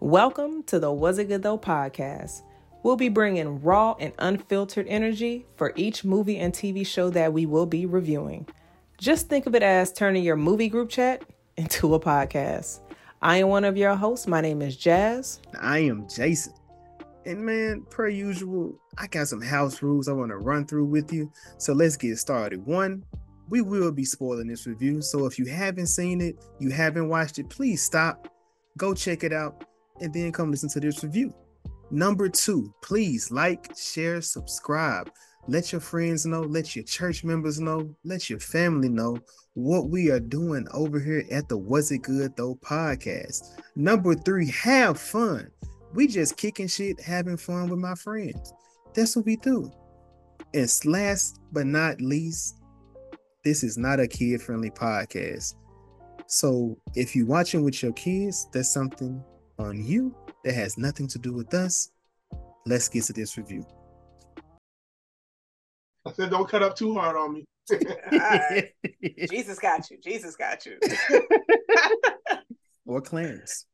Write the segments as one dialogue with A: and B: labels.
A: Welcome to the Was It Good Though podcast. We'll be bringing raw and unfiltered energy for each movie and TV show that we will be reviewing. Just think of it as turning your movie group chat into a podcast. I am one of your hosts. My name is Jazz.
B: I am Jason. And man, per usual, I got some house rules I want to run through with you. So let's get started. One, we will be spoiling this review. So if you haven't seen it, you haven't watched it, please stop, go check it out, and then come listen to this review. Number two, please like, share, subscribe. Let your friends know, let your church members know, let your family know what we are doing over here at the Was It Good Though podcast. Number three, have fun. We just kicking shit, having fun with my friends. That's what we do. And last but not least, this is not a kid friendly podcast. So if you're watching with your kids, that's something on you that has nothing to do with us. Let's get to this review.
C: I said, don't cut up too hard on me.
A: Jesus got you. Jesus got you.
B: or Clarence.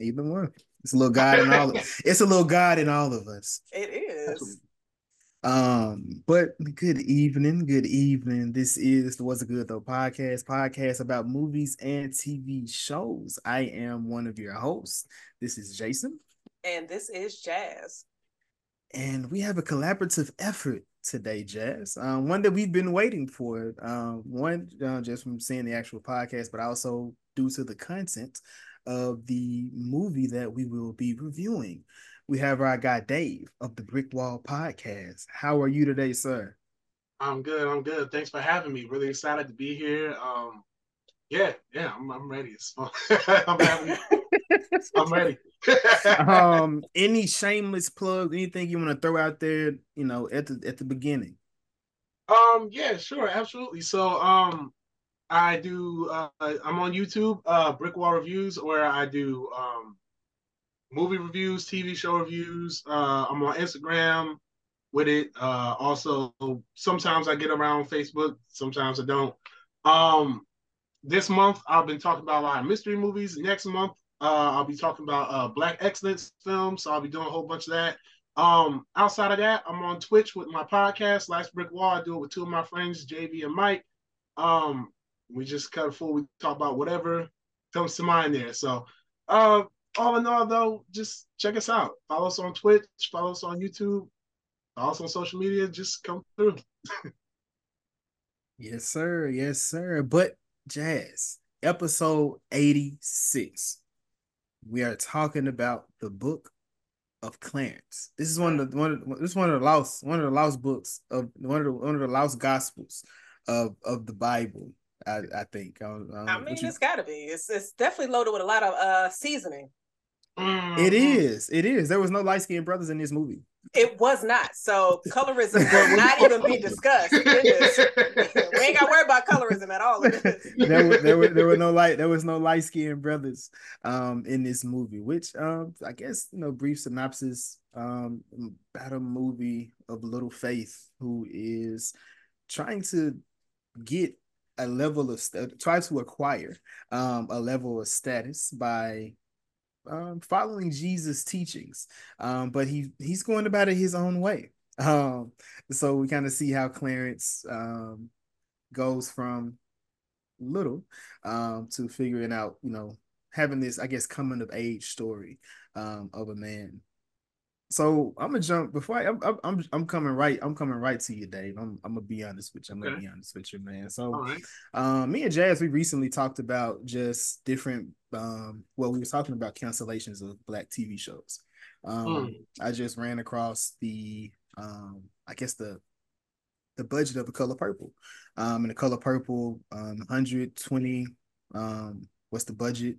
B: Even more. It's a little God in all of it's a little God in all of us.
A: It is.
B: Um, but good evening, good evening. This is the Was It Good Though podcast, podcast about movies and TV shows. I am one of your hosts. This is Jason.
A: And this is Jazz.
B: And we have a collaborative effort today, Jazz. Um, one that we've been waiting for. Um, one uh, just from seeing the actual podcast, but also due to the content of the movie that we will be reviewing. We have our guy Dave of the Brick Wall Podcast. How are you today, sir?
C: I'm good. I'm good. Thanks for having me. Really excited to be here. Um, yeah, yeah, I'm, I'm ready. I'm, happy. I'm ready.
B: um, any shameless plugs, anything you want to throw out there, you know, at the at the beginning?
C: Um, yeah, sure, absolutely. So, um, I do. Uh, I'm on YouTube, uh, Brick Wall Reviews, where I do um, movie reviews, TV show reviews. Uh, I'm on Instagram with it. Uh, also, sometimes I get around Facebook, sometimes I don't. Um, this month, I've been talking about a lot of mystery movies. Next month, uh, I'll be talking about uh, Black excellence films. So I'll be doing a whole bunch of that. Um, outside of that, I'm on Twitch with my podcast, Last Brick Wall. I do it with two of my friends, JV and Mike. Um, we just cut a full. We talk about whatever comes to mind there. So, uh, all in all, though, just check us out. Follow us on Twitch. Follow us on YouTube. Follow us on social media. Just come through.
B: yes, sir. Yes, sir. But Jazz, episode eighty-six. We are talking about the book of Clarence. This is one of the one. Of, this is one of the lost one of the lost books of one of the one of the lost gospels of of the Bible. I, I think. I,
A: I mean, it's got to be. It's it's definitely loaded with a lot of uh seasoning.
B: Mm-hmm. It is. It is. There was no light skinned brothers in this movie.
A: It was not. So colorism will not even be discussed. we ain't got to worry about colorism at all.
B: there, were, there were there were no light there was no light skinned brothers um in this movie, which um I guess you know brief synopsis um about a movie of little faith who is trying to get a level of st- try to acquire um, a level of status by um, following Jesus' teachings, um, but he he's going about it his own way. Um, so we kind of see how Clarence um, goes from little um, to figuring out, you know, having this, I guess, coming of age story um, of a man so I'm gonna jump before I, I'm I'm I'm coming right. I'm coming right to you, Dave. I'm I'm gonna be honest with you. I'm okay. gonna be honest with you, man. So, right. um, me and Jazz, we recently talked about just different. Um, well, we were talking about cancellations of black TV shows. Um, mm. I just ran across the, um, I guess the, the budget of the Color Purple. Um, and the Color Purple, um, 120. Um, what's the budget?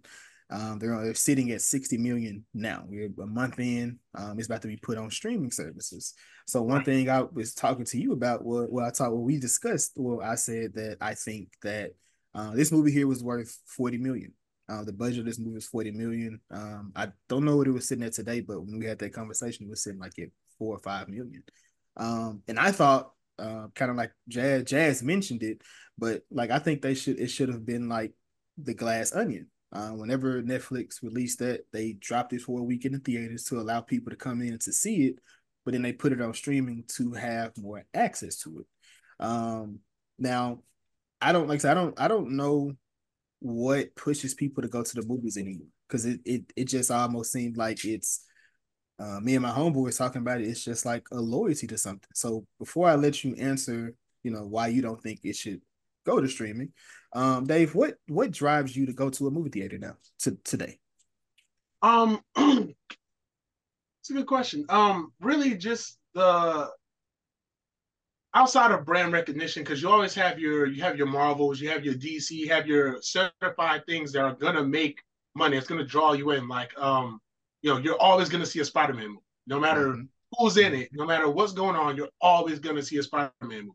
B: Um, they're, they're sitting at 60 million now. We're a month in. Um, it's about to be put on streaming services. So one thing I was talking to you about, what, what I talked, what we discussed, well, I said that I think that uh, this movie here was worth 40 million. Uh, the budget of this movie is 40 million. Um, I don't know what it was sitting at today, but when we had that conversation, it was sitting like at four or five million. Um, and I thought, uh, kind of like Jazz, Jazz mentioned it, but like I think they should, it should have been like the Glass Onion Uh, whenever Netflix released that, they dropped it for a week in the theaters to allow people to come in to see it, but then they put it on streaming to have more access to it. Um, now, I don't like I, don't I don't know what pushes people to go to the movies anymore because it, it it just almost seemed like it's uh, me and my homeboys talking about it. It's just like a loyalty to something. So before I let you answer, you know why you don't think it should go to streaming, um, Dave, what what drives you to go to a movie theater now to today?
C: Um, it's a good question. Um, really, just the outside of brand recognition, because you always have your you have your Marvels, you have your DC, you have your certified things that are gonna make money. It's gonna draw you in. Like, um, you know, you're always gonna see a Spider-Man movie, no matter mm-hmm. who's in it, no matter what's going on. You're always gonna see a Spider-Man movie.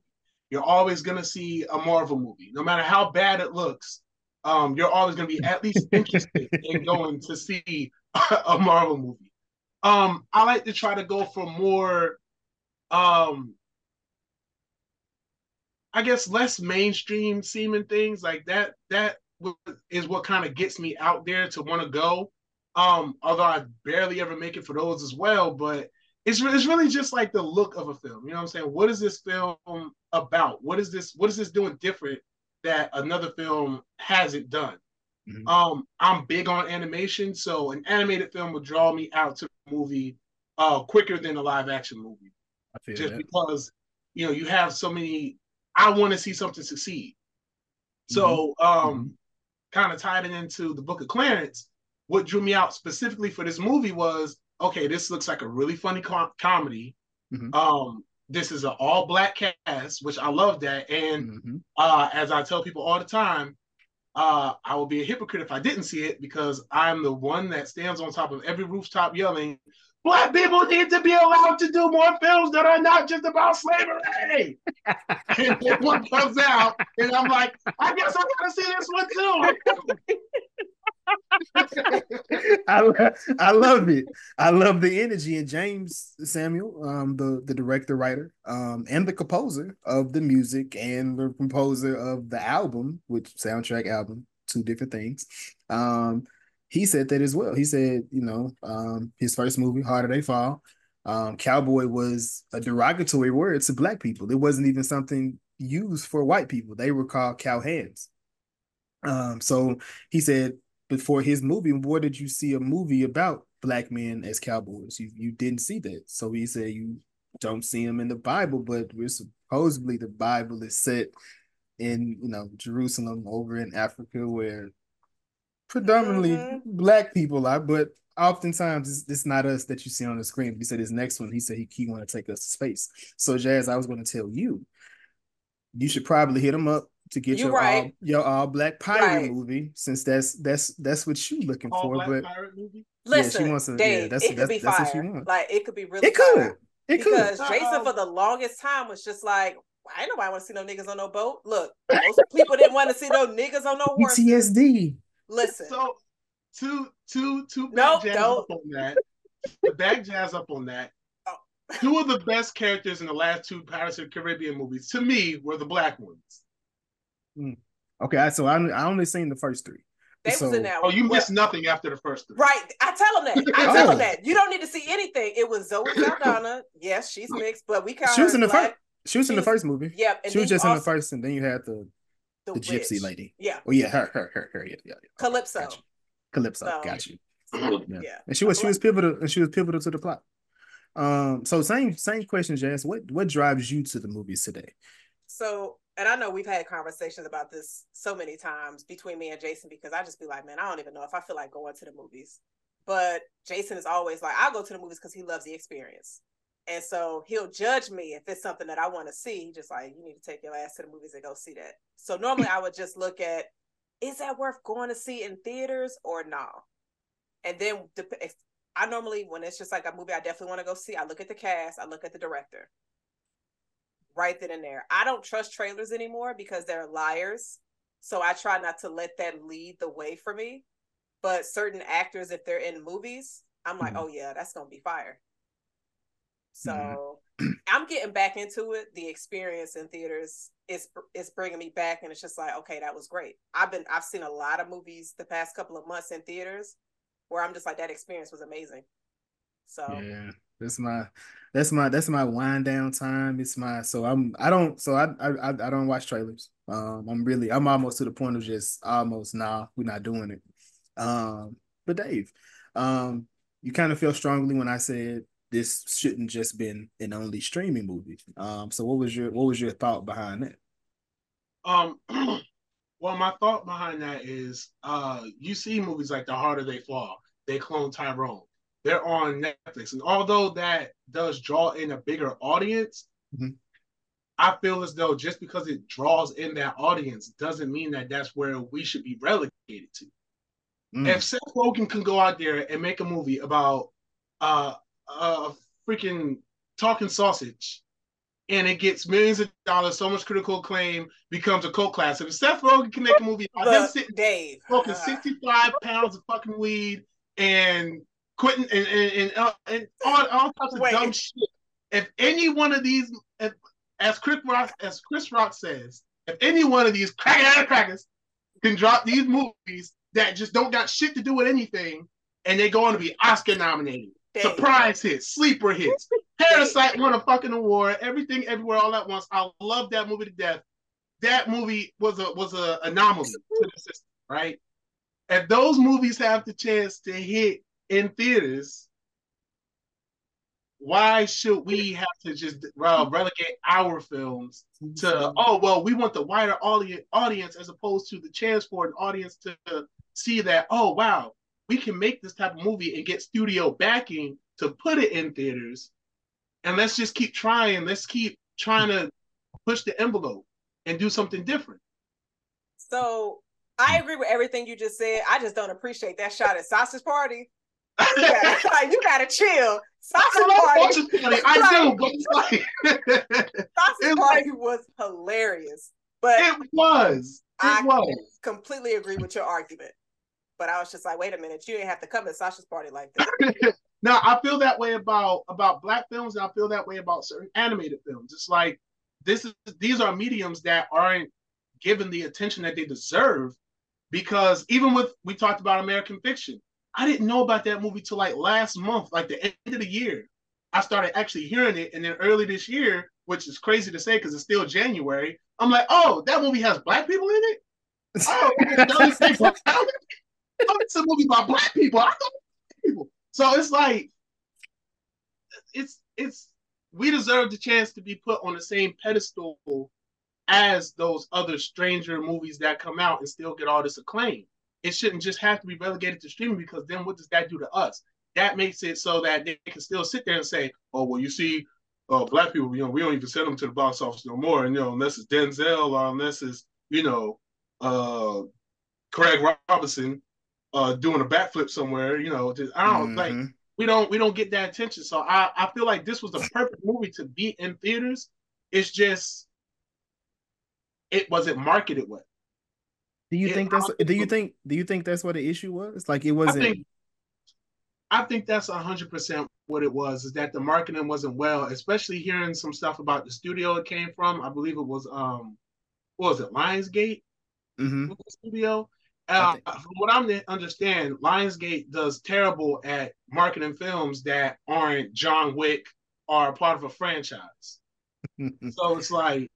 C: You're always going to see a Marvel movie, no matter how bad it looks. Um, you're always going to be at least interested in going to see a Marvel movie. Um, I like to try to go for more, um, I guess, less mainstream seeming things like that. That is what kind of gets me out there to want to go. Um, although I barely ever make it for those as well, but it's it's really just like the look of a film. You know what I'm saying? What is this film about? What is this? What is this doing different that another film hasn't done? Mm-hmm. Um, I'm big on animation, so an animated film will draw me out to the movie uh quicker than a live action movie. just that. because you know you have so many. I want to see something succeed. So mm-hmm. um, mm-hmm. kind of tied it into the Book of Clarence. What drew me out specifically for this movie was okay, this looks like a really funny com- comedy. Mm-hmm. Um, this is an all black cast, which I love that. And mm-hmm. uh, as I tell people all the time, uh, I would be a hypocrite if I didn't see it because I'm the one that stands on top of every rooftop yelling, Black people need to be allowed to do more films that are not just about slavery. and then one comes out, and I'm like, I guess I gotta see this one too.
B: I, I love it. I love the energy. And Jeymes Samuel, um, the, the director, writer, um, and the composer of the music and the composer of the album, which soundtrack album, two different things. Um, he said that as well. He said, you know, um, his first movie, Harder They Fall, um, cowboy was a derogatory word to black people. It wasn't even something used for white people. They were called cowhands. Um, so he said before his movie, where did you see a movie about black men as cowboys? You you didn't see that. So he said you don't see them in the Bible, but we're supposedly the Bible is set in you know Jerusalem over in Africa where predominantly mm-hmm. black people are, but oftentimes it's, it's, not us that you see on the screen. He said his next one, he said he, he want to take us to space. So Jazz, I was going to tell you, you should probably hit him up to get You're your right. all, your all black pirate right. movie since that's that's that's what you looking all for. but
D: listen, yeah, she wants to, Dave, yeah, that's, it could that's, be that's fire. Like it could be really.
B: It could. Fire.
D: It because could. Jason uh-huh. for the longest time was just like, I ain't nobody want to see no niggas on no boat? Look, most people didn't want to see no niggas on no
B: horse. PTSD.
D: Listen.
C: So two two two nope, jazz don't. up on that. back jazz up on that. Oh. Two of the best characters in the last two Pirates of the Caribbean movies, to me, were the black ones.
B: Mm. Okay, so I I only seen the first three.
D: They
B: so,
D: was in that.
C: Oh, you missed nothing after the first three.
D: Right. I tell them that. I tell oh. them that. You don't need to see anything. It was Zoe Saldana. yes, she's mixed, but we kind
B: of. She was in the first. She was in the first movie.
D: Yep.
B: she was just also, in the first, and then you had the the, the gypsy lady.
D: Yeah.
B: Oh yeah, her, her, her, her. Yeah, yeah. yeah.
D: Calypso.
B: Got Calypso. So, got you. yeah. yeah. And she was she was pivotal and she was pivotal to the plot. Um. So same same question, Jazz. What what drives you to the movies today?
D: So and I know we've had conversations about this so many times between me and Jason because I just be like, man, I don't even know if I feel like going to the movies. But Jason is always like, I'll go to the movies because he loves the experience. And so he'll judge me if it's something that I want to see. He just like, you need to take your ass to the movies and go see that. So normally I would just look at, is that worth going to see in theaters or no? And then I normally, when it's just like a movie I definitely want to go see, I look at the cast, I look at the director right then and there. I don't trust trailers anymore because they're liars. So I try not to let that lead the way for me. But certain actors, if they're in movies, I'm like, mm-hmm. oh yeah, that's gonna be fire. So mm-hmm. I'm getting back into it. The experience in theaters is is bringing me back, and it's just like, okay, that was great. I've been I've seen a lot of movies the past couple of months in theaters where I'm just like that experience was amazing. So
B: yeah, that's my that's my that's my wind down time. It's my so I'm I don't so I I I don't watch trailers. Um, I'm really I'm almost to the point of just almost nah, we're not doing it. Um, but Dave, um, you kind of feel strongly when I said this shouldn't just been an only streaming movie. Um, so what was your what was your thought behind that?
C: Um, well, my thought behind that is, uh, you see movies like The Harder They Fall, they clone Tyrone. They're on Netflix, and although that does draw in a bigger audience, mm-hmm. I feel as though just because it draws in that audience doesn't mean that that's where we should be relegated to. Mm. If Seth Rogen can go out there and make a movie about uh, a freaking talking sausage and it gets millions of dollars, so much critical acclaim, becomes a cult classic. If Seth Rogen can make a movie about him sitting, Dave. smoking uh, 65 pounds of fucking weed and quitting and and, and, uh, and all, all types of Wait. dumb shit. If any one of these, if, as Chris Rock, as Chris Rock says, if any one of these cracker crackers can drop these movies that just don't got shit to do with anything, and they're going to be Oscar nominated, Dang. surprise hits, sleeper hits, Parasite won a fucking award, everything, everywhere, all at once. I love that movie to death. That movie was a was a anomaly to the system, right? If those movies have the chance to hit in theaters, why should we have to just uh, relegate our films to oh well we want the wider audience as opposed to the chance for an audience to see that oh wow we can make this type of movie and get studio backing to put it in theaters. And let's just keep trying let's keep trying to push the envelope and do something different.
D: So i agree with everything you just said. I just don't appreciate that shot at sausage party you gotta, like, you gotta chill. Sausage party. party. I do, but it's like sausage party like, was hilarious. But
C: it was. It I was.
D: completely agree with your argument. But I was just like, wait a minute, you didn't have to come to sausage party like that.
C: now I feel that way about about black films, and I feel that way about certain animated films. It's like this is these are mediums that aren't given the attention that they deserve because even with we talked about American fiction, I didn't know about that movie till like last month, like the end of the year. I started actually hearing it, and then early this year, which is crazy to say because it's still January, I'm like, oh, that movie has black people in it. Oh, oh it's a movie about black people. I people. So it's like, it's it's we deserve the chance to be put on the same pedestal as those other stranger movies that come out and still get all this acclaim it shouldn't just have to be relegated to streaming because then what does that do to us? That makes it so that they can still sit there and say, oh, well, you see, uh, black people, you know, we don't even send them to the box office no more. And, you know, unless it's Denzel or unless it's, you know, uh, Craig Robinson uh, doing a backflip somewhere, you know, just, I don't mm-hmm. like, we don't, we don't get that attention. So I, I feel like this was the perfect movie to be in theaters. It's just, it wasn't marketed well.
B: Do you it, think that's? Do you think? Do you think that's what the issue was? Like it wasn't.
C: I think, I think that's hundred percent what it was. Is that the marketing wasn't well, especially hearing some stuff about the studio it came from. I believe it was um, what was it, Lionsgate? Mm-hmm. Studio. Uh, from what I'm understand, Lionsgate does terrible at marketing films that aren't John Wick or part of a franchise. so it's like,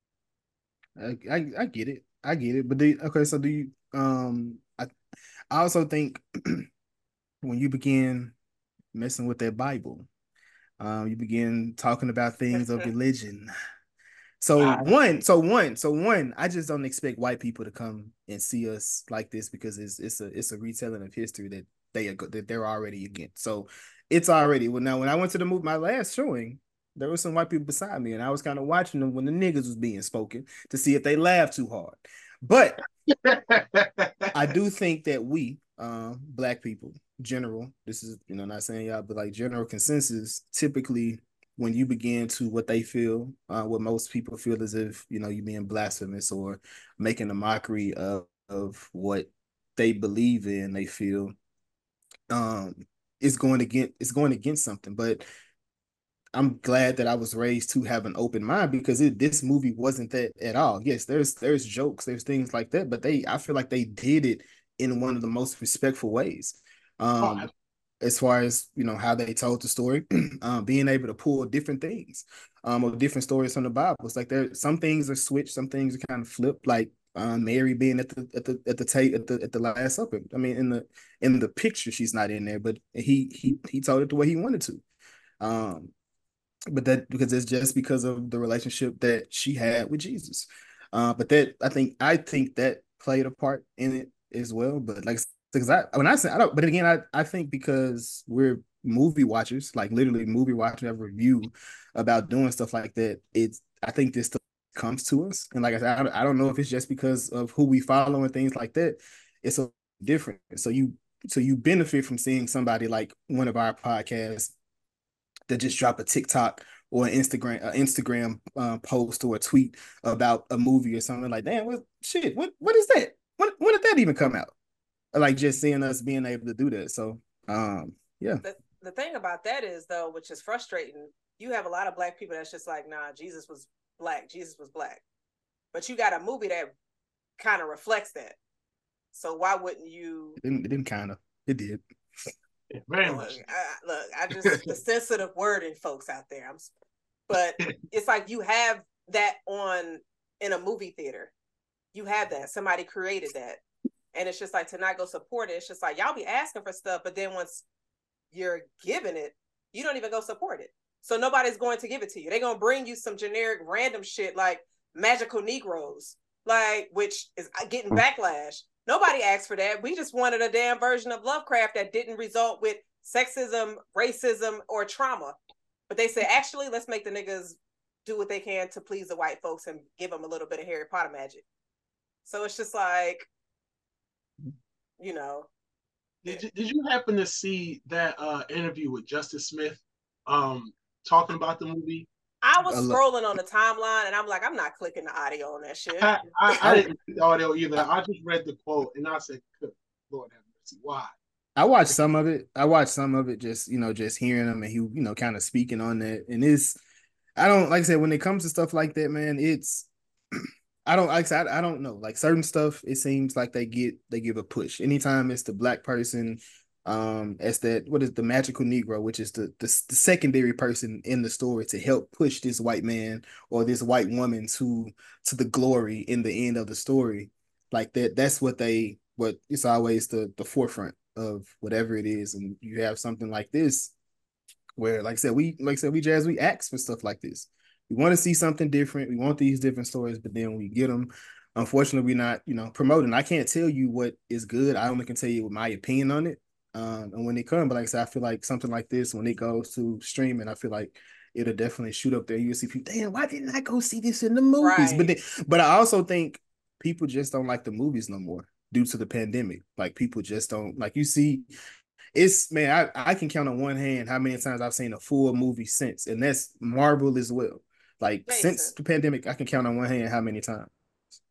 B: I, I, I get it. I get it, but do okay. So do you? Um, I I also think when you begin messing with that Bible, um, you begin talking about things of religion. So wow. one, so one, so one. I just don't expect white people to come and see us like this because it's it's a it's a retelling of history that they are that they're already against. So it's already well now. When I went to the movie, my last showing, there were some white people beside me, and I was kind of watching them when the niggas was being spoken to see if they laughed too hard. But I do think that we, uh, black people, general, this is you know not saying y'all, but like general consensus, typically when you begin to what they feel, uh, what most people feel as if you know you being blasphemous or making a mockery of of what they believe in, they feel um it's going against it's going against something. But I'm glad that I was raised to have an open mind because it, this movie wasn't that at all. Yes, there's there's jokes, there's things like that, but they I feel like they did it in one of the most respectful ways. Um, oh, as far as you know how they told the story, um, being able to pull different things, um, or different stories from the Bible. It's like there some things are switched, some things are kind of flipped. Like um, Mary being at the at the at the tape at the at the Last Supper. I mean, in the in the picture, she's not in there, but he he he told it the way he wanted to. Um, but that because it's just because of the relationship that she had with Jesus. Uh, but that I think I think that played a part in it as well. But like because I when I say I don't, but again I I think because we're movie watchers, like literally movie watchers, have review about doing stuff like that. It's I think this comes to us, and like I said, I, I don't know if it's just because of who we follow and things like that. It's so different. So you so you benefit from seeing somebody like one of our podcasts that just drop a TikTok or an Instagram an Instagram uh, post or a tweet about a movie or something like, damn, what shit, what what is that? When when did that even come out? Like just seeing us being able to do that. So um yeah.
D: The, the thing about that is though, which is frustrating, you have a lot of black people that's just like, nah, Jesus was black, Jesus was black. But you got a movie that kind of reflects that. So why wouldn't you
B: it didn't, it didn't kind of it did.
C: Yeah, very much.
D: Look, I, look, I just the sensitive wording folks out there. I'm, but it's like you have that on in a movie theater. You have that. Somebody created that, and it's just like to not go support it. It's just like y'all be asking for stuff, but then once you're giving it, you don't even go support it. So nobody's going to give it to you. They're gonna bring you some generic random shit like magical Negroes, like which is uh, getting backlash. Nobody asked for that. We just wanted a damn version of Lovecraft that didn't result with sexism, racism, or trauma. But they said, actually, let's make the niggas do what they can to please the white folks and give them a little bit of Harry Potter magic. So it's just like, you know.
C: Did you, did you happen to see that uh, interview with Justice Smith um, talking about the movie?
D: I was scrolling on the timeline and I'm like, I'm not clicking the audio on that shit.
C: I, I, I didn't see the audio either. I just read the quote and I said, Lord have mercy, why?
B: I watched some of it. I watched some of it, just you know, just hearing him and he, you know, kind of speaking on that. And it's, I don't like I said when it comes to stuff like that, man. It's, I don't like I said, I don't know. Like certain stuff, it seems like they get they give a push. Anytime it's the black person um as that what is the magical negro which is the, the, the secondary person in the story to help push this white man or this white woman to to the glory in the end of the story. Like that that's what they what it's always the the forefront of whatever it is. And you have something like this where like i said we like i said we jazz we ask for stuff like this. We want to see something different. We want these different stories but then we get them unfortunately we're not you know promoting. I can't tell you what is good. I only can tell you my opinion on it um, and when they come, but like I said, I feel like something like this, when it goes to streaming, I feel like it'll definitely shoot up there. You'll see people, damn, why didn't I go see this in the movies? Right. But then, but I also think people just don't like the movies no more due to the pandemic. Like people just don't like you see it's man, I, I can count on one hand how many times I've seen a full movie since, and that's Marvel as well. Like Jason. since the pandemic, I can count on one hand how many times.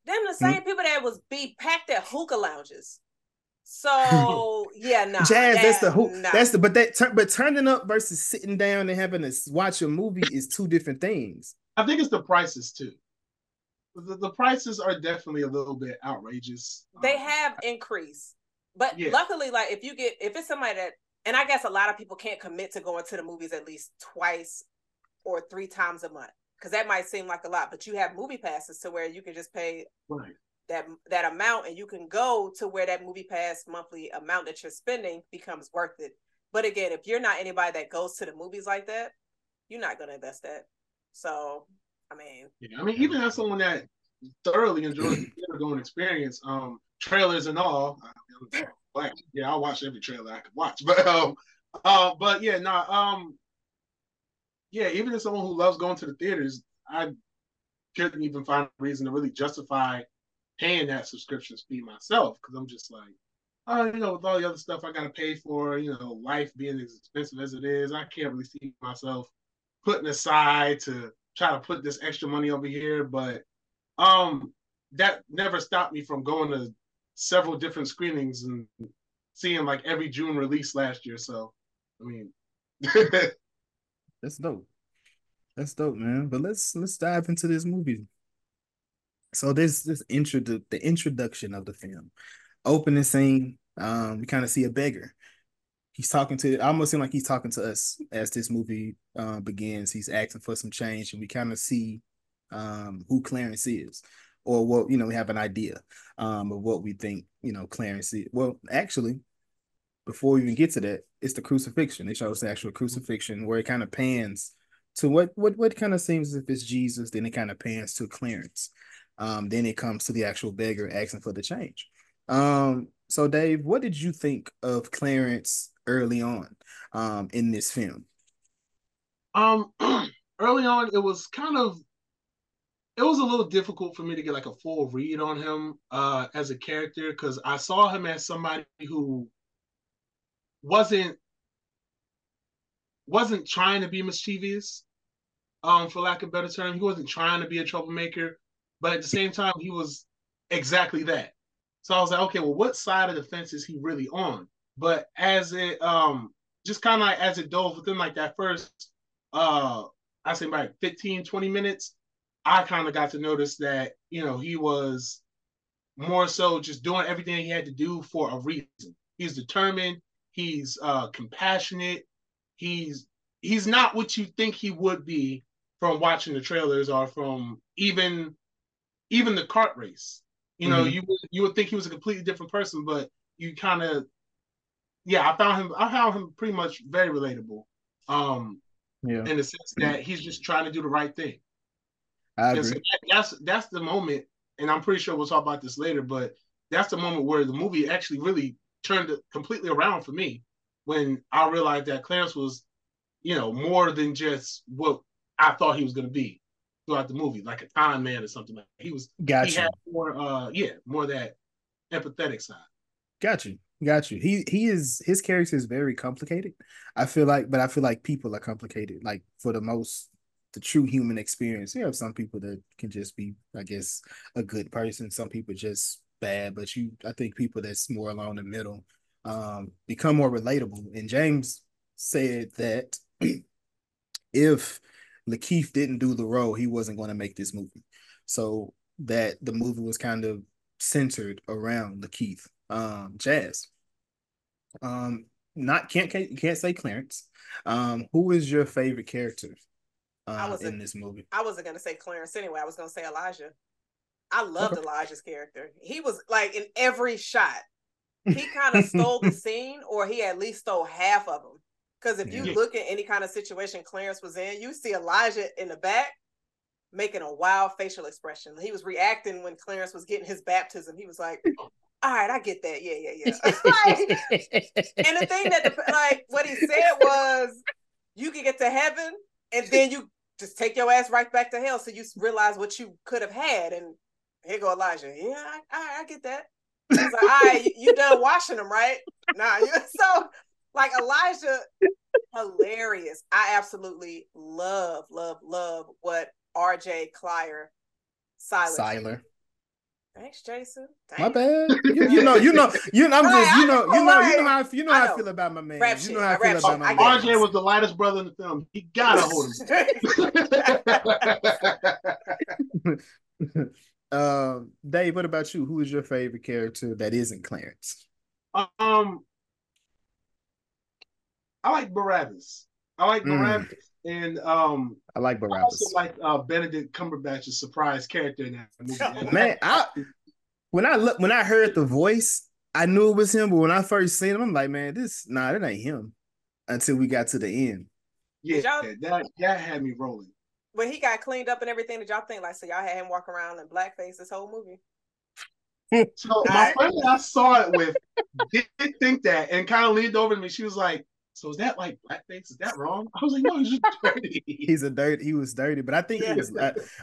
D: Them the same hmm? people that was be packed at hookah lounges. So yeah, no, nah,
B: jazz. That, that's the whole. Nah. That's the but that but turning up versus sitting down and having to watch a movie is two different things.
C: I think it's the prices too. The, the prices are definitely a little bit outrageous.
D: They um, have increased, but yeah. luckily, like if you get if it's somebody that, and I guess a lot of people can't commit to going to the movies at least twice or three times a month because that might seem like a lot, but you have movie passes to where you can just pay
C: right
D: that that amount and you can go to where that movie pass monthly amount that you're spending becomes worth it. But again if you're not anybody that goes to the movies like that you're not going to invest that. So i mean
C: yeah i mean even as someone that thoroughly enjoys the theater going experience um trailers and all like yeah i'll watch every trailer i can watch but um uh but yeah no nah, um yeah even as someone who loves going to the theaters i couldn't even find a reason to really justify paying that subscription fee myself because I'm just like, oh, you know, with all the other stuff I got to pay for, you know, life being as expensive as it is, I can't really see myself putting aside to try to put this extra money over here. But um, that never stopped me from going to several different screenings and seeing like every June release last year. So, I mean,
B: that's dope. That's dope, man. But let's let's dive into this movie. So this this intro the introduction of the film, opening scene. Um, we kind of see a beggar. He's talking to. I almost seem like he's talking to us as this movie uh, begins. He's asking for some change, and we kind of see um, who Clarence is, or what you know. We have an idea um, of what we think you know Clarence is. Well, actually, before we even get to that, it's the crucifixion. They show us the actual crucifixion where it kind of pans to what what what kind of seems as if it's Jesus, then it kind of pans to Clarence. Um, then it comes to the actual beggar asking for the change. Um, so Dave, what did you think of Clarence early on um in this film?
C: Um early on it was kind of it was a little difficult for me to get like a full read on him uh as a character because I saw him as somebody who wasn't wasn't trying to be mischievous um, for lack of better term. He wasn't trying to be a troublemaker, but at the same time, he was exactly that. So I was like, okay, well, what side of the fence is he really on? But as it um just kind of like as it dove within like that first uh I say like 15, 20 minutes, I kind of got to notice that, you know, he was more so just doing everything he had to do for a reason. He's determined, he's uh compassionate, he's he's not what you think he would be from watching the trailers or from even even the cart race. You know, mm-hmm. you would you would think he was a completely different person, but you kind of yeah, I found him I found him pretty much very relatable. Um yeah. in the sense that he's just trying to do the right thing.
B: I agree.
C: So that, that's that's the moment, and I'm pretty sure we'll talk about this later, but that's the moment where the movie actually really turned completely around for me when I realized that Clarence was, you know, more than just what I thought he was going to be throughout the movie, like a con man or something. Like he was.
B: Gotcha. He had
C: more, uh, yeah, more that empathetic side.
B: Got you. Got you. He he is his character is very complicated. I feel like, but I feel like people are complicated. Like for the most, the true human experience. You have some people that can just be, I guess, a good person. Some people just bad. But you, I think people that's more along the middle, um, become more relatable. And Jeymes said that if Lakeith didn't do the role, he wasn't going to make this movie. So that the movie was kind of centered around Lakeith. Um, Jazz. Um, not can't can't say Clarence. Um, who is your favorite character uh, I was in this movie?
D: I wasn't gonna say Clarence anyway. I was gonna say Elijah. I loved okay. Elijah's character. He was like in every shot. He kind of stole the scene, or he at least stole half of them. Because if you yeah. look at any kind of situation Clarence was in, you see Elijah in the back making a wild facial expression. He was reacting when Clarence was getting his baptism. He was like, all right, I get that. Yeah, yeah, yeah. and the thing that, the, like, what he said was, you can get to heaven and then you just take your ass right back to hell. So you realize what you could have had. And here go Elijah. Yeah, I, I, I get that. He's like, all right, you, you done washing them, right? Nah, you, so like Elijah, hilarious. I absolutely love, love, love what RJ Cyler
B: Cyler. Cyler.
D: Thanks, Jason.
B: Thanks. My bad. You, you, know, you know, you know. I'm just, you know, you know, you know how you know how I, feel about my man. Rap you know how I, feel about my man.
C: RJ was the lightest brother in the film. He gotta hold
B: him. um, Dave, what about you? Who is your favorite character that isn't Clarence?
C: Um, I like Barabbas. I like mm. Barabbas, and um,
B: I like Barabbas. I also
C: like uh, Benedict Cumberbatch's surprise character in that movie.
B: Man, I when I look when I heard the voice, I knew it was him. But when I first seen him, I'm like, man, this nah, that ain't him. Until we got to the end.
C: Yeah, that that had me rolling.
D: When he got cleaned up and everything, did y'all think like so? Y'all had him walk around in blackface this whole movie?
C: so my friend that I saw it with did think that and kind of leaned over to me. She was like, so is that like blackface? Is that wrong? I was like, no, he's just dirty.
B: he's a dirty. He was dirty, but I think yeah. he was.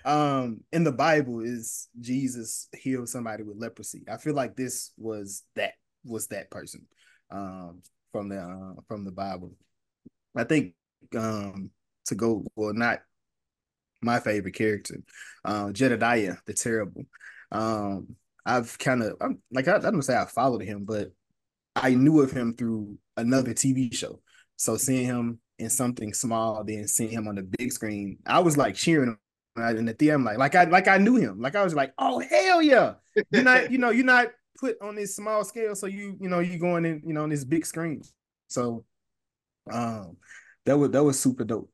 B: Um, in the Bible, is Jesus healed somebody with leprosy? I feel like this was that was that person, um, from the uh, from the Bible. I think um to go well, not my favorite character, uh, Jedediah the Terrible. Um, I've kind of I'm like I, I don't say I followed him, but I knew of him through another TV show. So seeing him in something small then seeing him on the big screen. I was like cheering in the theater. I'm like, like I like I knew him. Like I was like, oh hell yeah. You're not, you know, you're not put on this small scale. So you, you know, you going in, you know, on this big screen. So um that was that was super dope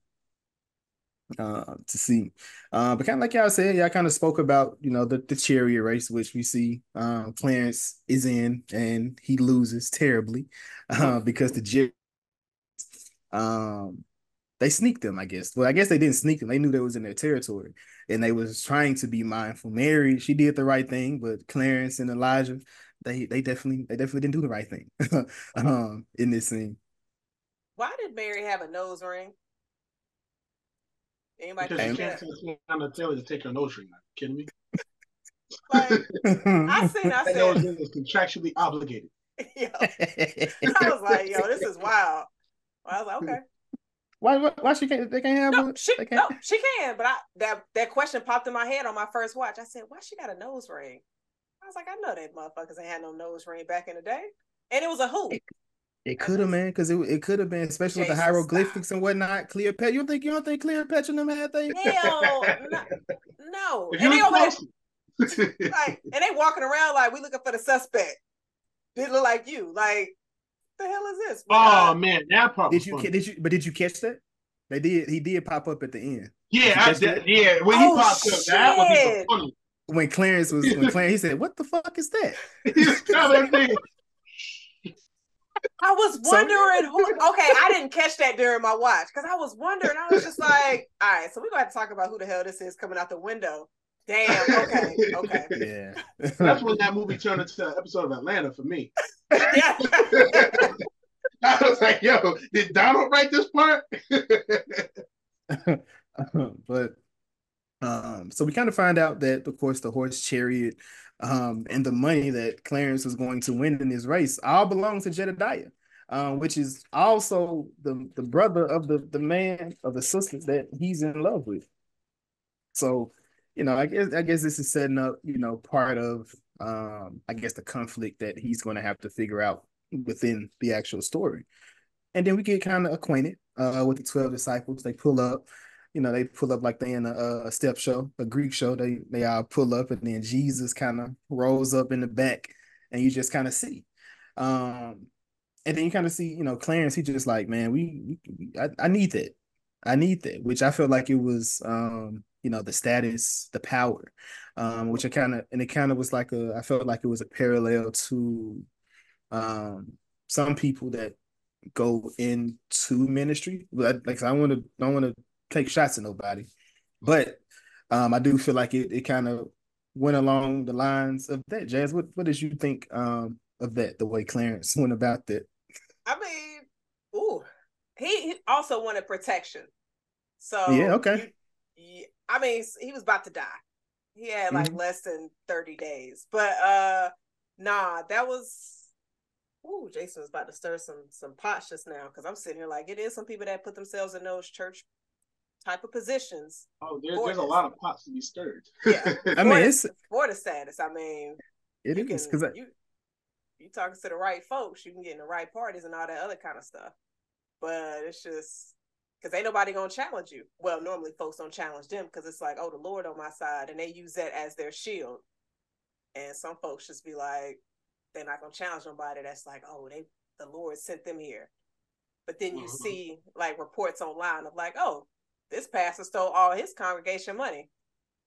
B: uh, to see. Uh, but kind of like y'all said, y'all kind of spoke about you know the the chariot race, which we see um, Clarence is in, and he loses terribly uh, because the um they sneaked them. I guess. Well, I guess they didn't sneak them. They knew they was in their territory, and they was trying to be mindful. Mary, she did the right thing, but Clarence and Elijah, they they definitely they definitely didn't do the right thing um, in this scene.
D: Why did Mary have a nose ring?
C: Anybody because you can't tell Teyana Taylor to take her nose ring. Are you kidding me?
D: Like, I seen, I said,
C: nose ring is contractually obligated.
D: yo, I was like, yo, this is wild. Well, I was like, okay.
B: Why, why? Why she can't? They can't have.
D: No,
B: a,
D: she.
B: they can't?
D: No, she can. But I that that question popped in my head on my first watch. I said, why she got a nose ring? I was like, I know that motherfuckers ain't had no nose ring back in the day, and it was a who.
B: It could have, man, because it, it could have been, especially Jason, with the hieroglyphics stop. and whatnot. Cleopatra, you think you don't think Cleopatra and them had they?
D: Hell, no, no. and they over like, and they walking around like we looking for the suspect. Didn't look like you. Like, the hell is this?
C: Oh man, that part.
B: Did you funny. did you but did you catch that? They did. He did pop up at the end.
C: Yeah, I did. Yeah, when oh, he popped shit. up, that was funny.
B: When Clarence was when Clarence, he said, "What the fuck is that?" He's
D: I was wondering so, who. Okay, I didn't catch that during my watch because I was wondering. I was just like, all right, so we're gonna have to talk about who the hell this is coming out the window. Damn. Okay. Okay.
B: Yeah.
C: That's when that movie turned into an episode of Atlanta for me. Yeah. I was like, yo, did Donald write this part?
B: but um, so we kind of find out that, of course, the horse chariot um, and the money that Clarence was going to win in this race all belongs to Jedediah, um, which is also the, the brother of the, the man of the sister that he's in love with. So, you know, I guess I guess this is setting up, you know, part of um, I guess the conflict that he's going to have to figure out within the actual story. And then we get kind of acquainted uh, with the 12 disciples. They pull up you know, they pull up like they in a, a step show, a Greek show. They they all pull up, and then Jesus kind of rolls up in the back, and you just kind of see. Um, and then you kind of see, you know, Clarence. He just like, man, we, we I, I need that, I need that, which I felt like it was, um, you know, the status, the power, um, which I kind of, and it kind of was like a, I felt like it was a parallel to, um, some people that go into ministry. But like I want to, I want to take shots at nobody. But um, I do feel like it, it kind of went along the lines of that. Jazz, what, what did you think um, of that, the way Clarence went about that?
D: I mean, he, he also wanted protection. So
B: yeah, okay.
D: You, I mean, he was about to die. He had like mm-hmm. less than 30 days. But uh nah, that was Ooh, Jason was about to stir some some pots just now because I'm sitting here like it is some people that put themselves in those church type of positions.
C: Oh, there, there's a lot of pots to be stirred.
D: Yeah, I
B: mean, it's
D: for the status. I mean,
B: it is because
D: you you talking to the right folks, you can get in the right parties and all that other kind of stuff. But it's just because ain't nobody gonna challenge you. Well, normally folks don't challenge them because it's like, oh, the Lord on my side, and they use that as their shield. And some folks just be like, they're not gonna challenge nobody. That's like, oh, they the Lord sent them here. But then you mm-hmm. see like reports online of like, oh, this pastor stole all his congregation money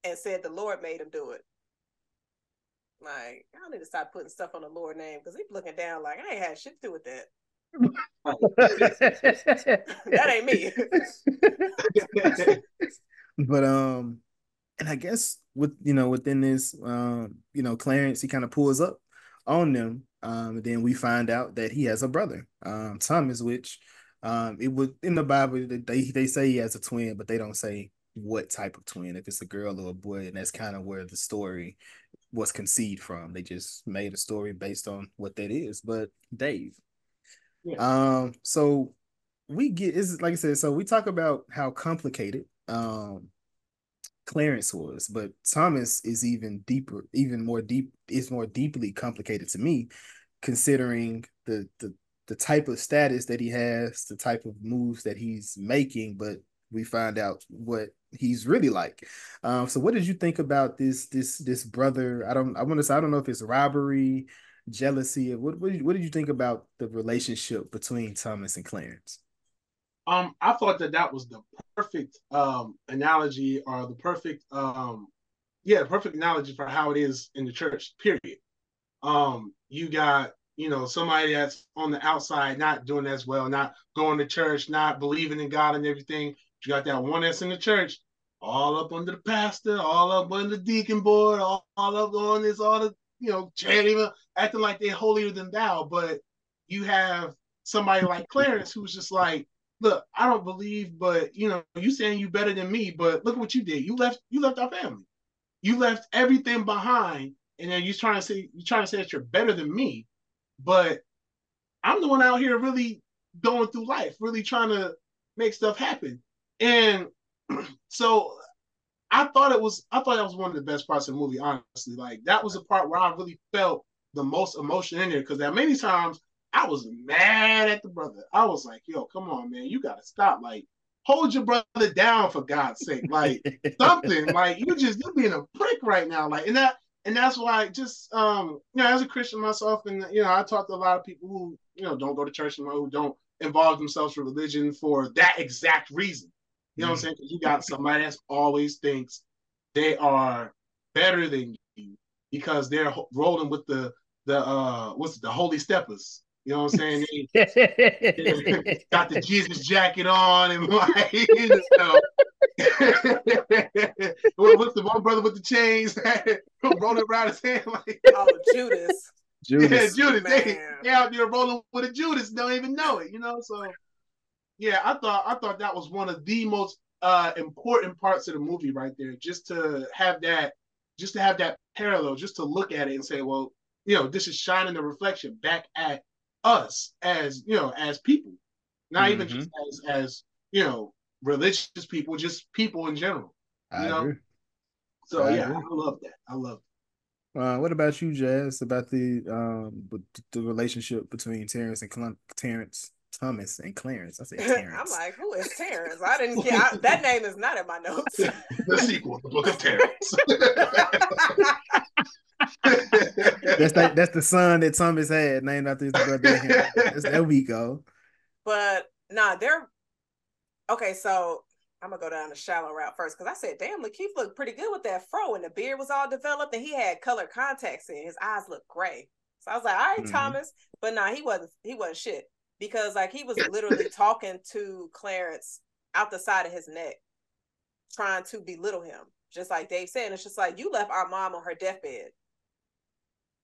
D: and said the Lord made him do it. Like, I need to stop putting stuff on the Lord name because he's looking down like I ain't had shit to do with that. That ain't me.
B: but um, and I guess with you know within this um, you know, Clarence he kind of pulls up on them. Um, then we find out that he has a brother, um, Thomas, which um, it would in the Bible they they say he has a twin, but they don't say what type of twin, if it's a girl or a boy, and that's kind of where the story was conceived from. They just made a story based on what that is. But Dave, yeah. um, so we get is like I said, so we talk about how complicated um Clarence was, but Thomas is even deeper, even more deep, is more deeply complicated to me, considering the the the type of status that he has, the type of moves that he's making, but we find out what he's really like. Um, so what did you think about this this this brother? I don't I want to say I don't know if it's robbery, jealousy. What what did, what did you think about the relationship between Thomas and Clarence?
C: Um, I thought that that was the perfect um analogy or the perfect um yeah, perfect analogy for how it is in the church. Period. Um, you got you know somebody that's on the outside not doing as well, not going to church, not believing in God and everything. You got that one that's in the church, all up under the pastor, all up under the deacon board, all, all up on this, all the you know, chanting, acting like they're holier than thou. But you have somebody like Clarence who's just like, look, I don't believe, but you know, you saying you better than me, but look what you did. You left, you left our family. You left everything behind, and then you're trying to say you're trying to say that you're better than me, but I'm the one out here really going through life, really trying to make stuff happen. And so I thought it was I thought that was one of the best parts of the movie, honestly. Like that was the part where I really felt the most emotion in there because there many times I was mad at the brother. I was like, yo, come on, man, you gotta stop. Like, hold your brother down for God's sake. Like something. Like you just you're being a prick right now. Like and that and that's why just um you know as a Christian myself and you know I talk to a lot of people who you know don't go to church and who don't involve themselves with religion for that exact reason. You know what I'm saying? You got somebody that always thinks they are better than you because they're rolling with the the uh what's it, the holy steppers. You know what I'm saying? They, got the Jesus jacket on and like you know. what's the one brother with the chains rolling around his hand like
D: oh Judas.
B: Judas.
C: Yeah, Judas. They, they out there rolling with a Judas, don't even know it, you know. So yeah, I thought I thought that was one of the most uh, important parts of the movie right there. Just to have that, just to have that parallel, just to look at it and say, well, you know, this is shining the reflection back at us as you know, as people, not mm-hmm. even just as as you know, religious people, just people in general. You I know. Agree. So I yeah, agree. I love that. I love.
B: Uh, what about you, Jazz? About the um the relationship between Terrence and Cl- Terrence Thomas and Clarence. I said Terrence.
D: I'm like, who is Terrence? I didn't get I, that name is not in my notes.
C: the sequel, the Book of Terrence.
B: that's that. That's the son that Thomas had, named after his brother. That's, there we go.
D: But nah, they're okay. So I'm gonna go down the shallow route first because I said, damn, LaKeith looked pretty good with that fro, and the beard was all developed, and he had color contacts in. His eyes looked gray. So I was like, all right, mm-hmm. Thomas. But nah, he wasn't. He wasn't shit because like he was literally talking to Clarence out the side of his neck, trying to belittle him. Just like Dave said, it's just like you left our mom on her deathbed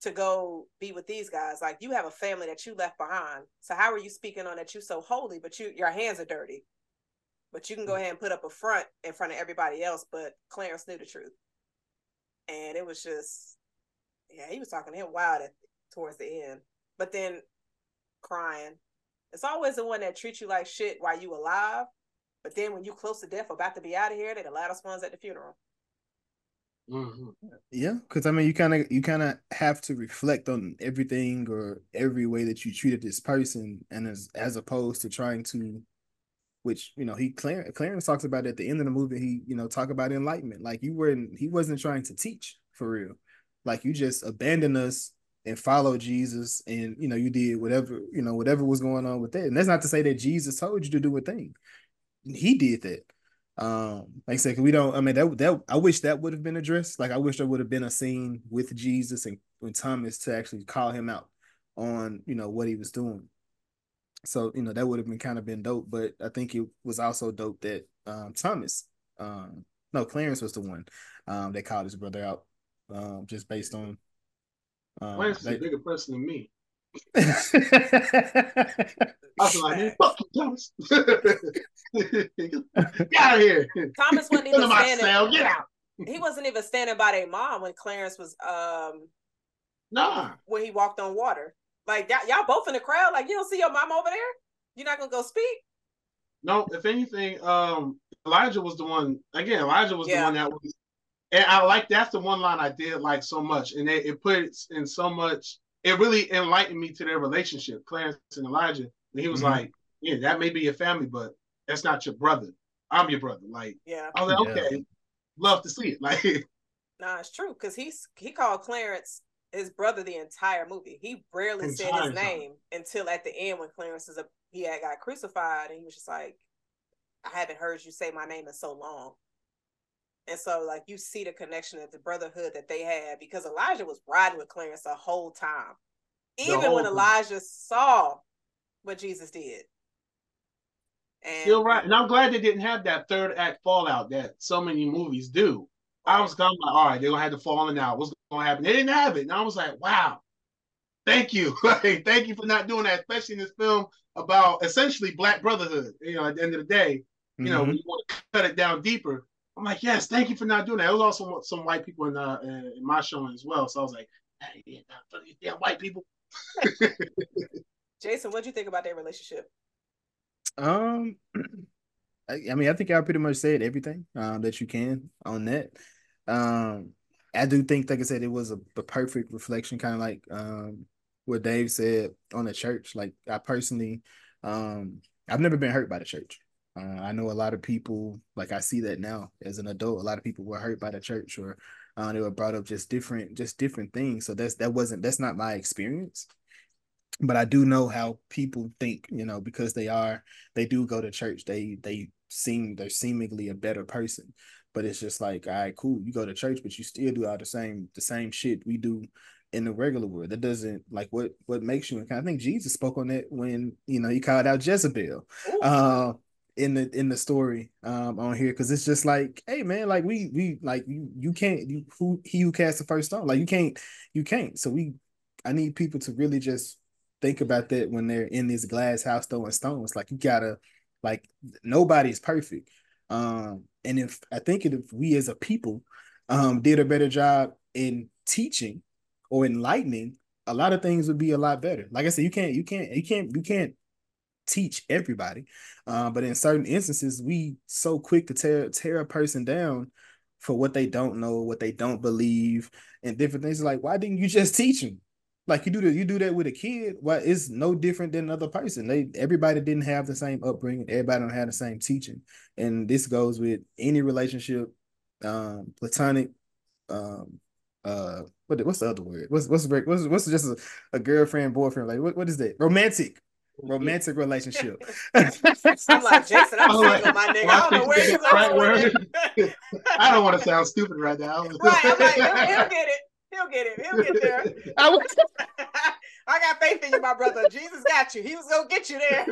D: to go be with these guys. Like you have a family that you left behind. So how are you speaking on that you so holy, but you your hands are dirty? But you can go mm. ahead and put up a front in front of everybody else. But Clarence knew the truth, and it was just, yeah, he was talking to him wild at, towards the end. But then crying, it's always the one that treats you like shit while you alive, but then when you close to death, about to be out of here, they're the loudest ones at the funeral.
B: Mm-hmm. Yeah, because I mean, you kind of you kind of have to reflect on everything or every way that you treated this person, and as as opposed to trying to, which you know, he Clarence, Clarence talks about at the end of the movie. He you know talk about enlightenment, like you weren't he wasn't trying to teach for real, like you just abandoned us and follow Jesus and you know you did whatever you know whatever was going on with that. And that's not to say that Jesus told you to do a thing. He did that. Um like I said we don't I mean that that I wish that would have been addressed. Like I wish there would have been a scene with Jesus and when Thomas to actually call him out on you know what he was doing. So you know that would have been kind of been dope but I think it was also dope that um Thomas um no Clarence was the one um that called his brother out um just based on
C: um, Lance is a bigger person than me. I was like, fuck you, Thomas. Get out of here.
D: Thomas wasn't even standing. Cell. Get out. He wasn't even standing by their mom when Clarence was um
C: nah
D: when he walked on water. Like y- y'all both in the crowd, like you don't see your mom over there? You're not gonna go speak?
C: No, if anything, um Elijah was the one again, Elijah was yeah. the one that was and I like that's the one line I did like so much, and it, it puts in so much it really enlightened me to their relationship, Clarence and Elijah. And he was
B: Mhm.
C: like, "Yeah, that may be your family, but that's not your brother. I'm your brother." Like
D: Yeah,
C: I was like,
B: Yeah.
C: "Okay, love to see it." Like
D: nah, it's true because he's he called Clarence his brother the entire movie. He rarely said
C: Entire
D: his
C: time.
D: name until at the end when Clarence is a he had got crucified and he was just like, I haven't heard you say my name in so long. And so like you see the connection of the brotherhood that they had because Elijah was riding with Clarence the whole time. Even
C: whole
D: when
C: time.
D: Elijah saw what Jesus did. And
C: You're right, and I'm glad they didn't have that third act fallout that so many movies do. I was kind of like, all right, they're gonna have the falling out. What's gonna happen? They didn't have it, and I was like, wow, thank you, like, thank you for not doing that, especially in this film about essentially black brotherhood. You know, at the end of the day, you know,
B: Mhm.
C: when you want to cut it down deeper. I'm like, yes, thank you for not doing that. There was also some white people in uh in in my showing as well, so I was like, hey, yeah, nah, yeah, white people.
D: Jason, what do you think about their relationship?
B: Um, I, I mean, I think I pretty much said everything um that you can on that. Um, I do think, like I said, it was a, a perfect reflection, kind of like um what Dave said on the church. Like I personally, um, I've never been hurt by the church. Uh, I know a lot of people, like I see that now as an adult. A lot of people were hurt by the church, or uh, they were brought up just different, just different things. So that's that wasn't that's not my experience but I do know how people think, you know, because they are they do go to church, they they seem they're seemingly a better person. But it's just like, all right, cool, you go to church, but you still do all the same the same shit we do in the regular world. That doesn't like what what makes you I think Jesus spoke on that when you know he called out Jezebel uh in the in the story um on here because it's just like hey man like we we like you you can't you who he who cast the first stone like you can't you can't so we I need people to really just think about that when they're in this glass house throwing stones. Like you gotta, like nobody's perfect. Um, and if I think if we as a people um did a better job in teaching or enlightening, a lot of things would be a lot better. Like I said, you can't, you can't, you can't, you can't teach everybody. Uh, but in certain instances, we so quick to tear tear a person down for what they don't know, what they don't believe, and different things. Like, why didn't you just teach them? Like you do that, you do that with a kid. Well, it's no different than another person. They everybody didn't have the same upbringing. Everybody don't have the same teaching, and this goes with any relationship, um, platonic, um, uh, what what's the other word? What's what's what's what's just a, a girlfriend boyfriend like? What what is that? Romantic, romantic relationship.
D: I'm like Jason. I'm
C: right.
D: single, my nigga. I don't know where you're
C: Right
D: going.
C: word.
D: with it.
C: I don't want to sound stupid right now.
D: right. I'm like, he'll, he'll get it. He'll get it. He'll get there.
B: I was-
D: I got faith in you, my brother. Jesus got you. He was gonna get you there.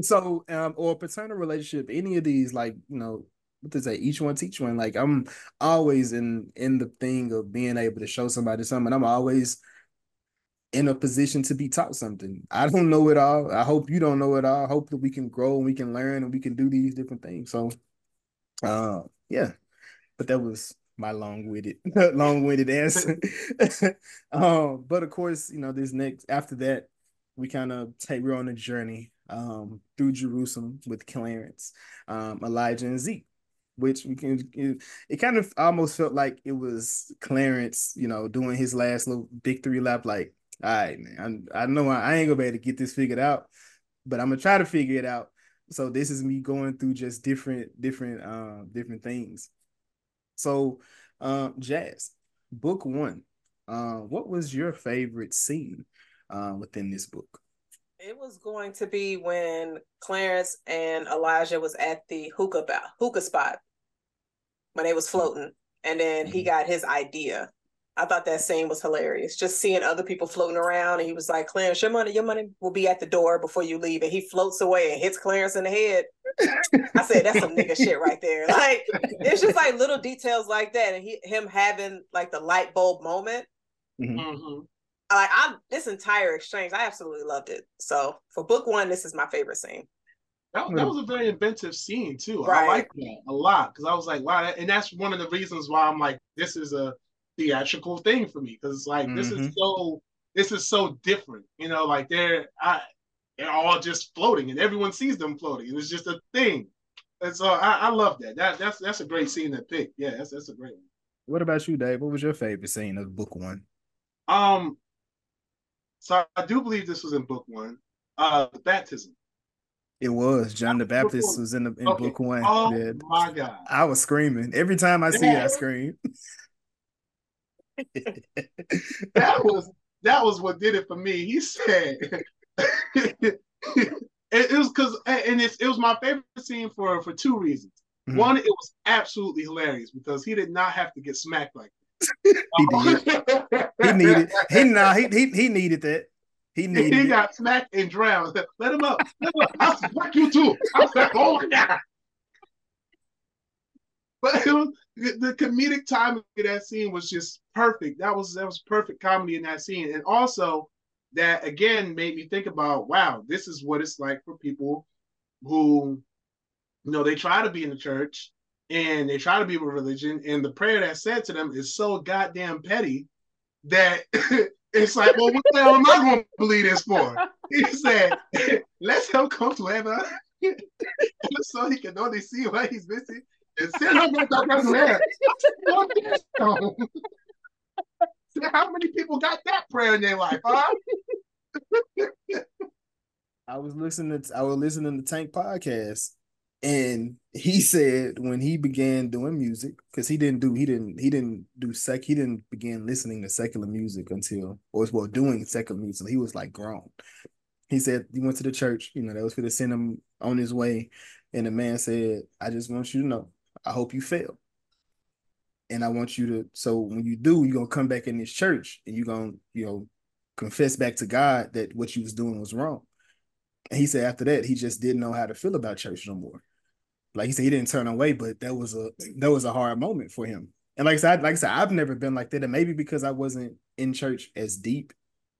B: so um or paternal relationship any of these like you know what to say each one teach one like i'm always in in the thing of being able to show somebody something i'm always in a position to be taught something. I don't know it all. I hope you don't know it all. I hope that we can grow and we can learn and we can do these different things. So uh yeah. But that was my long-winded long-winded answer. Um but of course you know this next after that we kind of take we're on a journey um through Jerusalem with Clarence, um, Elijah and Zeke, which we can it, it kind of almost felt like it was Clarence, you know, doing his last little victory lap, like, all right, man, I, I know I, I ain't gonna be able to get this figured out, but I'm gonna try to figure it out. So this is me going through just different, different, um, different things. So, um, Jazz, book one. Uh, what was your favorite scene uh, within this book?
D: It was going to be when Clarence and Elijah was at the hookah hookah spot when they was floating, and then he
B: Mhm.
D: got his idea. I thought that scene was hilarious. Just seeing other people floating around, and he was like, "Clarence, your money, your money will be at the door before you leave." And he floats away and hits Clarence in the head. I said, "That's some nigga shit right there." Like it's just like little details like that, and he him having like the light bulb moment.
C: Mhm.
D: Like I, this entire exchange, I absolutely loved it. So for book one, this is my favorite scene.
C: That, that was a very inventive scene too. I like that a lot because I was like, wow, that, and that's one of the reasons why I'm like, this is a theatrical thing for me because it's like this is
B: Mhm.
C: so this is so different. You know, like they're I, they're all just floating and everyone sees them floating. and It's just a thing. And so I, I love that. That that's that's a great scene to pick. Yeah, that's that's a great one.
B: What about you, Dave? What was your favorite scene of book one?
C: Um, so I do believe this was in book one. Uh, the baptism.
B: It was John the Baptist was in the in
C: Okay.
B: book one.
C: Oh
B: Yeah.
C: my god!
B: I was screaming every time I see it. I scream.
C: That was that was what did it for me. He said, it, it was because and it's, it was my favorite scene for for two reasons.
B: Mhm.
C: One, it was absolutely hilarious because he did not have to get smacked like
B: he did. He needed. He nah. He he he needed that. He needed.
C: he
B: it.
C: got smacked and drowned. Let him up. Let him up. I'll smack you too. I was like, oh my god. But was, the comedic timing of that scene was just perfect. That was that was perfect comedy in that scene, and also that again made me think about wow, this is what it's like for people who, you know, they try to be in the church and they try to be with religion, and the prayer that's said to them is so goddamn petty that it's like, well, what the hell am I going to believe this for? He said, "Let's help come to heaven so he can only see what he's missing heaven. What the hell? How many people got that prayer in their life, huh?
B: I was listening to I was listening to Tank podcast, and he said when he began doing music, because he didn't do he didn't he didn't do sec he didn't begin listening to secular music until or as well doing secular music. He was like grown. He said he went to the church, you know, that was for to send him on his way, and the man said, "I just want you to know, I hope you fail." And I want you to, so when you do, you're gonna come back in this church and you're gonna, you know, confess back to God that what you was doing was wrong. And he said after that, he just didn't know how to feel about church no more. Like he said, he didn't turn away, but that was a that was a hard moment for him. And like I said, like I said, I've never been like that. And maybe because I wasn't in church as deep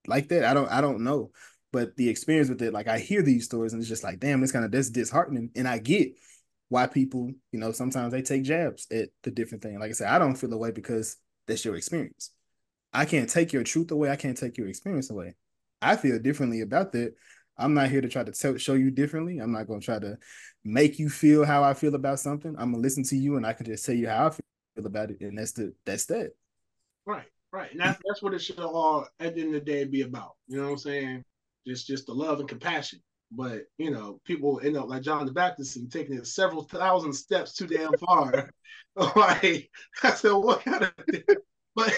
B: like that. I don't I don't know. But the experience with it, like I hear these stories and it's just like, damn, it's kind of that's disheartening. And I get why people, you know, sometimes they take jabs at the different thing. Like I said, I don't feel away because that's your experience. I can't take your truth away. I can't take your experience away. I feel differently about that. I'm not here to try to tell, show you differently. I'm not going to try to make you feel how I feel about something. I'm gonna listen to you, and I can just tell you how I feel about it, and that's the that's that.
C: Right, right. And that's that's what it should all at the end of the day be about. You know what I'm saying? Just just the love and compassion. But you know, people end up like John the Baptist and taking it several thousand steps too damn far. like I said, what kind of but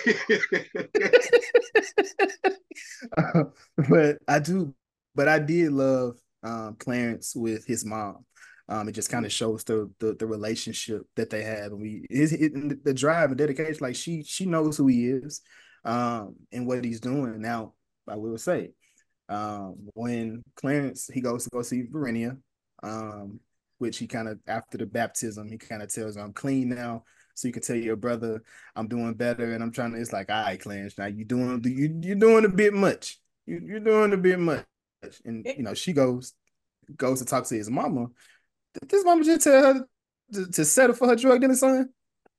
B: Uh, but I do, but I did love um, Clarence with his mom. Um, it just kind of shows the, the the relationship that they have, and we it, the drive and dedication. Like she she knows who he is, um, and what he's doing. Now, I will say, um, when Clarence he goes to go see Varinia, um, which he kind of after the baptism he kind of tells "I'm clean now." So you can tell your brother I'm doing better, and I'm trying to. It's like, all right, Clarence, now you doing you you're doing a bit much. You, you're doing a bit much, and you know she goes goes to talk to his mama. Did this mama just tell her to, to settle for her drug dealing son?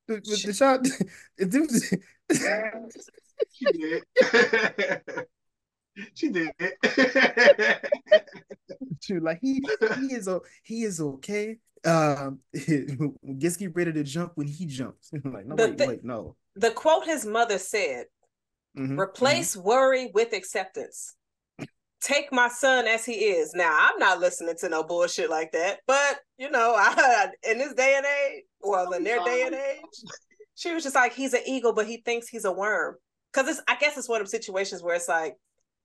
B: The, the, the child,
C: she did. she did.
B: she was like, he he is o- he is okay. Um, just get ready to jump when he jumps. like, no,
D: The
B: wait,
D: thi-
B: wait, no.
D: The quote his mother said
B: Mhm,
D: replace worry with acceptance. Take my son as he is. Now, I'm not listening to no bullshit like that, but you know, I, in this day and age, well, in their day and age, she was just like, he's an eagle, but he thinks he's a worm. Cause it's, I guess it's one of them situations where it's like,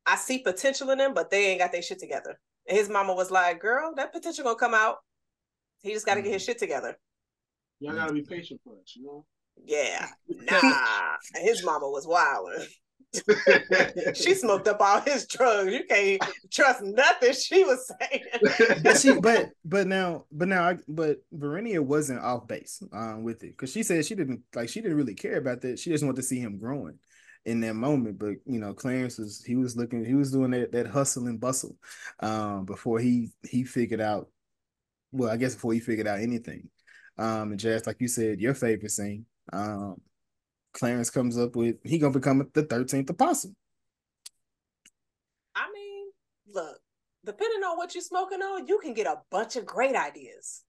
D: I see potential in them, but they ain't got their shit together. And his mama was like, girl, that potential gonna come out. He just got to get his shit together.
C: Y'all gotta be patient for us, you know.
D: Yeah, nah. And his mama was wilding. She smoked up all his drugs. You can't trust nothing she was saying.
B: but she but but now but now I, but Varinia wasn't off base um with it because she said she didn't like she didn't really care about that. She just wanted to see him growing in that moment. But you know, Clarence was he was looking he was doing that that hustle and bustle um before he he figured out well I guess before he figured out anything. Um and Jazz, like you said, your favorite scene. Um Clarence comes up with he gonna become the thirteenth apostle.
D: I mean, look, depending on what you're smoking on, you can get a bunch of great ideas.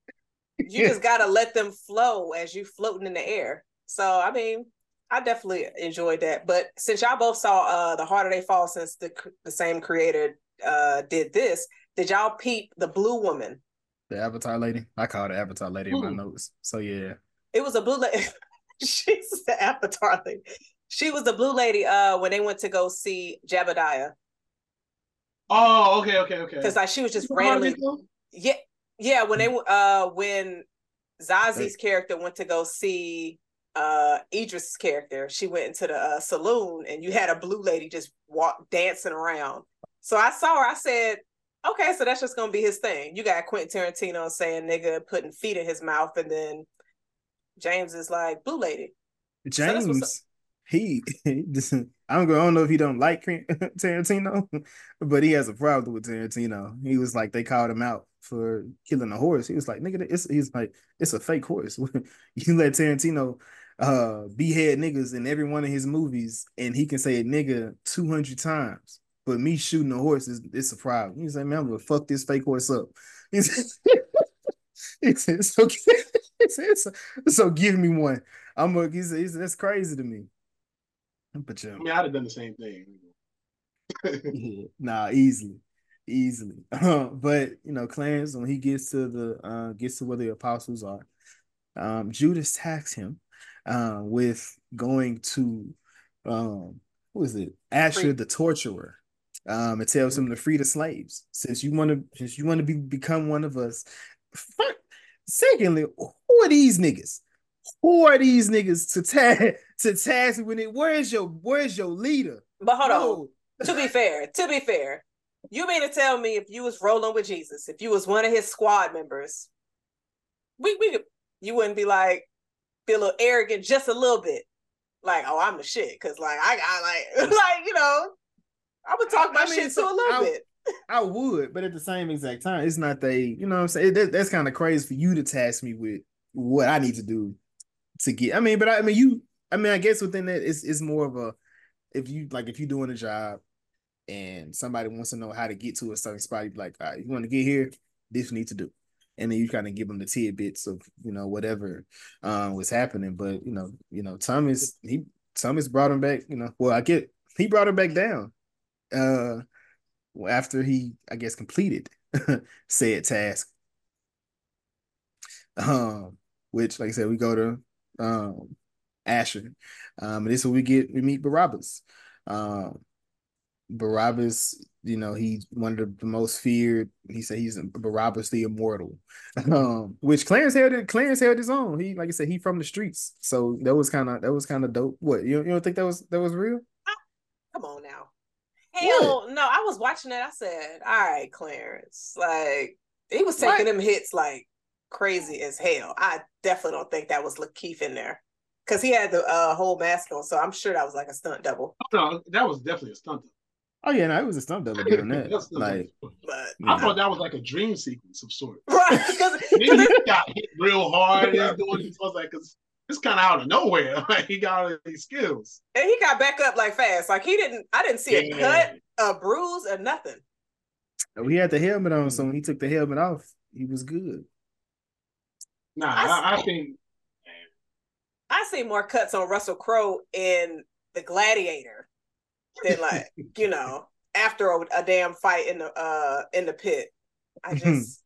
D: You
B: Yeah.
D: just gotta let them flow as you floating in the air. So I mean, I definitely enjoyed that. But since y'all both saw uh the harder they fall since the the same creator uh did this, did y'all peep the blue woman?
B: The Avatar lady. I call her Avatar lady in my notes. So yeah.
D: It was a blue lady. She's the Avatar lady. She was the blue lady uh when they went to go see Jebediah.
C: Oh, okay, okay, okay.
D: Because like she was just randomly Yeah, yeah, when they uh when Zazie's character went to go see uh Idris' character, she went into the uh, saloon and you had a blue lady just walk dancing around. So I saw her, I said, okay, so that's just gonna be his thing. You got Quentin Tarantino saying nigga putting feet in his mouth, and then Jeymes is like blue lady.
B: Jeymes, so he, he I don't, I don't know if he don't like Tarantino, but he has a problem with Tarantino. He was like they called him out for killing a horse. He was like, nigga, it's he's like it's a fake horse. you let Tarantino uh behead niggas in every one of his movies, and he can say a nigga two hundred times. But me shooting a horse is it's a problem. He's like, man, I'm gonna fuck this fake horse up. He's, said, so, so give me one. I'm a, he's, he's, that's crazy to me.
C: But yeah. I mean, I'd have done the same thing.
B: yeah, nah, easily, easily. but you know, Clarence when he gets to the uh gets to where the apostles are, um, Judas attacks him, uh, with going to um, who is it? Asher Free. the torturer. Um, it tells him to free the slaves. Since you want to, since you want to be become one of us. Secondly, who are these niggas? Who are these niggas to tag to task with it? Where's your where's your leader?
D: But hold no. on. to be fair, to be fair, you mean to tell me if you was rolling with Jesus, if you was one of his squad members, we we you wouldn't be like be a little arrogant just a little bit, like oh I'm the shit, cause like I got like like you know I would talk my I mean, shit so, a little I, bit.
B: I would, but at the same exact time, it's not they. You know what I'm saying? That, that's kind of crazy for you to task me with what I need to do to get. I mean, but I, I mean, you. I mean, I guess within that, it's it's more of a if you like if you're doing a job and somebody wants to know how to get to a certain spot, you be like, all right, you want to get here, this you need to do. And then you kind of give them the tidbits of you know whatever um, was happening, but you know, you know, Thomas he Thomas brought him back. You know, well, I get he brought him back down uh after he I guess completed said task. Um, which like I said, we go to um Asher. Um, and this is where we get we meet Barabbas. Um Barabbas, you know, he's one of the most feared. He said he's Barabbas the immortal. um, which Clarence held It, Clarence held his own. He like I said, he from the streets. So that was kind of that was kind of dope. What you, you don't think that was that was real?
D: Come on now. Hell what? no, I was watching it. I said, all right, Clarence. Like he was taking what? them hits like crazy as hell. I definitely don't think that was LaKeith in there. Cause he had the uh, whole mask on, so I'm sure that was like a stunt double.
C: No, that was definitely a stunt double.
B: Oh yeah, no, it was a stunt double doing that. like,
C: but, I thought that was like a dream sequence of sorts. Right, because he got hit real hard and doing. He was like, because it's kind of out of nowhere. Like he got all these skills,
D: and he got back up like fast. Like he didn't. I didn't see yeah. a cut, a bruise, or nothing.
B: We had the helmet on, so when he took the helmet off, he was good.
C: Nah, I, I, I think
D: I see more cuts on Russell Crowe in The Gladiator than like you know after a, a, damn fight in the uh in the pit. I just.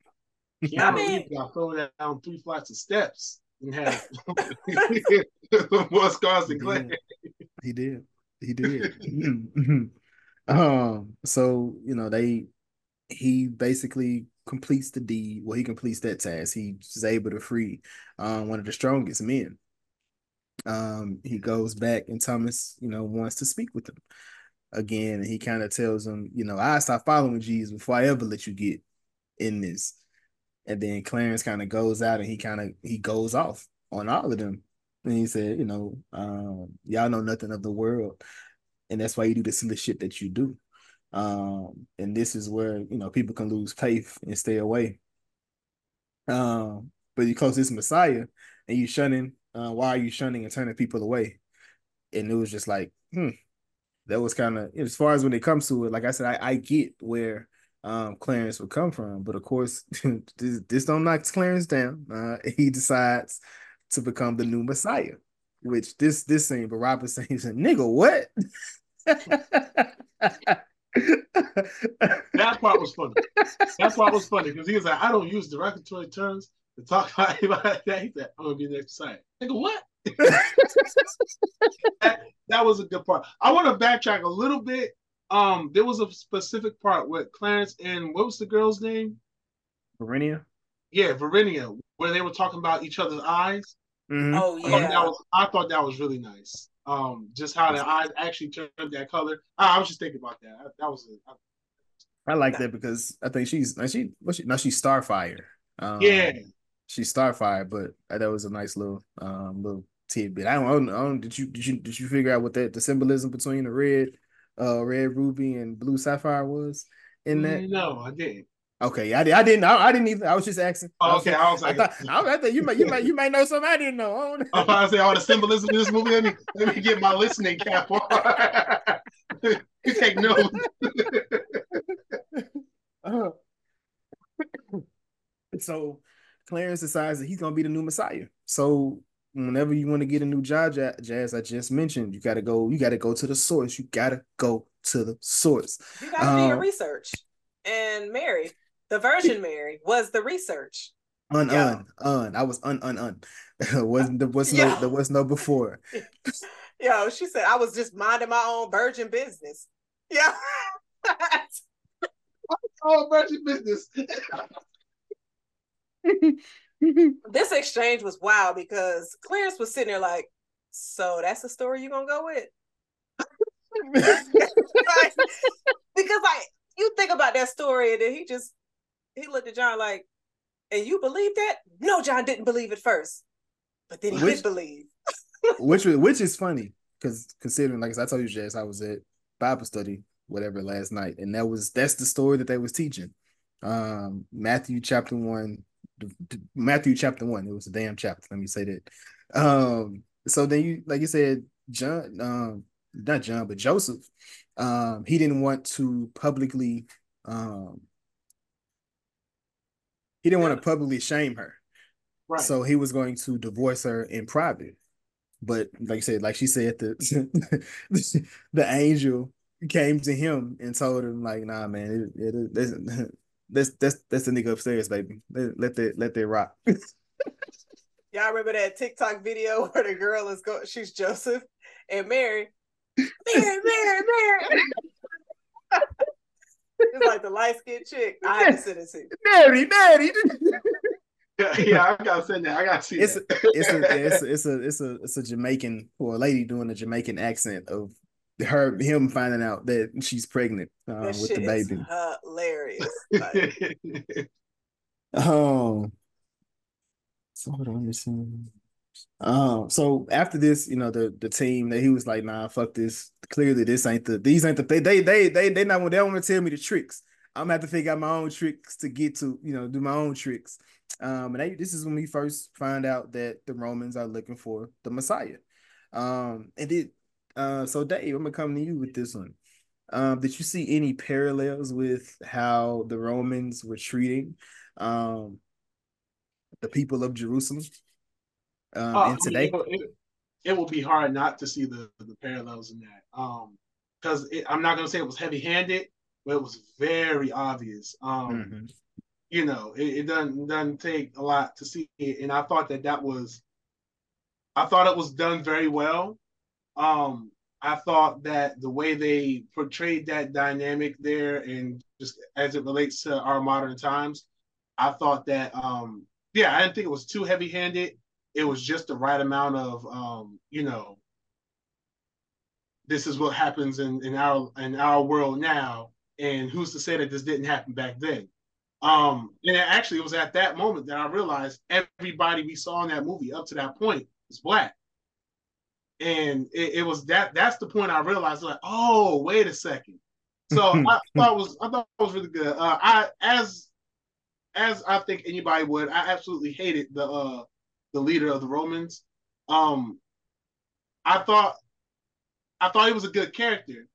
C: I mean, got thrown down three flights of steps and had more scars than Clay.
B: He did. He did. um. So you know they, he basically completes the deed. Well, he completes that task. He's able to free um, one of the strongest men. Um, he goes back, and Thomas, you know, wants to speak with him again. And he kind of tells him, you know, I stop following Jesus before I ever let you get in this. And then Clarence kind of goes out and he kind of he goes off on all of them. And he said, you know, um, y'all know nothing of the world. And that's why you do the silly shit that you do. Um, and this is where, you know, people can lose faith and stay away. Um, but you close this Messiah and you shunning, uh, why are you shunning and turning people away? And it was just like, hmm, that was kind of as far as when it comes to it, like I said, I, I get where um, Clarence would come from. But of course, this, this don't knock Clarence down. Uh, he decides to become the new Messiah. which this this scene, but Robert saying, "Nigga, what?"
C: that part was funny. That part was funny because he was like, "I don't use derogatory terms to talk about anybody that." He said, "I'm gonna be the next side." Nigga, what? That, that was a good part. I want to backtrack a little bit. Um, there was a specific part with Clarence and what was the girl's name?
B: Varinia.
C: Yeah, Varinia, where they were talking about each other's eyes.
D: Mm-hmm. Oh yeah,
C: that was, I thought that was really nice. Um, just how the eyes actually turned that color. I, I was just thinking about that. I, that was. A,
B: I, I like that because I think she's she what she now she's Starfire.
C: Um, yeah,
B: she's Starfire, but that was a nice little um little tidbit. I don't, I don't, I don't did you did you did you figure out what that the symbolism between the red uh red ruby and blue sapphire was in that?
C: No, I didn't.
B: Okay, I, I didn't. I, I didn't even. I was just asking.
C: Oh, okay, I was like,
B: I thought, I, thought you might, you might, you might know something I didn't know. I
C: am about to say all the symbolism in this movie. Let me, let me get my listening cap on. you take notes.
B: uh, so, Clarence decides that he's gonna be the new Messiah. So, whenever you want to get a new job, Jazz, I just mentioned, you gotta go. You gotta go to the source. You gotta go to the source.
D: You gotta um, do your research. And Mary the Virgin Mary was the research.
B: Un un un. I was un un un. wasn't there was no there was no before.
D: Yo, she said I was just minding my own virgin business. Yeah.
C: oh, virgin business.
D: this exchange was wild because Clarence was sitting there like, so that's the story you're gonna go with? like, because like you think about that story and then he just he looked at John like, and you believe that? No, John didn't believe it first, but then he which, did believe.
B: which which is funny because considering, like I told you, Jess, I was at Bible study, whatever, last night, and that was that's the story that they was teaching. Um, Matthew chapter one, Matthew chapter one. It was a damn chapter. Let me say that. Um, so then you, like you said, John, um, not John, but Joseph, um, he didn't want to publicly um he didn't want to publicly shame her. Right. So he was going to divorce her in private. But like you said, like she said, the the angel came to him and told him, like, nah, man, it, it, it, that's that's that's the nigga upstairs, baby. Let, let that let that rock.
D: Y'all remember that TikTok video where the girl is going, she's Joseph and Mary. Mary, Mary, Mary. It's like the light skinned chick. I have to send it to you. Daddy, daddy.
C: yeah, yeah, I gotta send that. I gotta see
B: it's
C: that.
B: A, it's, a, it's, a, it's a it's a it's a Jamaican or a lady doing a Jamaican accent of her him finding out that she's pregnant uh, with the baby.
D: hilarious. Like...
B: oh, so hold on, listen. Um, so after this, you know, the the team that he was like, nah, fuck this. Clearly, this ain't the these ain't the they they they they they not they don't want to tell me the tricks. I'm gonna have to figure out my own tricks to get to, you know, do my own tricks. Um, and they, this is when we first find out that the Romans are looking for the Messiah. Um, and it uh so Dave, I'm gonna come to you with this one. Um, did you see any parallels with how the Romans were treating um the people of Jerusalem? um, uh, in today?
C: I mean, it, it, will be hard not to see the the parallels in that. Um, because I'm not gonna say it was heavy handed, but it was very obvious. Um, mm-hmm. you know, it, it doesn't doesn't take a lot to see it, and I thought that that was, I thought it was done very well. Um, I thought that the way they portrayed that dynamic there, and just as it relates to our modern times, I thought that um, yeah, I didn't think it was too heavy handed it was just the right amount of um, you know this is what happens in, in our in our world now and who's to say that this didn't happen back then? Um and actually it was at that moment that i realized everybody we saw in that movie up to that point was black and it, it was that that's the point i realized like oh wait a second so i thought it was i thought it was really good uh i as as i think anybody would i absolutely hated the uh the leader of the Romans. Um, I thought I thought he was a good character,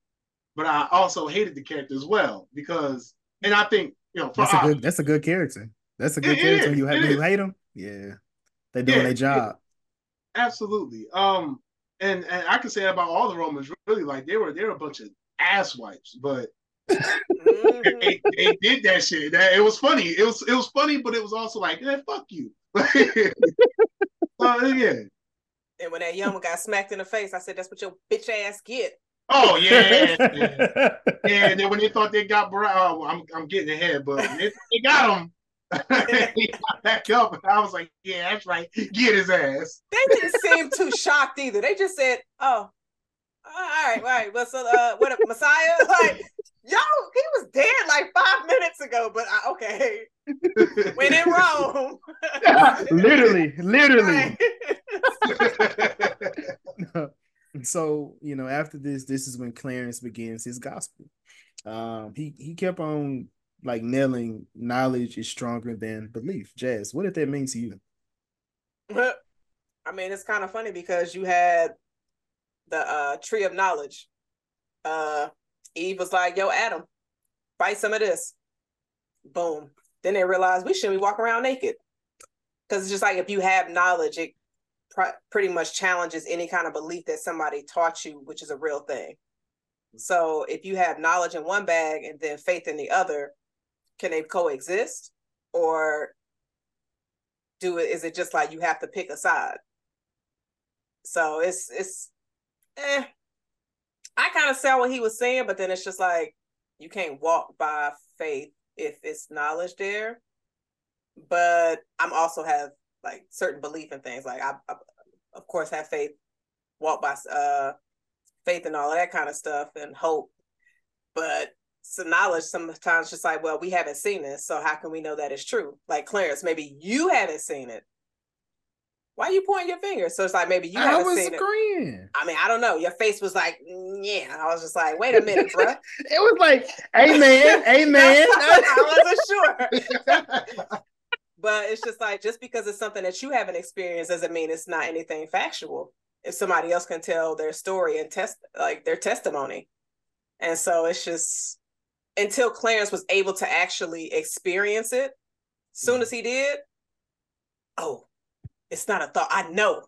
C: but I also hated the character as well because, and I think you know
B: that's a good that's a good character. That's a good it, character. It you, you hate them, yeah, they're doing yeah, their job.
C: absolutely. Um, and and I can say about all the Romans. Really, like they were they were a bunch of ass wipes, but mm-hmm. they, they, did that shit. That it was funny. It was it was funny, but it was also like, hey, fuck you. uh,
D: yeah. And when that young one got smacked in the face, I said, "That's what your bitch ass get."
C: Oh yeah, yeah. And then when they thought they got Brown, oh, I'm I'm getting ahead, but they, they got him. he got back up, and I was like, "Yeah, that's right. Get his ass."
D: They didn't seem too shocked either. They just said, "Oh, all right, all right. Well, so uh, what a Messiah? Like, yo, he was dead like five minutes ago, but I, okay. when in Rome,
B: literally, literally. so you know, after this, this is when Clarence begins his gospel. Um, he he kept on like nailing knowledge is stronger than belief. Jazz, what did that mean to you?
D: I mean, it's kind of funny because you had the uh, tree of knowledge. Uh, Eve was like, "Yo, Adam, fight some of this." Boom. Then they realized we shouldn't be walking around naked because it's just like if you have knowledge, it pr- pretty much challenges any kind of belief that somebody taught you, which is a real thing. So if you have knowledge in one bag and then faith in the other, can they coexist, or do it? Is it just like you have to pick a side? So it's it's eh, I kind of saw what he was saying, but then it's just like you can't walk by faith if it's knowledge there. But I'm also have like certain belief in things. Like I, I of course have faith, walk by uh faith and all of that kind of stuff and hope. But some knowledge sometimes just like, well, we haven't seen this, so how can we know that it's true? Like Clarence, maybe you haven't seen it, why are you pointing your finger? So it's like maybe you haven't I was seen agreeing. It. I mean, I don't know. Your face was like, yeah. I was just like, wait a minute, bro. it
B: was like, amen, amen.
D: I wasn't sure. but it's just like, just because it's something that you haven't experienced doesn't mean it's not anything factual. If somebody else can tell their story and test like their testimony. And so it's just until Clarence was able to actually experience it, soon mm-hmm. as he did, oh, it's not a thought. I know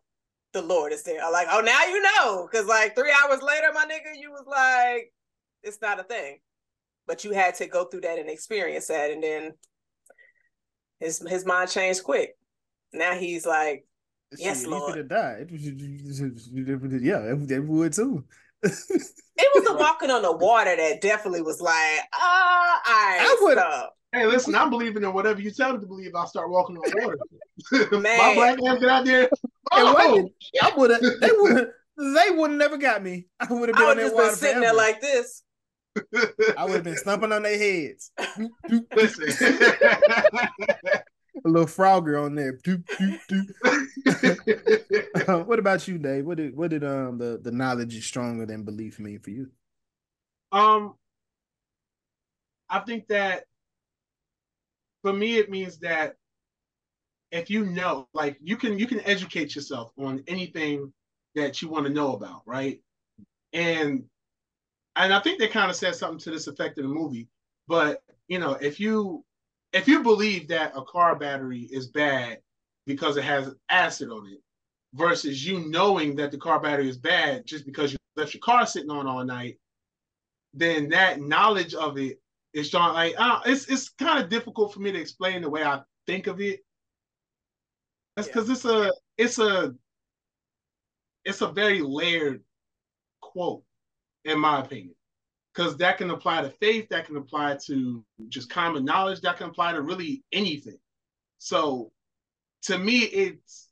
D: the Lord is there. I'm like, oh, now you know. Cause like three hours later, my nigga, you was like, it's not a thing. But you had to go through that and experience that. And then his his mind changed quick. Now he's like, yes, Lord. He died.
B: Yeah, that would too.
D: It was the walking on the water that definitely was like, ah, uh, I would. Have.
C: Hey, listen, I'm believing in whatever you tell me to believe. I'll start walking on water. My black man get out there.
B: Oh, I would have. They would. They would have never got me. I would have been, on that water
D: sitting forever. there like this.
B: I would have been stumping on their heads. Listen. A little frogger on there. uh, what about you, Dave? What did what did um the, the knowledge is stronger than belief mean for you?
C: Um I think that for me it means that if you know like you can you can educate yourself on anything that you want to know about right and and i think they kind of said something to this effect in the movie but you know if you if you believe that a car battery is bad because it has acid on it versus you knowing that the car battery is bad just because you left your car sitting on all night then that knowledge of it's John. Like uh, it's it's kind of difficult for me to explain the way I think of it. That's because yeah. it's a it's a it's a very layered quote, in my opinion. Because that can apply to faith, that can apply to just common knowledge, that can apply to really anything. So, to me, it's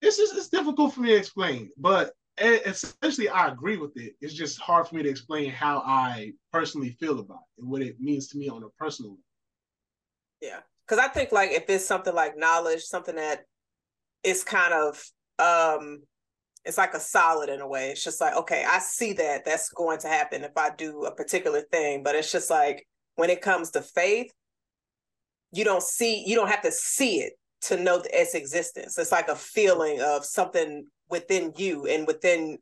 C: it's just it's difficult for me to explain. But essentially I agree with it. It's just hard for me to explain how I personally feel about it and what it means to me on a personal level.
D: Yeah, because I think like if it's something like knowledge, something that is kind of um it's like a solid in a way. It's just like, okay, I see that that's going to happen if I do a particular thing. But it's just like when it comes to faith, you don't see, you don't have to see it to know its existence. It's like a feeling of something within you and within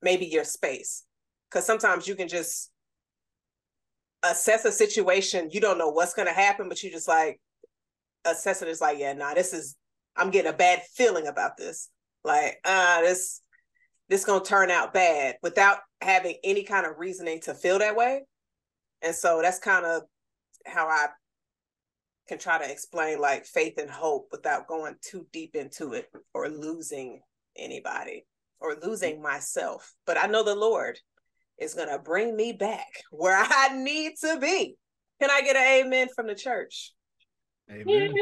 D: maybe your space. Because sometimes you can just assess a situation, you don't know what's going to happen, but you just like assess it as like, yeah, nah, this is, I'm getting a bad feeling about this. Like, uh, this this gonna turn out bad without having any kind of reasoning to feel that way. And so that's kind of how I can try to explain like faith and hope without going too deep into it or losing anybody or losing myself. But I know the Lord is going to bring me back where I need to be. Can I get an amen from the church? Amen.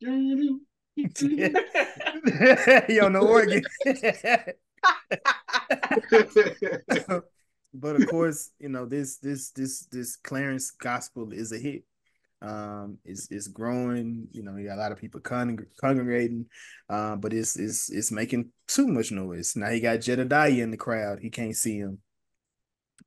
B: on the organ. but of course, you know this this this this Clarence gospel is a hit. Um, it's it's growing. You know, you got a lot of people con- congregating, uh, but it's it's it's making too much noise. Now he got Jedediah in the crowd. He can't see him.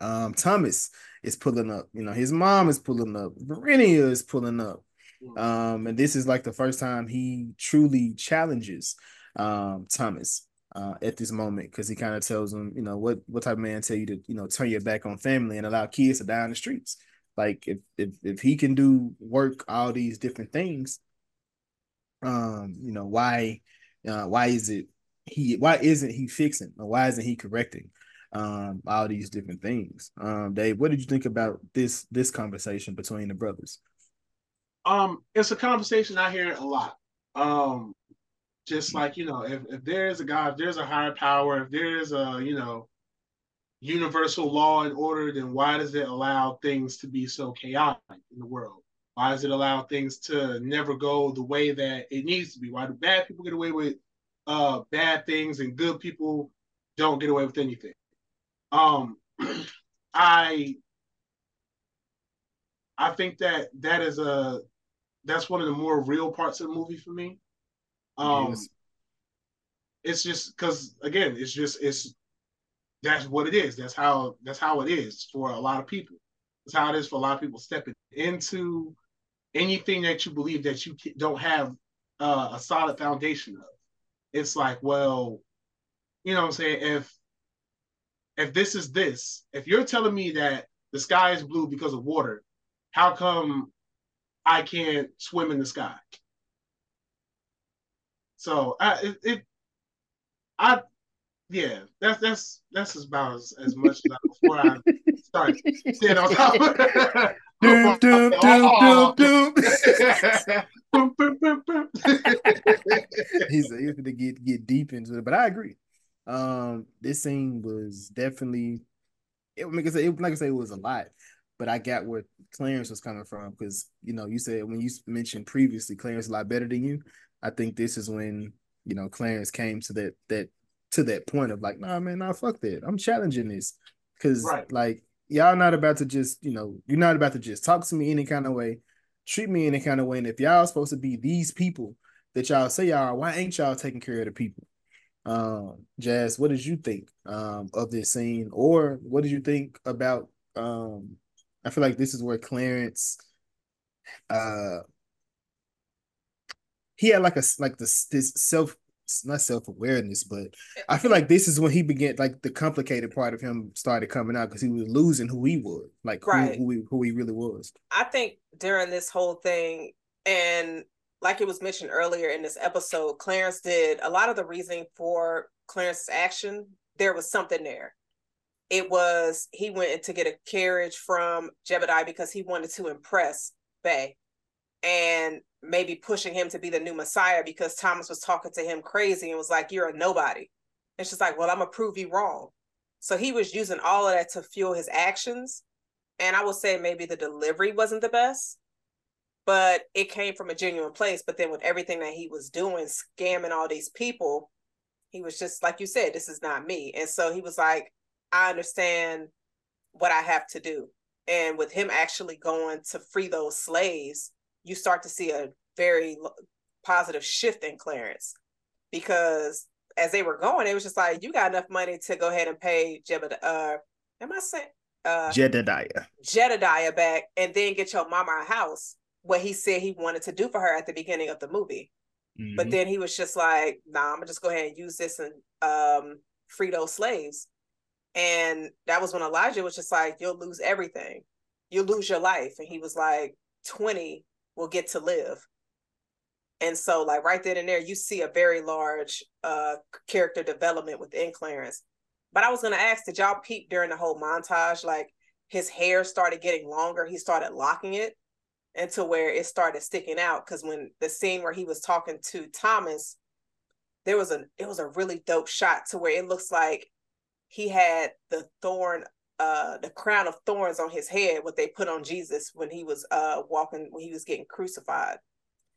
B: Um, Thomas is pulling up. You know, his mom is pulling up. Varinia is pulling up. Hmm. Um, and this is like the first time he truly challenges um Thomas uh, at this moment because he kind of tells him, you know, what what type of man tell you to, you know, turn your back on family and allow kids to die in the streets. Like if if if he can do work all these different things, um, you know, why uh why is it he why isn't he fixing or why isn't he correcting um all these different things? Um, Dave, what did you think about this this conversation between the brothers?
C: Um, it's a conversation I hear a lot. Um, just like you know, if, if there is a God, if there's a higher power, if there is a you know universal law and order, then why does it allow things to be so chaotic in the world? Why does it allow things to never go the way that it needs to be? Why do bad people get away with uh, bad things and good people don't get away with anything? Um, I I think that that is a that's one of the more real parts of the movie for me. Um, yes. It's just because again, it's just it's that's what it is. That's how that's how it is for a lot of people. That's how it is for a lot of people stepping into anything that you believe that you don't have uh, a solid foundation of. It's like, well, you know what I'm saying? If if this is this, if you're telling me that the sky is blue because of water, how come I can't swim in the sky? So I it, it I yeah, that's that's that's about as, as much as I before I start sitting on top. doom, doom, doom, doom,
B: doom. he's he's to get get deep into it, but I agree. Um, this scene was definitely, it, like I said, it, like I said, it was a lot, but I got where Clarence was coming from because you know you said when you mentioned previously Clarence a lot better than you. I think this is when you know Clarence came to that that to that point of like, nah, man, nah, fuck that. I'm challenging this because right. like y'all not about to just, you know, you're not about to just talk to me any kind of way, treat me any kind of way. And if y'all supposed to be these people that y'all say y'all are, why ain't y'all taking care of the people? Um, Jazz, what did you think um of this scene, or what did you think about um? I feel like this is where Clarence, uh, he had like a like this this self not self awareness, but I feel like this is when he began like the complicated part of him started coming out because he was losing who he was, like right. who, who he, who he really was.
D: I think during this whole thing, and like it was mentioned earlier in this episode, Clarence did a lot of the reasoning for Clarence's action. There was something there. It was he went to get a carriage from Jebediah because he wanted to impress Bay. And maybe pushing him to be the new Messiah because Thomas was talking to him crazy and was like, You're a nobody. And she's like, Well, I'm gonna prove you wrong. So he was using all of that to fuel his actions. And I will say maybe the delivery wasn't the best, but it came from a genuine place. But then with everything that he was doing, scamming all these people, he was just like you said, this is not me. And so he was like, I understand what I have to do. And with him actually going to free those slaves, you start to see a very positive shift in Clarence because as they were going, it was just like you got enough money to go ahead and pay Jebediah. Uh, am I saying uh,
B: Jedediah?
D: Jedediah back, and then get your mama a house. What he said he wanted to do for her at the beginning of the movie, mm-hmm. but then he was just like, "Nah, I'm gonna just go ahead and use this and um, free those slaves." And that was when Elijah was just like, "You'll lose everything. You'll lose your life." And he was like, "20 will get to live. And so, like right then and there, you see a very large uh character development within Clarence. But I was gonna ask, did y'all peep during the whole montage? Like his hair started getting longer, he started locking it into where it started sticking out. Cause when the scene where he was talking to Thomas, there was a it was a really dope shot to where it looks like he had the thorn uh the crown of thorns on his head what they put on jesus when he was uh walking when he was getting crucified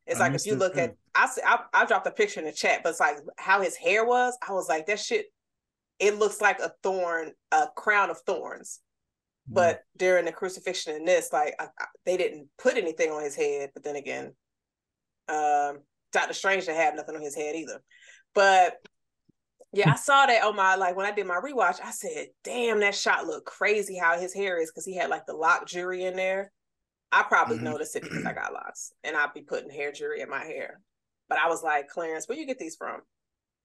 D: it's like if you look at I, I I dropped a picture in the chat, but it's like how his hair was. I was like, that shit. It looks like a thorn, a crown of thorns. Mm-hmm. But during the crucifixion in this, like I, I, they didn't put anything on his head. But then again, um, Doctor Strange didn't have nothing on his head either. But yeah, I saw that on my like when I did my rewatch. I said, "Damn, that shot looked crazy. How his hair is because he had like the lock jewelry in there." I probably mm-hmm. noticed it because I got locks and I'd be putting hair jewelry in my hair. But I was like, Clarence, where you get these from?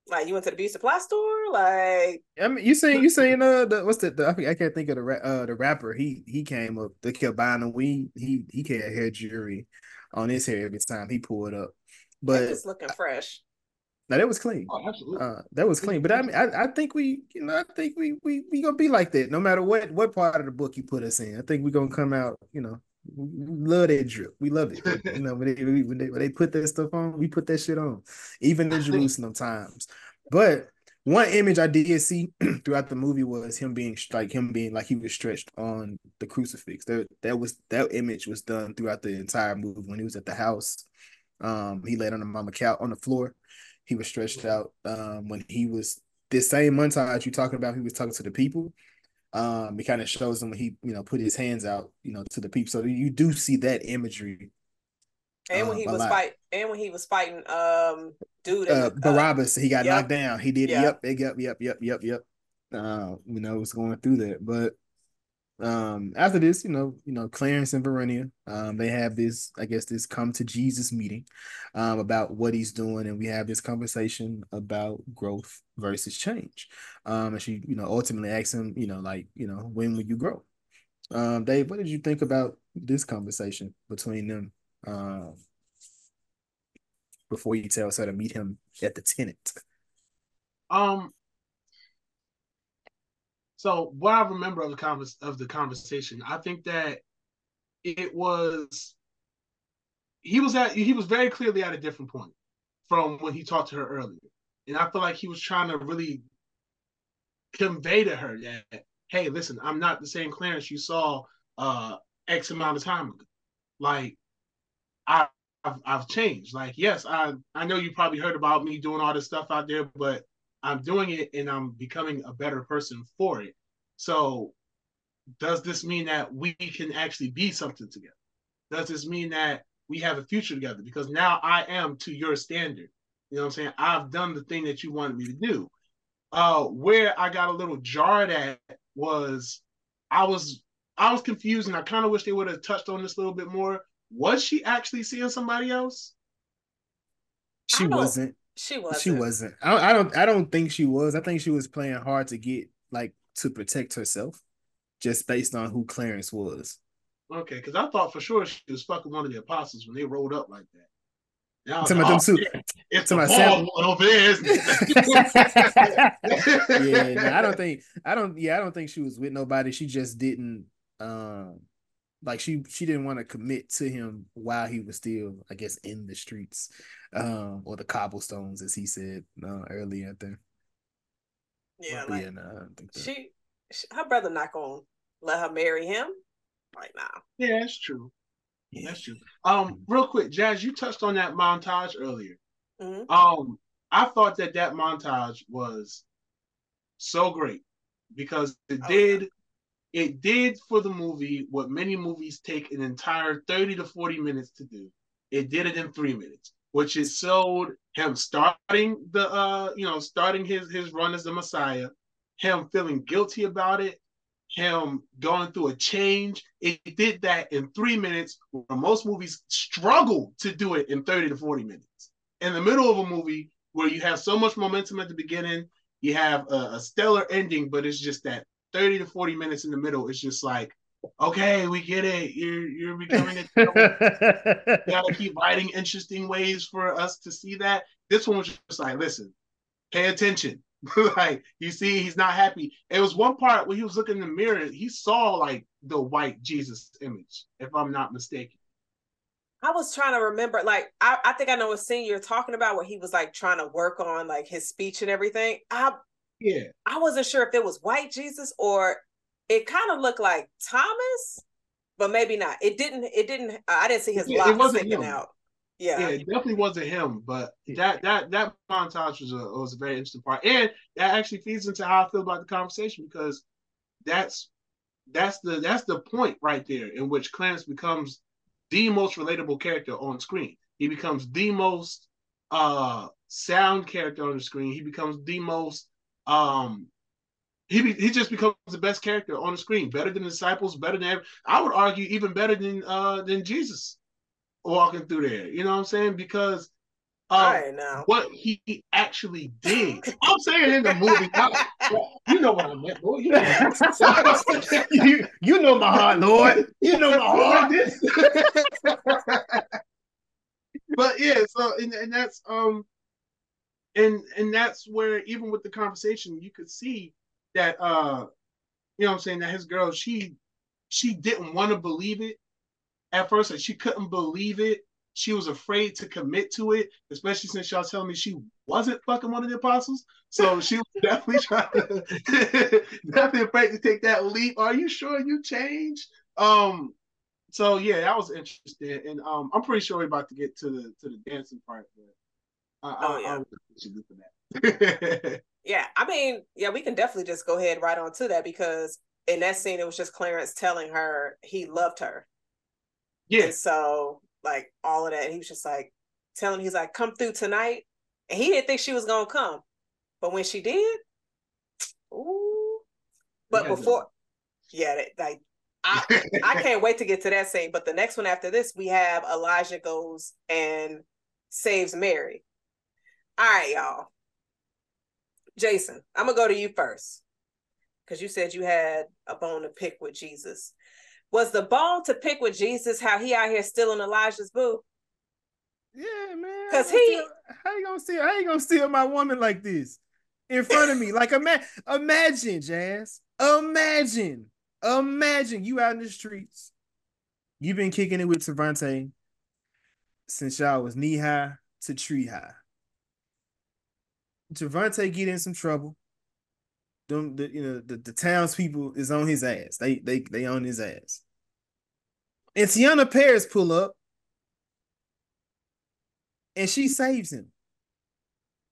D: Like you went to the beauty supply store? Like
B: I mean, you saying you saying uh the what's the, the I can't think of the uh the rapper he he came up they kept buying the weed he he had hair jewelry on his hair every time he pulled up, but
D: it's looking fresh.
B: Now that was clean.
C: Oh, absolutely.
B: Uh, that was clean. But I mean, I, I think we, you know, I think we we we gonna be like that. No matter what what part of the book you put us in, I think we're gonna come out, you know, we love that drip. We love it. you know, when they, when they when they put that stuff on, we put that shit on, even in Jerusalem times. But one image I did see throughout the movie was him being like him being like he was stretched on the crucifix. That that was that image was done throughout the entire movie when he was at the house. Um, he laid on the mama couch on the floor. He was stretched out. Um, when he was this same montage you talking about, he was talking to the people um, it kind of shows him when he, you know, put his hands out, you know, to the people. So you do see that imagery.
D: And when um, he was fight, and when he was fighting, um, dude,
B: uh, Barabbas, he got yep. knocked down. He did, yep, yep, yep, yep, yep, yep, yep. Uh, you know, was going through that, but um after this you know you know clarence and Varinia, um they have this i guess this come to jesus meeting um about what he's doing and we have this conversation about growth versus change. Um and she you know ultimately asks him you know like you know when will you grow? Um dave what did you think about this conversation between them um before you tell us how to meet him at the tenant?
C: Um so what I remember of the convers- of the conversation, I think that it was he was at he was very clearly at a different point from when he talked to her earlier. And I feel like he was trying to really convey to her that, hey, listen, I'm not the same Clarence you saw uh X amount of time ago. Like I I've, I've changed. Like, yes, I I know you probably heard about me doing all this stuff out there, but I'm doing it and I'm becoming a better person for it. So, does this mean that we can actually be something together? Does this mean that we have a future together? Because now I am to your standard. You know what I'm saying? I've done the thing that you wanted me to do. Uh, where I got a little jarred at was I was I was confused and I kind of wish they would have touched on this a little bit more. Was she actually seeing somebody else?
B: She wasn't.
D: She wasn't.
B: She wasn't. I, I don't. I don't think she was. I think she was playing hard to get like to protect herself, just based on who Clarence was.
C: Okay, because I thought for sure she was fucking one of the apostles when they rolled up like that.
B: Now, to my them too.
C: It's to my Sam over there.
B: yeah, no, I don't think I don't. Yeah, I don't think she was with nobody. She just didn't. Um, like she she didn't want to commit to him while he was still, I guess, in the streets, um, or the cobblestones, as he said uh, earlier. I think.
D: Yeah, like, yeah, no, I don't think so. she, she, her brother not gonna let her marry him right now.
C: Yeah, that's true. Yeah. That's true. Um, real quick, Jazz, you touched on that montage earlier. Mm-hmm. Um, I thought that that montage was so great because it oh, did yeah it did for the movie what many movies take an entire 30 to 40 minutes to do. It did it in three minutes, which is showed him starting the uh, you know, starting his his run as the Messiah, him feeling guilty about it, him going through a change. It did that in three minutes, where most movies struggle to do it in 30 to 40 minutes. In the middle of a movie where you have so much momentum at the beginning, you have a, a stellar ending, but it's just that 30 to 40 minutes in the middle, it's just like okay, we get it. You're you're becoming a you gotta keep writing interesting ways for us to see that. This one was just like, listen, pay attention. like you see, he's not happy. It was one part when he was looking in the mirror, he saw like the white Jesus image, if I'm not mistaken.
D: I was trying to remember, like I, I think I know a scene you're talking about where he was like trying to work on like his speech and everything. I
C: yeah,
D: I wasn't sure if it was white Jesus or it kind of looked like Thomas, but maybe not. It didn't. It didn't. I didn't see his yeah, locks sticking him. out. Yeah.
C: yeah, it definitely wasn't him. But that that that montage was a was a very interesting part, and that actually feeds into how I feel about the conversation because that's that's the that's the point right there in which Clarence becomes the most relatable character on screen. He becomes the most uh sound character on the screen. He becomes the most um he be, he just becomes the best character on the screen, better than the disciples, better than I would argue even better than uh than Jesus walking through there. You know what I'm saying? Because uh, what he actually did. I'm saying in the movie, you know what I meant, boy. You know,
B: you, you know my heart, Lord. You know my heart.
C: but yeah, so and, and that's um and and that's where even with the conversation you could see that uh you know what I'm saying that his girl she she didn't want to believe it at first and she couldn't believe it. She was afraid to commit to it especially since y'all telling me she wasn't fucking one of the apostles. So she was definitely trying to definitely afraid to take that leap. Are you sure you changed? Um so yeah that was interesting. And um i'm pretty sure we're about to get to the to the dancing part but I, oh, yeah. I, I,
D: that. Yeah, I mean, yeah, we can definitely just go ahead right on to that because in that scene it was just Clarence telling her he loved her. Yeah. And so like all of that, he was just like telling he's like, come through tonight. And he didn't think she was gonna come. But when she did, ooh. But yeah, before yeah, like I I can't wait to get to that scene. But the next one after this, we have Elijah goes and saves Mary. All right, y'all. Jason, I'm gonna go to you first because you said you had a bone to pick with Jesus. Was the bone to pick with Jesus how he out here stealing Elijah's boo?
B: Yeah, man.
D: Because he,
B: how you gonna steal? How you gonna steal my woman like this in front of me? like, ima- imagine, Jazz. Imagine, imagine you out in the streets. You've been kicking it with Cervante since y'all was knee high to tree high. Javante get in some trouble. Them, the, you know, the, the townspeople is on his ass. They they they on his ass. And Teyonah Parris pull up, and she saves him.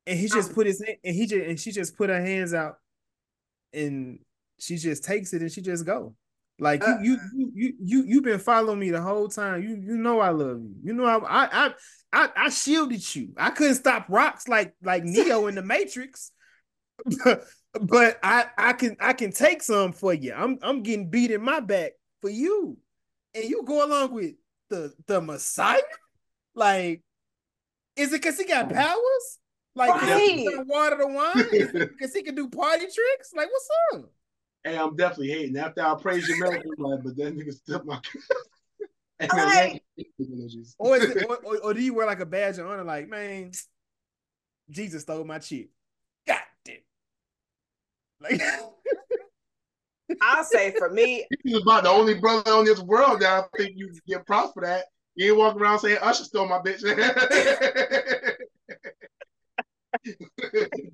B: And he just oh. put his and he just and she just put her hands out, and she just takes it and she just go. Like uh, you, you, you, you, you, been following me the whole time. You, you know I love you. You know I, I, I, I shielded you. I couldn't stop rocks like like Neo in the Matrix, but, I, I can, I can take some for you. I'm, I'm getting beat in my back for you, and you go along with the the Messiah. Like, is it because he got powers? Like, right. water the wine? Because he can do party tricks? Like, what's up?
C: Hey, I'm definitely hating. After I praise your miracle, like, but that nigga still my.
B: Right. or, is it, or, or, or, do you wear like a badge of honor? Like, man, Jesus stole my chip. God damn.
D: Like, I'll say for me,
C: he's about the only brother on this world that I think you get props for that. You ain't walking around saying Usher stole my bitch.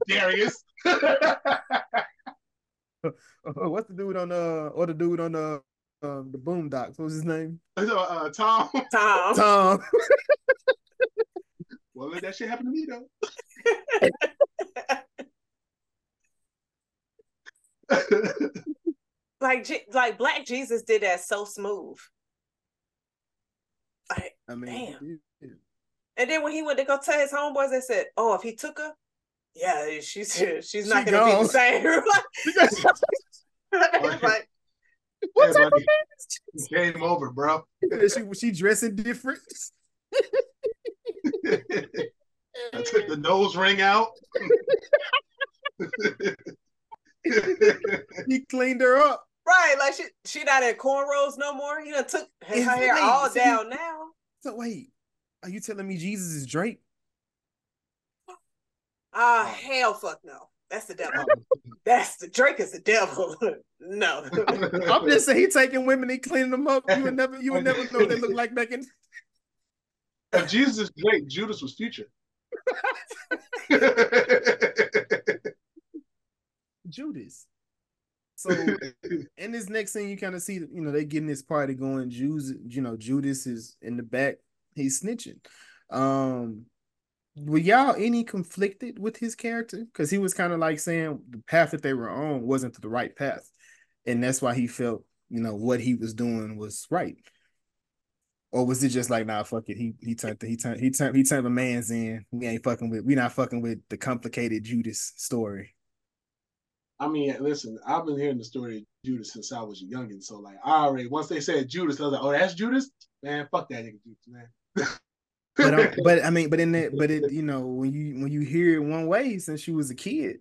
C: Darius.
B: What's the dude on the uh, or the dude on the um the Boondocks? What's his name?
C: Uh, Tom.
D: Tom.
B: Tom.
C: well, let that shit happen to me though.
D: like like Black Jesus did that so smooth. Like, I mean, damn. And then when he went to go tell his homeboys, they said, "Oh, if he took her, yeah, she's she's not she gonna gone. be the same."
C: like, what type of is Game over, bro.
B: she she dressing different.
C: I took the nose ring out.
B: he cleaned her up.
D: Right. right, like she she not in cornrows no more. He done took her, her hair
B: wait,
D: all
B: so
D: down now.
B: So wait, are you telling me Jesus is Drake?
D: Ah,
C: Oh.
D: hell, fuck no. That's the devil. That's the Drake is the devil. no.
B: I'm just saying he taking women, he cleaning them up. You would never, you would never know what they look like back in.
C: if Jesus is Drake, Judas was Future.
B: Judas. So in this next scene, you kind of see, that, you know, they getting this party going. Jews, you know, Judas is in the back. He's snitching. Um, were y'all any conflicted with his character? Because he was kind of like saying the path that they were on wasn't the right path, and that's why he felt, you know, what he was doing was right. Or was it just like, nah, fuck it? He he turned the, he turned he turned he turned the man's in. We ain't fucking with we not fucking with the complicated Judas story.
C: I mean, listen, I've been hearing the story of Judas since I was a youngin'. So like, I already once they said Judas, I was like, oh, that's Judas, man. Fuck that nigga, Judas, man.
B: but um, but I mean, but in that, but it, you know, when you when you hear it one way since you was a kid,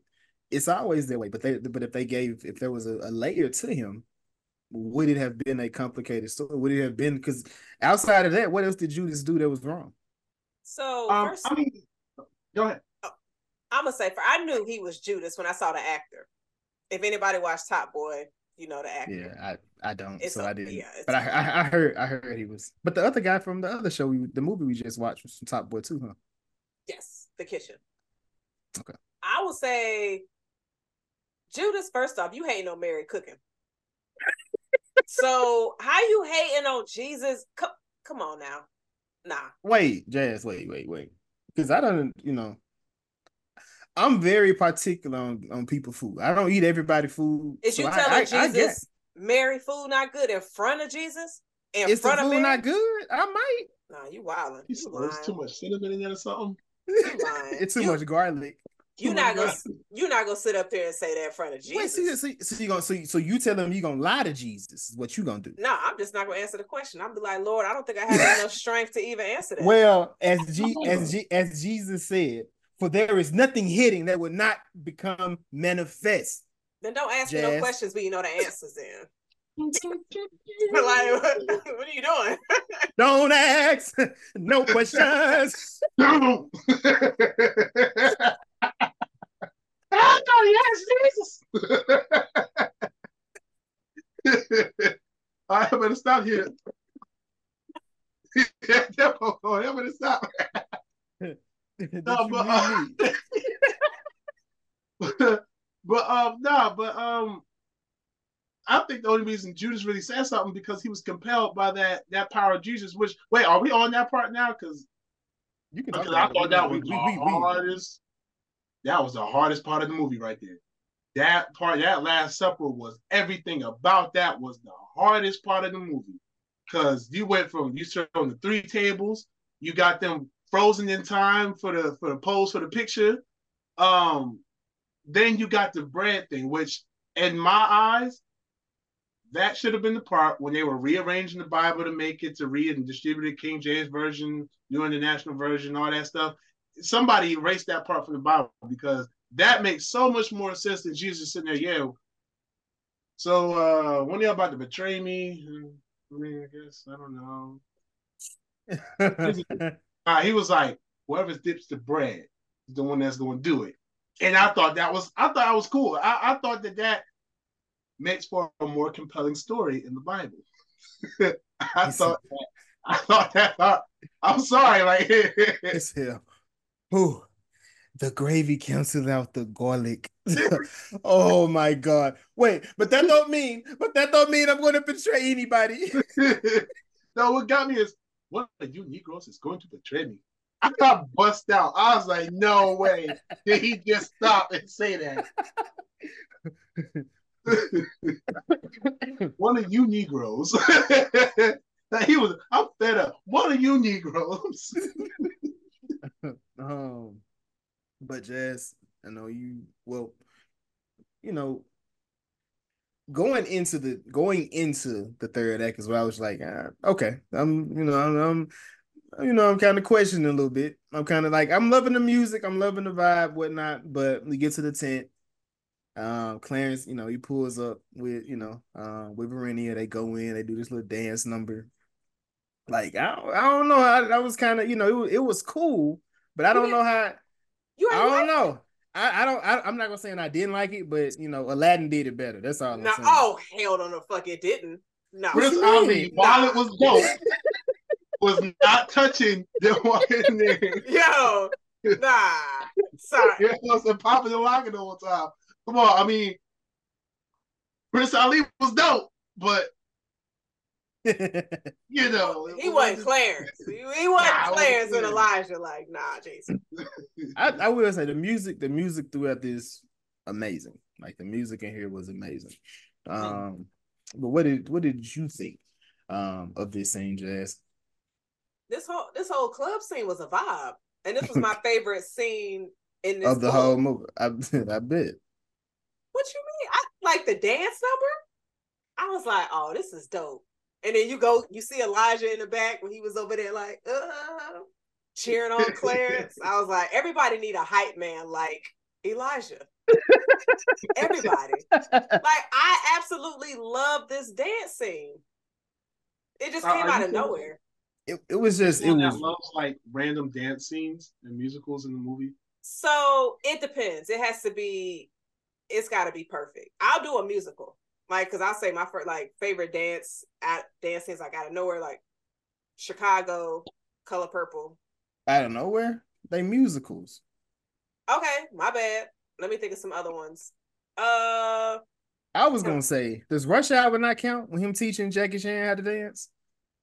B: it's always that way. But they, but if they gave, if there was a, a layer to him, would it have been a complicated story? Would it have been because outside of that, what else did Judas do that was wrong?
D: So
C: um,
D: first,
C: I mean, go ahead.
D: I'm gonna say for I knew he was Judas when I saw the actor. If anybody watched Top Boy, you know the actor.
B: Yeah, I I don't,
D: It's
B: so I didn't.
D: yeah,
B: but I, I I heard I heard he was. But the other guy from the other show, we the movie we just watched was from Top Boy too, huh?
D: Yes, the kitchen.
B: Okay.
D: I will say, Judas. First off, you hating on Mary cooking. so how you hating on Jesus? Come, come on now, nah.
B: Wait, Jazz, wait, wait, wait. Because I don't, you know, I'm very particular on, on people food. I don't eat everybody food.
D: Is
B: so
D: you telling
B: I- I get-
D: Jesus Mary food not good in front of Jesus? In
B: Is the
D: front of
B: food
D: Mary?
B: not good? I might.
D: Nah, you wilding.
C: You
D: You
C: said there's too much cinnamon in there or something.
D: lying.
B: it's too
D: You-
B: much garlic.
D: You
C: Too
D: not gonna you not gonna sit up there and say that in front of Jesus.
B: Wait, so, so, so you gonna so, so you tell him you gonna lie to Jesus? Is what you gonna do?
D: No, I'm just not gonna answer the question. I'm be like, Lord, I don't think I have enough strength to even answer that.
B: Well, as G, as G, as Jesus said, for there is nothing hidden that would not become manifest.
D: then don't ask me no questions when you know the answers. Then, like, what, what are you doing?
B: Don't ask no questions.
C: No. I thought he asked Jesus. I better stop here. yeah, I better stop.
B: That
C: No,
B: you
C: but,
B: really
C: uh,
B: need.
C: but um no, but um I think the only reason Judas really said something because he was compelled by that that power of Jesus. Which wait, are we on that part now? Because
B: You can talk
C: because I thought that was
B: We-
C: the
B: we- we- we-
C: hardest. That was the hardest part of the movie right there. That part, that Last Supper was everything about that was the hardest part of the movie. Cause you went from you served on the three tables, you got them frozen in time for the for the pose for the picture. Um, then you got the bread thing, which in my eyes, that should have been the part when they were rearranging the Bible to make it to read and distribute it, King James version, New International version, all that stuff. Somebody erased that part from the Bible because that makes so much more sense than Jesus sitting there, yeah. So uh when they're about to betray me, I mean, I guess I don't know. Uh, he was like, whoever dips the bread is the one that's going to do it. And I thought that was, I thought that was cool. I, I thought that that makes for a more compelling story in the Bible. I thought, that, I thought that. I, I'm sorry, like
B: It's hell. Ooh, the gravy cancels out the garlic. oh my god. Wait, but that don't mean, but that don't mean I'm gonna betray anybody.
C: no, what got me is one of you Negroes is going to betray me. I got bust out. I was like, no way. Did he just stop and say that? one of you Negroes. Like, he was, I'm fed up. One of you Negroes.
B: um, but Jazz, I know you. Well, you know, going into the going into the third act is where I was like, ah, okay, I'm, you know, I'm, I'm you know, I'm kind of questioning a little bit. I'm kind of like, I'm loving the music, I'm loving the vibe, whatnot. But we get to the tent, Um, Clarence, you know, he pulls up with, you know, um, with Varinia. They go in, they do this little dance number. Like I don't, I don't know. I, that was kind of, you know, it was, it was cool, but I don't know how.
D: You
B: I don't know. I, I don't. I, I'm not gonna say I didn't like it, but you know, Aladdin did it better. That's all I'm
D: No,
B: saying.
D: oh hell no, the fuck it didn't. No,
C: Prince
B: you
C: Ali,
B: mean?
C: while it was dope, was not touching the one in there.
D: yo, nah, sorry.
C: It was a popping and locking the whole time. Come on, I mean, Prince Ali was dope, but you know,
D: He wasn't
C: wasn't-
D: Clarence. He, he wasn't
C: Nah, I
D: Clarence and Elijah. Like, nah, Jason.
B: I, I will say the music, the music throughout this amazing. Like the music in here was amazing. Um, but what did what did you think um of this scene, Jazz?
D: This whole this whole club scene was a vibe, and this was my favorite scene in this
B: Of the
D: book.
B: whole movie, I, I bet.
D: What you mean? I like the dance number. I was like, oh, this is dope. And then you go, you see Elijah in the back when he was over there, like, uh, cheering on Clarence. I was like, everybody need a hype man like Elijah. everybody. Like, I absolutely love this dance scene. It just
C: Are-
D: came out of
C: feeling-
D: nowhere.
B: It, it was just it was
C: loves like random dance scenes and musicals in the movie.
D: So it depends. It has to be. It's got to be perfect. I'll do a musical, like because I'll say my first like favorite dance at dance scenes like out of nowhere, like Chicago, Color Purple.
B: out of nowhere. They musicals.
D: Okay, my bad. Let me think of some other ones. Uh,
B: I was gonna say, does Rush Hour not count when him teaching Jackie Chan how to dance?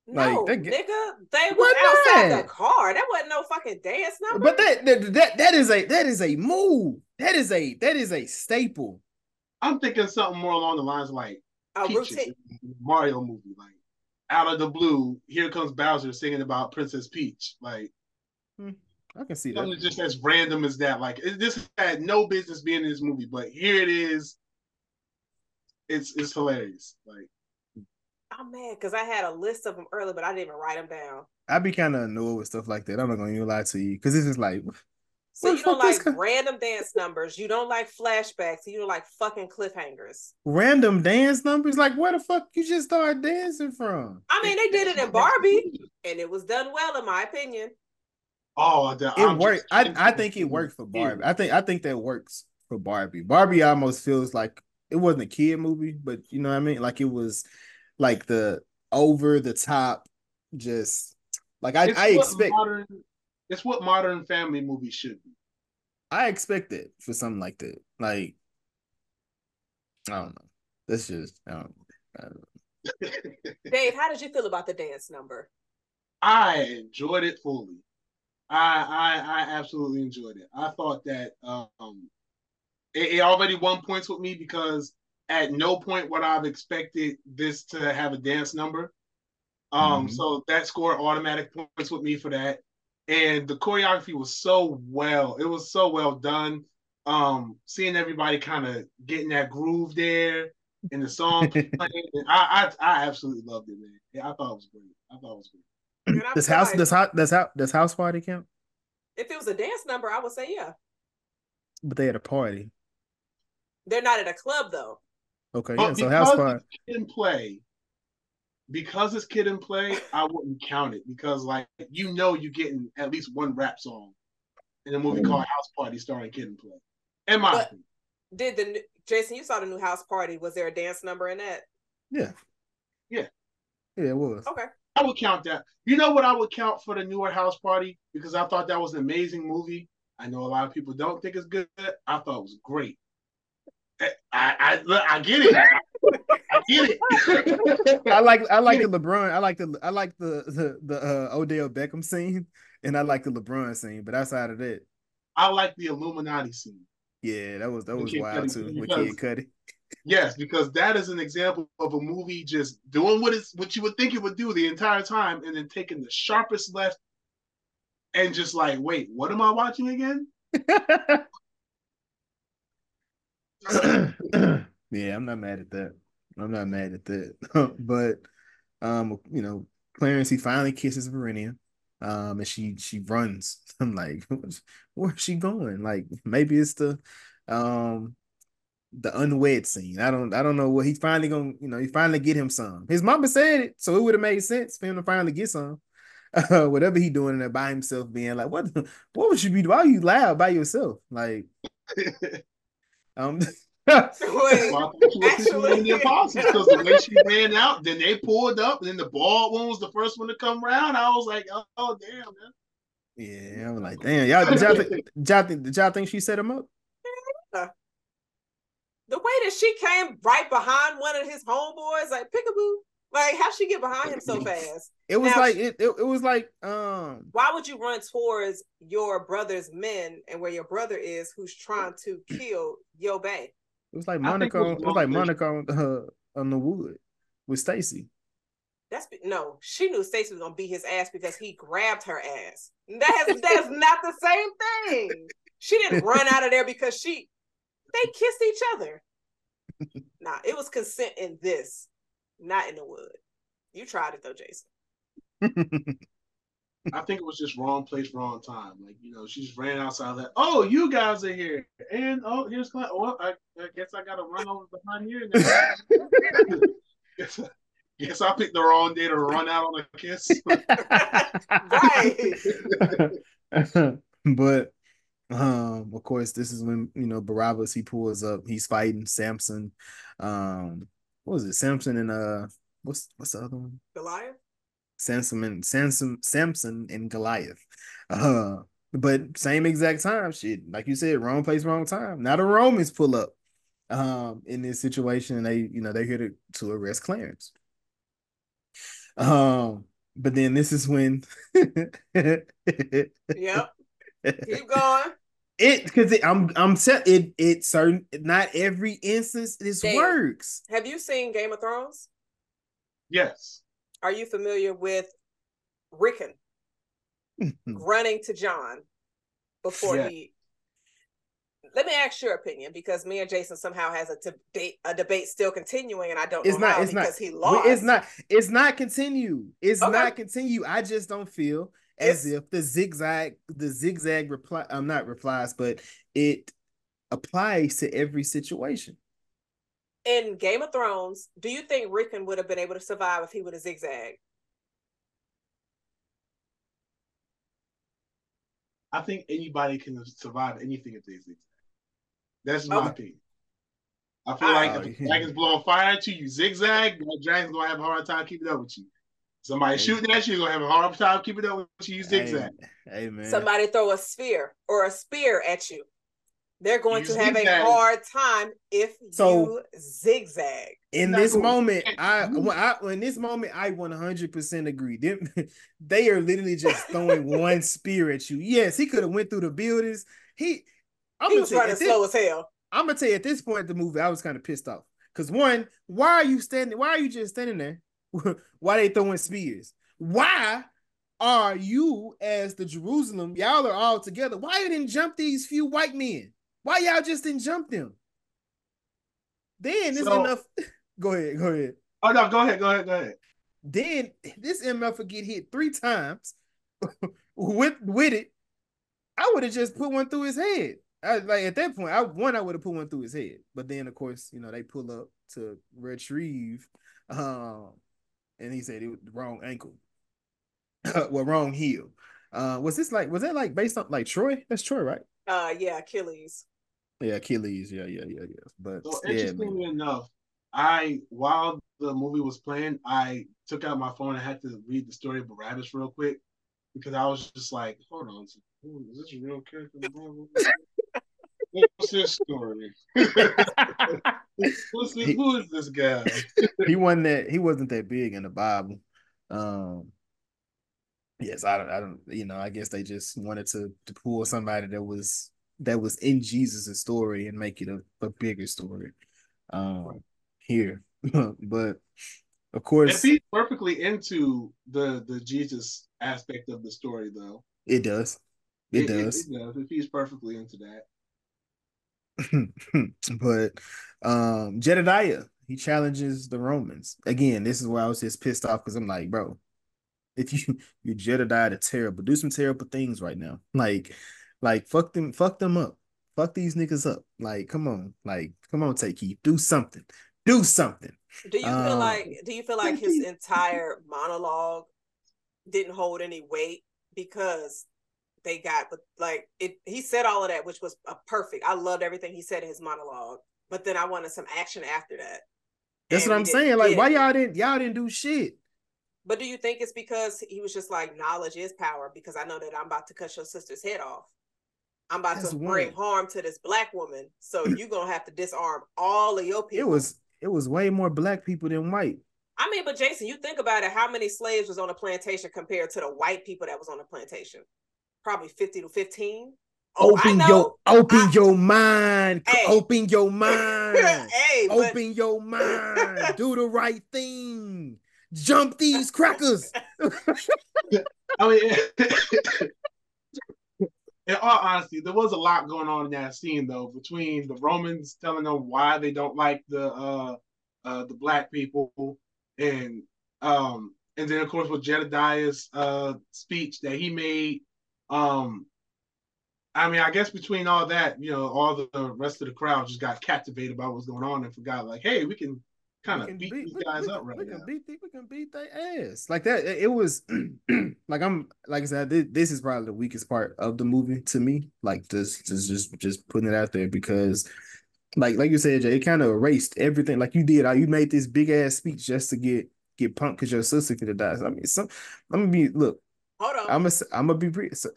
B: Like,
D: no,
B: they get-
D: nigga, they was outside
B: not?
D: the car. That wasn't no fucking dance number.
B: But that, that that that is a that is a move. That is a that is a staple.
C: I'm thinking something more along the lines of like
D: a
C: Peaches. Mario movie, like out of the blue, here comes Bowser singing about Princess Peach, like hmm.
B: I can see
C: something
B: that.
C: just as random as that. Like it, this had no business being in this movie, but here it is. It's it's hilarious. Like oh,
D: I'm mad because I had a list of them earlier, but I didn't even write them down.
B: I'd be kind of annoyed with stuff like that. I'm not gonna even lie to you because this is like
D: So you don't like random dance numbers. You don't like flashbacks. You don't like fucking cliffhangers.
B: random dance numbers. Like where the fuck you just started dancing from?
D: I mean, they did it in Barbie, and it was done well, in my opinion.
C: oh, the,
B: It
C: I'm
B: worked.
C: just-
B: I I think it worked for Barbie. I think I think that works for Barbie. Barbie almost feels like it wasn't a kid movie, but you know what I mean. Like it was like the over the top, just like I
C: It's
B: I expect
C: modern. It's what modern family movies should be.
B: I expect it for something like that. Like I don't know. That's just I don't. I don't know.
D: Dave, how did you feel about the dance number?
C: I enjoyed it fully. I I I absolutely enjoyed it. I thought that um it, it already won points with me because at no point would I've expected this to have a dance number. Um
B: Mhm.
C: so that scored automatic points with me for that. And the choreography was so well, it was so well done. Um seeing everybody kind of getting that groove there and the song playing. I, I I absolutely loved it, man. Yeah, I thought it was great. I thought it was great.
D: And I
B: house
D: like
B: does house does house does house party count?
D: if it was a dance number, I would say yeah.
B: But they had a party.
D: They're not at a club though.
B: Okay,
C: But
B: yeah. So house party.
C: it's kid and play, because it's kid and play, I wouldn't count it because like you know you're getting at least one rap song in a movie mm. called House Party starring Kid and Play. In my
D: But-
C: opinion.
D: Did the Jason? You saw the new house party? Was there a dance number in that?
B: Yeah.
C: Yeah.
B: Yeah, it was.
D: Okay.
C: I would count that. You know what I would count for the newer House Party because I thought that was an amazing movie. I know a lot of people don't think it's good. I thought it was great. Eh, I I, I, I get it. I get it.
B: I like I like the LeBron. I like the I like the the, the uh, Odell Beckham scene, and I like the LeBron scene. But outside of that,
C: I like the Illuminati scene.
B: yeah, that was that was wild
C: Cudi,
B: too with Kid Cudi.
C: Yes, because that is an example of a movie just doing what it's what you would think it would do the entire time, and then taking the sharpest left, and just like, wait, what am I watching again?
B: yeah, I'm not mad at that. I'm not mad at that. but um, you know, Clarence he finally kisses Varinia. Um, and she she runs. I'm like, where's she going? Like maybe it's the um the unwed scene. I don't I don't know what he's finally gonna, you know, he finally get him some. His mama said it, so it would have made sense for him to finally get some. Uh, whatever he doing there by himself, being like, what what would you be why are you loud by yourself? Like um
C: Well, I she was
D: actually-
C: in the apostles because the way she ran out, then they pulled up, and then the bald one was the first one to come around. I was like, oh, oh, damn, man.
B: Yeah, I'm like, damn, y'all did y'all think did y'all think, did y'all think she set him up?
D: the way that she came right behind one of his homeboys, like peekaboo, like how she get behind him so fast?
B: It was
D: Now-
B: like it, it, it was like um
D: Why would you run towards your brother's men and where your brother is, who's trying to kill Yo Bay?
B: It was like
C: I think it
B: Monica
C: was
B: it was like
C: long
B: Monica on, uh, on the wood with Stacy.
D: That's no. She knew Stacy was gonna beat his ass because he grabbed her ass. That has, that is not the same thing. She didn't run out of there because she. They kissed each other. Nah, it was consent in this, not in the wood. You tried it though, Jason.
C: I think it was just wrong place, wrong time. Like, you know, she just ran outside that, oh, you guys are here. And oh, here's Clint. Well, I, I guess I gotta run over behind here. Now. guess, guess I picked the wrong day to run out on a kiss.
D: Right.
B: but um of course this is when you know Barabbas he pulls up he's fighting Samson um what was it Samson and uh what's what's the other one
D: Goliath.
B: Samson and Samson Samson and Goliath uh but same exact time shit like you said wrong place wrong time now the Romans pull up um in this situation and they you know they're here to, to arrest Clarence um but then this is when
D: Yep. Keep going.
B: It because it, I'm I'm set it it certain not every instance this
D: Damn.
B: works.
D: Have you seen Game of Thrones?
C: yes.
D: Are you familiar with Rickon mm-hmm. running to Jon before
C: Yeah.
D: he? Let me ask your opinion because me and Jason somehow has a debate a debate still continuing, and I don't
B: It's
D: know
B: not
D: how
B: it's not
D: because he lost.
B: it's not it's not continue. It's
D: Okay.
B: not continue. I just don't feel as
D: It's-
B: if the zigzag the zigzag reply I'm uh, not replies, but it applies to every situation.
D: In Game of Thrones. Do you think Rickon would have been able to survive if he would have zigzagged?
C: I think anybody can survive anything if they zigzag. That's my
D: Okay.
C: opinion. I feel
D: Alright.
C: like if a dragon's blowing fire at you, you zigzag, that dragon's gonna have a hard time keeping up with you. Somebody
B: Hey.
C: shooting at you, you're gonna have a hard time keeping up with you, you zigzag.
B: Hey, hey, man.
D: Somebody throw a sphere or a spear at you. They're going
C: You
D: to have a hard time if
B: So-
D: you zigzag.
B: in this moment, I, when I in this moment, I 100% agree. Them, they are literally just throwing one spear at you. Yes, he could have went through the buildings. He, I'm
D: He was
B: tell you,
D: running
B: this-
D: slow as hell.
B: I'm gonna tell you at this point in the movie, I was kind of pissed off. Cause one, why are you standing? Why are you just standing there? why they throwing spears? Why are you as the Jerusalem? Y'all are all together. Why you didn't jump these few white men? Why y'all just didn't jump them? Then there's
C: So-
B: enough. Go ahead, go ahead.
C: Oh no, go ahead, go ahead, go ahead.
B: Then this MF would get hit three times with with it. I would have just put one through his head. I, like at that point, I one I would have put one through his head. But then of course, you know, they pull up to retrieve, um, and he said it was the wrong ankle. well, wrong heel. Uh, was this like was that like based on like Troy? That's Troy, right?
D: Uh yeah, Achilles.
B: Yeah, Achilles. Yeah, yeah, yeah, yeah. But
C: So
B: yeah,
C: interestingly
B: man.
C: enough, I while the movie was playing, I took out my phone and had to read the story of Barabbas real quick because I was just like, hold on, is this a real character? What's this story? What's this, who is this guy?
B: he wasn't that he wasn't that big in the Bible. Um yes, I don't I don't you know, I guess they just wanted to to pull somebody that was that was in Jesus' story and make it a, a bigger story. Um here. but of course, It
C: feeds perfectly into the the Jesus aspect of the story, though.
B: it does. It, does.
C: It, does. It feeds perfectly into that.
B: but um Jedediah, he challenges the Romans. Again, this is where I was just pissed off because I'm like, bro, if you you Jedediah to terrible, do some terrible things right now. Like, like fuck them, fuck them up. fuck these niggas up. Like, come on, like, come on, LaKeith, do something, do something.
D: Do you feel um, like? Do you feel like his entire monologue didn't hold any weight because they got, but like it, he said all of that, which was a perfect. I loved everything he said in his monologue, but then I wanted some action after that.
B: That's what I'm saying. Like, why y'all didn't y'all didn't do shit?
D: But do you think it's because he was just like knowledge is power? Because I know that I'm about to cut your sister's head off. I'm about That's to bring harm to this black woman. So you're gonna have to disarm all of your people.
B: It was it was way more black people than white.
D: I mean, but Jason, you think about it, how many slaves was on a plantation compared to the white people that was on the plantation? Probably 50 to 15.
B: Oh, open your open I, your mind. Hey. Open your mind. hey, open but... your mind. Do the right thing. Jump these crackers.
C: I mean, in all honesty, there was a lot going on in that scene though, between the Romans telling them why they don't like the uh, uh, the black people, and um, and then of course with Jedediah's uh, speech that he made. Um, I mean, I guess between all that, you know, all the rest of the crowd just got captivated by what was going on and forgot, like, hey, we can kind of beat, beat, these guys we, up right we now. Can beat,
B: we can beat their ass like that. It was like I'm like I said, this, this, is probably the weakest part of the movie to me. Like just just just just putting it out there because. Like, like you said, Jay, it kind of erased everything. Like you did, uh, you made this big ass speech just to get get punked because your sister could have died. So, I mean, some I'm gonna be look.
D: Hold on.
B: I'm gonna I'm gonna be pretty. So,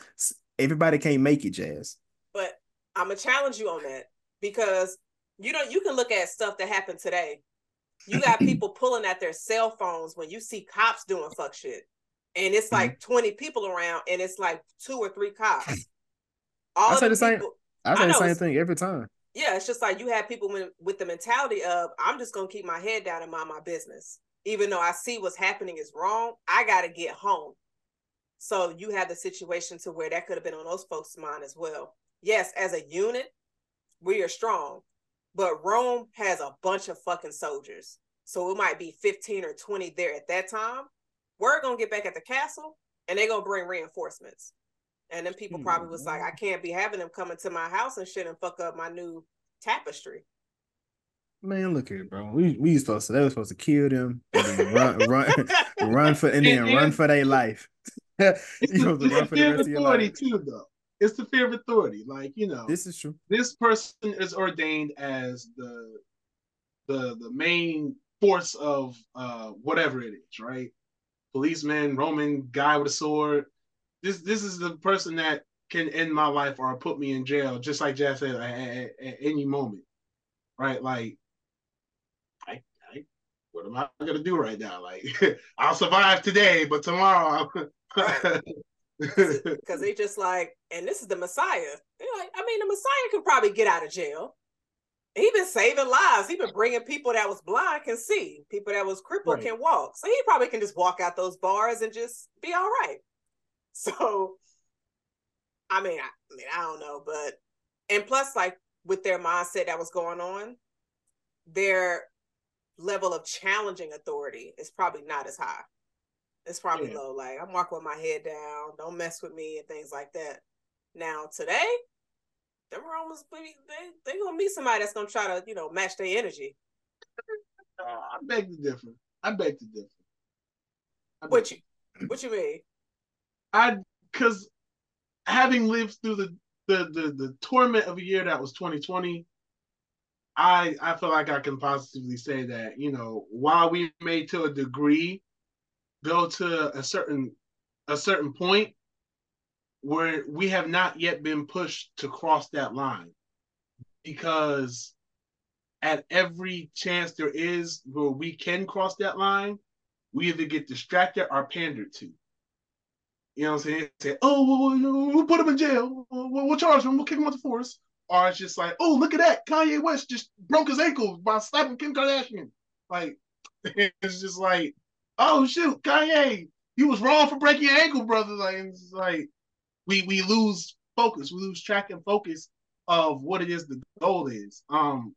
B: everybody can't make it, Jazz.
D: But I'm gonna challenge you on that because you know you can look at stuff that happened today you got people pulling at their cell phones when you see cops doing fuck shit. And it's like mm-hmm. 20 people around and it's like two or three cops.
B: All I say the same I say I the same thing every time.
D: Yeah, it's just like you have people with, with the mentality of I'm just gonna keep my head down and mind my business. Even though I see what's happening is wrong, I gotta get home. So you have the situation to where that could have been on those folks' mind as well. Yes, as a unit, we are strong. But Rome has a bunch of fucking soldiers. So it might be 15 or 20 there at that time. We're gonna get back at the castle and they're gonna bring reinforcements. And then people probably was like, I mm-hmm. can't be having them coming to my house and shit and fuck up my new tapestry.
B: Man, look here, bro. We we supposed to they were supposed to kill them and run run run for and then run for their life.
C: you know, to run for the rest of your life. Too, though. It's the fear of authority. Like, you know,
B: this is true.
C: This person is ordained as the the the main force of uh whatever it is, right? Policeman, Roman guy with a sword. This this is the person that can end my life or put me in jail, just like Jeff said, at, at, at any moment, right? Like, I, I, what am I gonna do right now? Like, I'll survive today, but tomorrow,
D: because they just like, and this is the Messiah. They're like, I mean, the Messiah can probably get out of jail. He been saving lives. He been bringing people that was blind can see, people that was crippled right. can walk. So he probably can just walk out those bars and just be all right. So, I mean, I, I mean, I don't know, but and plus, like with their mindset that was going on, their level of challenging authority is probably not as high. It's probably yeah. low. Like I'm walking with my head down, don't mess with me and things like that. Now today, them Romans they they gonna meet somebody that's gonna try to you know match their energy.
C: Uh, I beg to differ. I beg to differ.
D: what you what you mean?
C: I because having lived through the, the the the torment of a year that was 2020, I I feel like I can positively say that you know while we may to a degree go to a certain a certain point where we have not yet been pushed to cross that line. Because at every chance there is where we can cross that line we either get distracted or pandered to. You know what i'm saying? Say oh we'll, we'll put him in jail. We'll, we'll charge him. We'll kick him out the force or it's just like oh look at that. Kanye west just broke his ankle by slapping kim kardashian. Like it's just like oh shoot, Kanye, you was wrong for breaking your ankle, brother. Like it's like we we lose focus, we lose track and focus of what it is the goal is. Um,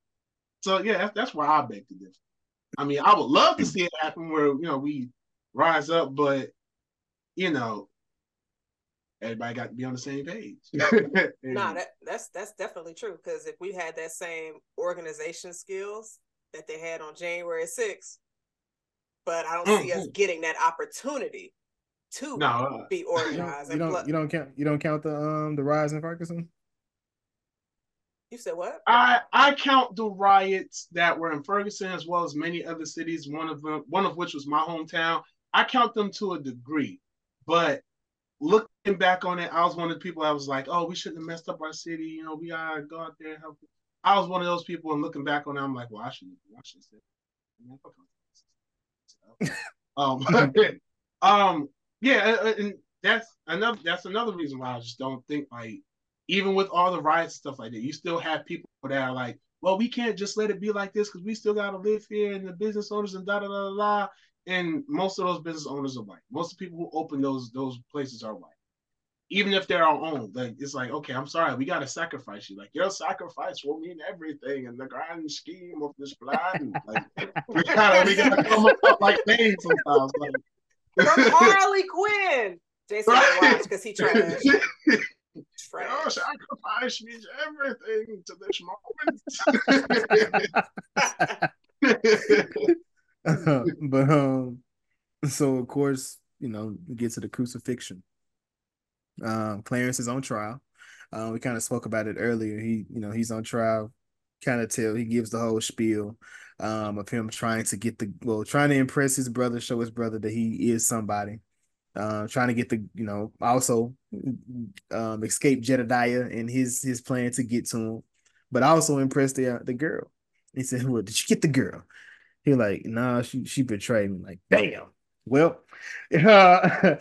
C: so yeah, that's, that's where I beg to differ. I mean, I would love to see it happen where you know we rise up, but you know, everybody got to be on the same page.
D: nah, that, that's that's definitely true. Because if we had that same organization skills that they had on January 6th, but I don't mm-hmm. see us mm-hmm. getting that opportunity to no, uh, be organized.
B: You don't, you don't, you don't count you don't count the um the rise in Ferguson.
D: You said what?
C: I I count the riots that were in Ferguson as well as many other cities. One of them, one of which was my hometown. I count them to a degree, but looking back on it, I was one of the people. I was like, "Oh, we shouldn't have messed up our city. You know, we gotta go out there and help." I was one of those people, and looking back on it, I'm like, "Well, I shouldn't. I should have." Um, um, yeah, and that's another. That's another reason why I just don't think like even with all the riots and stuff like that, you still have people that are like, well, we can't just let it be like this because we still got to live here and the business owners and da da da da. And most of those business owners are white. Most of the people who open those those places are white. Even if they're our own, like it's like, okay, I'm sorry, we gotta sacrifice you. Like your sacrifice will mean everything in the grand scheme of this plan. like we gotta we gotta come up like names sometimes.
D: Like from Harley Quinn. Jason right. watch because he tried.
C: Trash. Your sacrifice means everything to
B: this moment. but um, so of course, you know, we get to the crucifixion. Um, Clarence is on trial. Uh, we kind of spoke about it earlier. He, you know, he's on trial. Kind of tell he gives the whole spiel um, of him trying to get the well, trying to impress his brother, show his brother that he is somebody uh, trying to get the you know also um, escape Jedediah and his his plan to get to him, but also impress the uh, the girl. He said, "Well, did you get the girl?" He like, "Nah, she she betrayed me." Like, damn. Well, uh,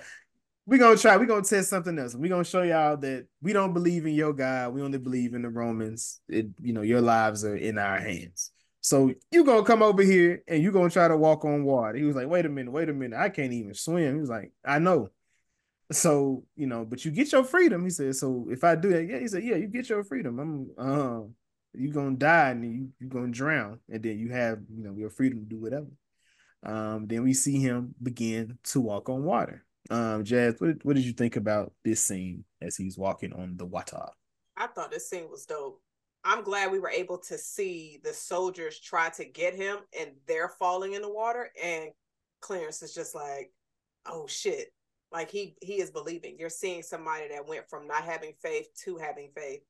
B: we gonna try. we're gonna test something else. We're gonna show y'all that we don't believe in your God. We only believe in the Romans. It you know your lives are in our hands. So you gonna come over here and you gonna try to walk on water. He was like, wait a minute, wait a minute. I can't even swim. He was like, I know. So, you know, but you get your freedom. He said, so if I do that, yeah, he said, yeah, you get your freedom. I'm uh you're gonna die and you you gonna drown, and then you have, you know, your freedom to do whatever. Um, then we see him begin to walk on water. Um, Jazz, what, what did you think about this scene as he's walking on the water?
D: I thought this scene was dope. I'm glad we were able to see the soldiers try to get him and they're falling in the water and Clarence is just like, oh shit. Like he he is believing. You're seeing somebody that went from not having faith to having faith.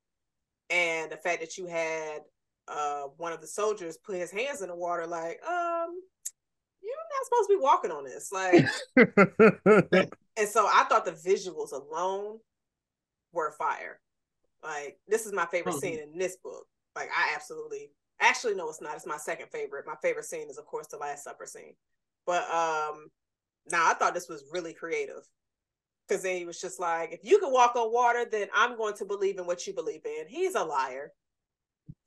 D: And the fact that you had uh one of the soldiers put his hands in the water like, um, you're not supposed to be walking on this. Like and so I thought the visuals alone were fire. Like this is my favorite mm-hmm. scene in this book. Like I absolutely actually no it's not. It's my second favorite. My favorite scene is of course the last supper scene. But um now I thought this was really creative. Cause then he was just like, if you can walk on water, then I'm going to believe in what you believe in. He's a liar.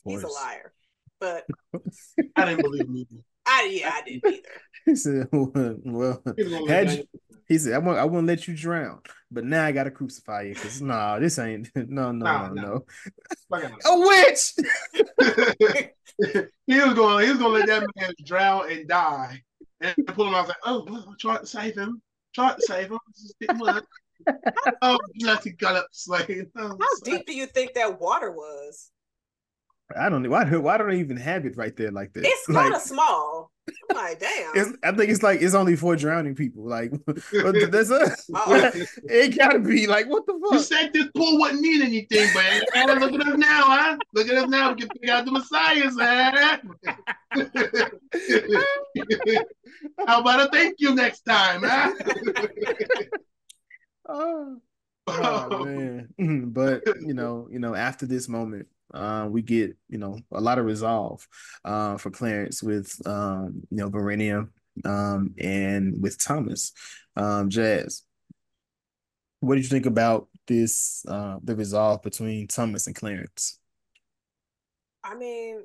D: He's a liar. But
C: I didn't believe him
D: I yeah, I didn't either. he said,
B: "Well, had you, he said, I won't, I won't let you drown, but now I gotta crucify you because nah, this ain't no, no, nah, no, no. a witch."
C: he was going, he was gonna let that man drown and die, and pull him out. I was like, "Oh, well, try to save him, try to save him." oh, bloody gallops! Like,
D: how deep do you think that water was?
B: I don't know why. Why don't they even have it right there like this?
D: It's kind of small. I'm like, damn.
B: I think it's like it's only for drowning people. Like, there's a. Oh. it gotta be like, what the fuck?
C: You said this pool wouldn't mean anything, but look at us now, huh? Look at us now. We can pick out the messiahs, huh? How about a thank you next time, huh?
B: oh. oh man, but you know, you know, after this moment, uh, we get you know a lot of resolve uh, for Clarence with um, you know Varinia um, and with Thomas. Um, Jazz, what did you think about this uh, the resolve between Thomas and Clarence?
D: I mean,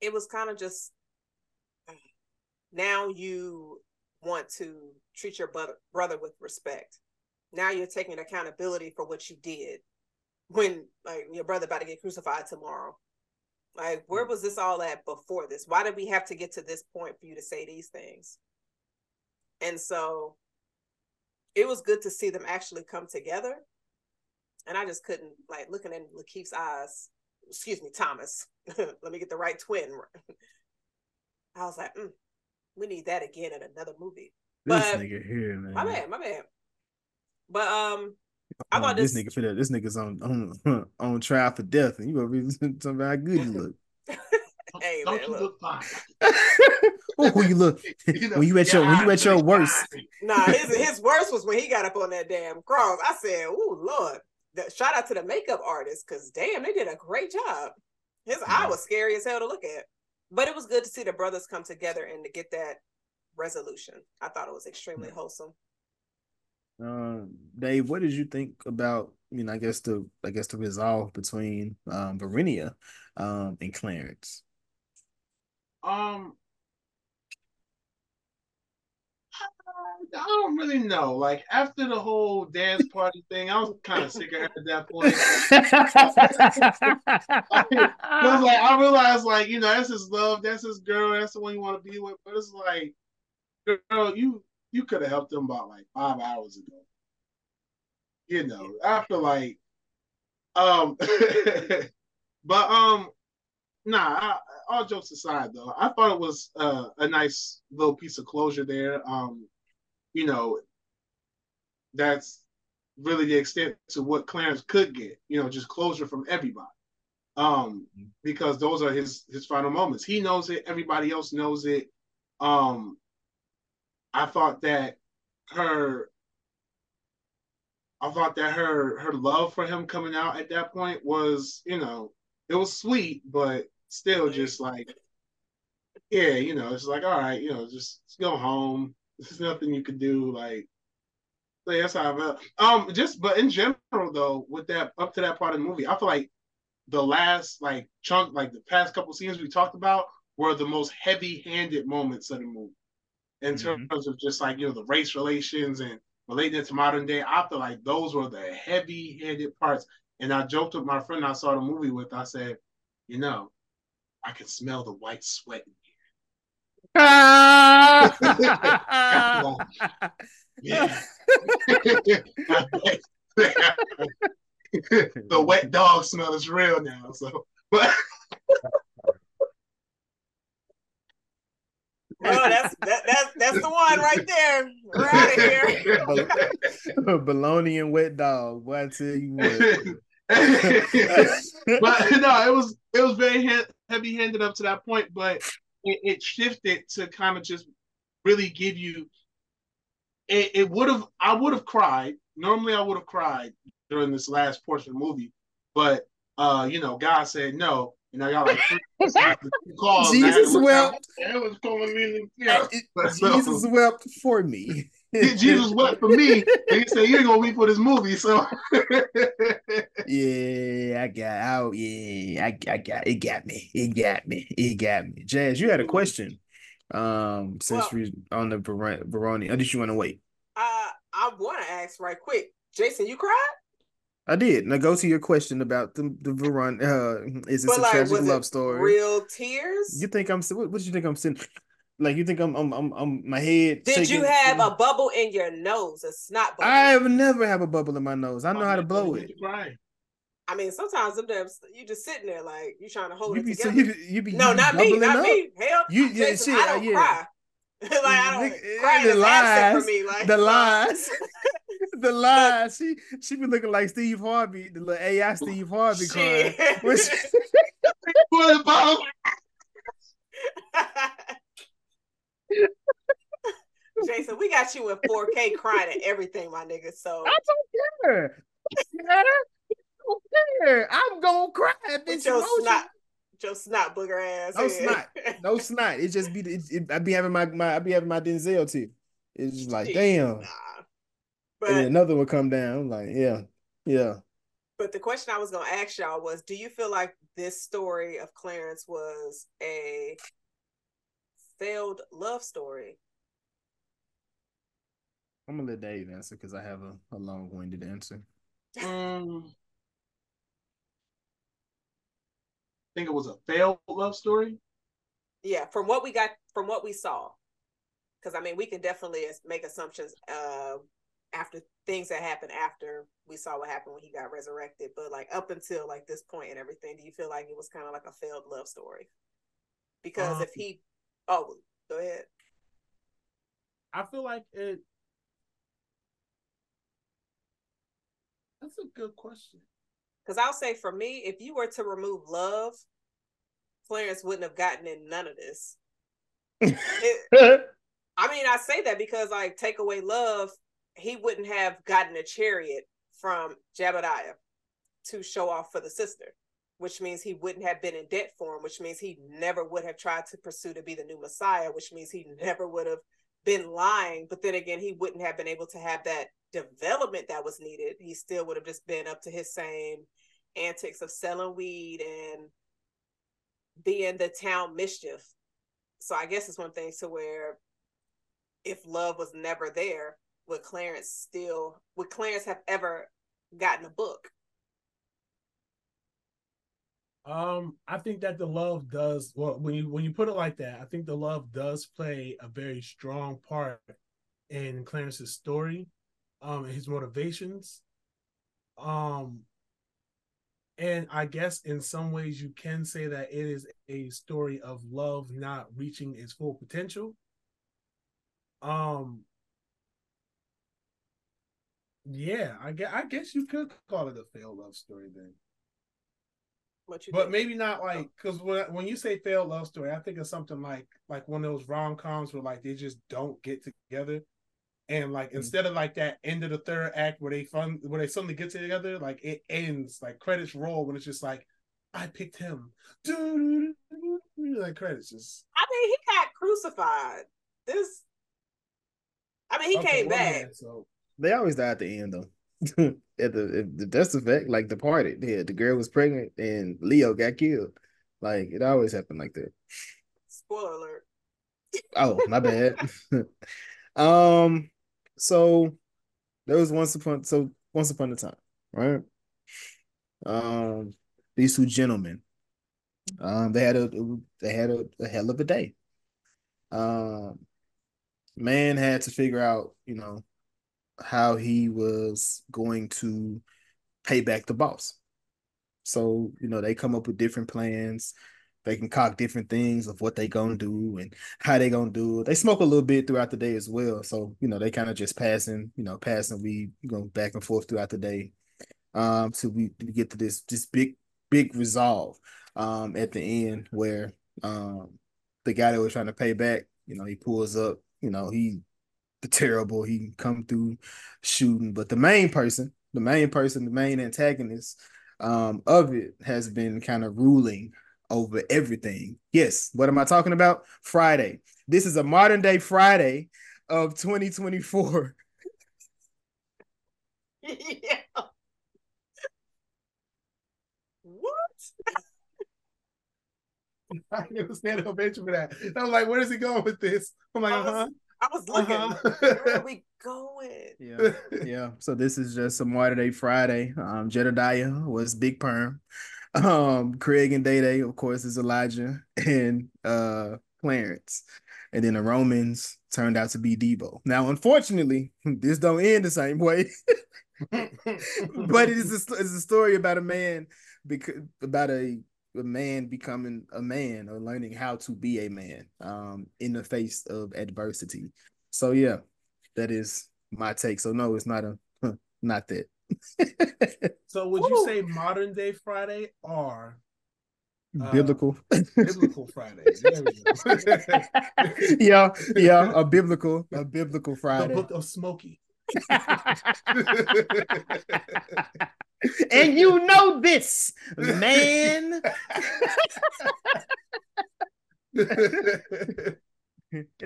D: it was kind of just now you want to treat your brother brother with respect. Now you're taking accountability for what you did when like your brother about to get crucified tomorrow. Like, where was this all at before this? Why did we have to get to this point for you to say these things? And so it was good to see them actually come together and I just couldn't like looking in LaKeith's eyes. Excuse me, Thomas. Let me get the right twin. I was like, mm, we need that again in another movie.
B: This
D: But-
B: nigga here, man.
D: My bad, my bad. But um, I
B: Oh,
D: thought
B: this,
D: this-
B: nigga for that. This nigga's on on on trial for death, and you gonna be talking about how good you look.
D: Hey,
C: don't
D: man,
C: you
D: look.
C: look fine?
B: oh, when you look
C: You know,
B: when you at your when you at your worst.
D: nah, his his worst was when he got up on that damn cross. I said, "Ooh, Lord!" That, shout out to the makeup artist because damn, they did a great job. His eye mm. was scary as hell to look at, but it was good to see the brothers come together and to get that resolution. I thought it was extremely mm. wholesome.
B: Um, Dave, what did you think about? I mean, I guess the I guess the resolve between um um and Clarence.
C: Um, I don't really know. Like after the whole dance party thing, I was kind of sick of at that point. Because like I realized, like you know, that's his love, that's his girl, that's the one you want to be with. But it's like, girl, you you could have helped him about like five hours ago. You know, after like, um, but um, nah. I, all jokes aside, though, I thought it was uh, a nice little piece of closure there. Um, you know, that's really the extent to what Clarence could get. You know, just closure from everybody um because those are his his final moments he knows it everybody else knows it um i thought that her i thought that her her love for him coming out at that point was you know it was sweet but still just like yeah you know it's like all right you know just, just go home. There's nothing you can do like so that's how I felt. Um, just but in general though, with that up to that part of the movie, I feel like the last like chunk, like the past couple scenes we talked about, were the most heavy-handed moments of the movie in
B: Mhm.
C: terms of just like you know the race relations and relating it to modern day. I feel like those were the heavy-handed parts. And I joked with my friend I saw the movie with. I said, you know, I can smell the white sweat. in here. Yeah. the wet dog smell is real now. So, but
D: Oh, that's that, that's that's the one right there. We're out of here.
B: Baloney and wet dog. Boy, I tell you what.
C: but no, it was it was very he- heavy handed up to that point, but it, it shifted to kind of just really give you. It, it would have I would have cried. Normally, I would have cried during this last portion of the movie, but uh, you know, God said no, and I got like calls. and I had to
B: Jesus
C: look out.
B: wept.
C: It was pulling me. in, Yeah,
B: Jesus wept for me.
C: Jesus wept for me, and he said, "You ain't gonna weep for this movie." So,
B: Yeah, I got out. Yeah, I, I got it. Got me. It got me. It got me. Jazz, you had a question. Um, since
D: Well-
B: we on the Ver- Veroni, or did you want to wait?
D: Uh, I want to ask right quick, Jason, you cried?
B: I did. Now go to your question about the the Veron. Uh, is this
D: But
B: a
D: like,
B: tragic
D: was
B: love
D: it
B: story?
D: real tears?
B: You think I'm? What, what you think I'm sitting? Like you think I'm? I'm? I'm? I'm my head.
D: Did you have a bubble in your nose, a snot bubble?
B: I have never have a bubble in my nose. I know how to blow it.
C: Right.
D: I mean, sometimes them damn, you just sitting there like you trying to hold
B: You
D: it
B: be so
D: together.
B: you be, you be
D: no,
B: you
D: not me, not
B: up.
D: me. Hell,
B: You- yeah,
D: Jason,
B: shit,
D: I don't
B: yeah.
D: cry. like I don't.
B: Nigga,
D: crying
B: the lies,
D: for me. Like
B: the lies, the lies. She she be looking like Steve Harvey, the little AI Steve Harvey. She-
D: Jason, we got you in 4K crying at everything, my nigga. So
B: I don't care. I don't care. I'm gonna cry. Bitch,
D: your
B: emotion.
D: snot, your snot booger ass.
B: No
D: head.
B: snot. No snot. It just be it, it, I be having my my I be having my Denzel teeth. It's just like damn.
D: Nah.
B: And then another would come down. Like, yeah, yeah.
D: but the question I was gonna ask y'all was, do you feel like this story of Clarence was a failed love story?
B: I'm gonna let Dave answer because I have a, a long winded answer.
C: Um, I think it was a failed love story.
D: Yeah, from what we got, from what we saw, because I mean, we can definitely make assumptions uh, after things that happened after we saw what happened when he got resurrected, but like up until like this point and everything, do you feel like it was kind of like a failed love story? Because um, if he, oh, go ahead.
C: I feel like it. That's a good question.
D: Because I'll say for me, if you were to remove love, Clarence wouldn't have gotten in none of this. it, I mean, I say that because like take away love, he wouldn't have gotten a chariot from Jedediah to show off for the sister, which means he wouldn't have been in debt for him, which means he never would have tried to pursue to be the new Messiah, which means he never would have been lying. But then again, he wouldn't have been able to have that development that was needed. He still would have just been up to his same antics of selling weed and being the town mischief. So I guess it's one thing to where if love was never there, would Clarence still would Clarence have ever gotten a book?
C: Um, I think that the love does well when you when you put it like that, I think the love does play a very strong part in Clarence's story, um, and his motivations. Um, and I guess in some ways you can say that it is a story of love not reaching its full potential. Um, yeah, I guess, I guess you could call it a failed love story then. but think? maybe not like because when when you say failed love story, I think of something like like one of those rom coms where like they just don't get together, and like mm-hmm. instead of like that end of the third act where they fun where they suddenly get together, like it ends like credits roll when it's just like I picked him, like credits just.
D: I mean, he got crucified. This, I mean, he okay, came back.
B: So they always die at the end though. at the, the that's the fact. Like Departed, yeah, the girl was pregnant and Leo got killed. Like it always happened like that.
D: Spoiler alert.
B: oh, my bad. um, so there was once upon so once upon a time, right? Um, these two gentlemen, um, they had a they had a, a hell of a day. Um, man had to figure out, you know, how he was going to pay back the boss. So, you know, they come up with different plans. They can cock different things of what they gonna do and how they gonna do it. They smoke a little bit throughout the day as well. So, you know, they kind of just passing, you know, passing we go back and forth throughout the day. Um, so we, we get to this this big, big resolve um at the end where um the guy that was trying to pay back, you know, he pulls up, you know, he terrible. He can come through shooting, but the main person, the main person, the main antagonist um, of it has been kind of ruling over everything. Yes, what am I talking about? Friday. This is a modern day Friday of 2024. yeah.
D: What?
C: I didn't stand ovation for that. I'm like, where is he going with this? I'm like, uh huh.
D: I was looking. Uh-huh. Where are we going?
B: Yeah, yeah. So this is just some Water Day Friday. Um, Jedediah was Big Worm. Um, Craig and Day Day, of course, is Elijah and uh Clarence. And then the Romans turned out to be Debo. Now, unfortunately, this don't end the same way. but it is a, it's a story about a man because about a a man becoming a man or learning how to be a man um, in the face of adversity. So yeah, that is my take. So no, it's not a not that.
C: so would you say modern day Friday or
B: uh, biblical
C: biblical Friday?
B: yeah, yeah, a biblical a biblical Friday.
C: The book of Smokey.
B: and you know this, man.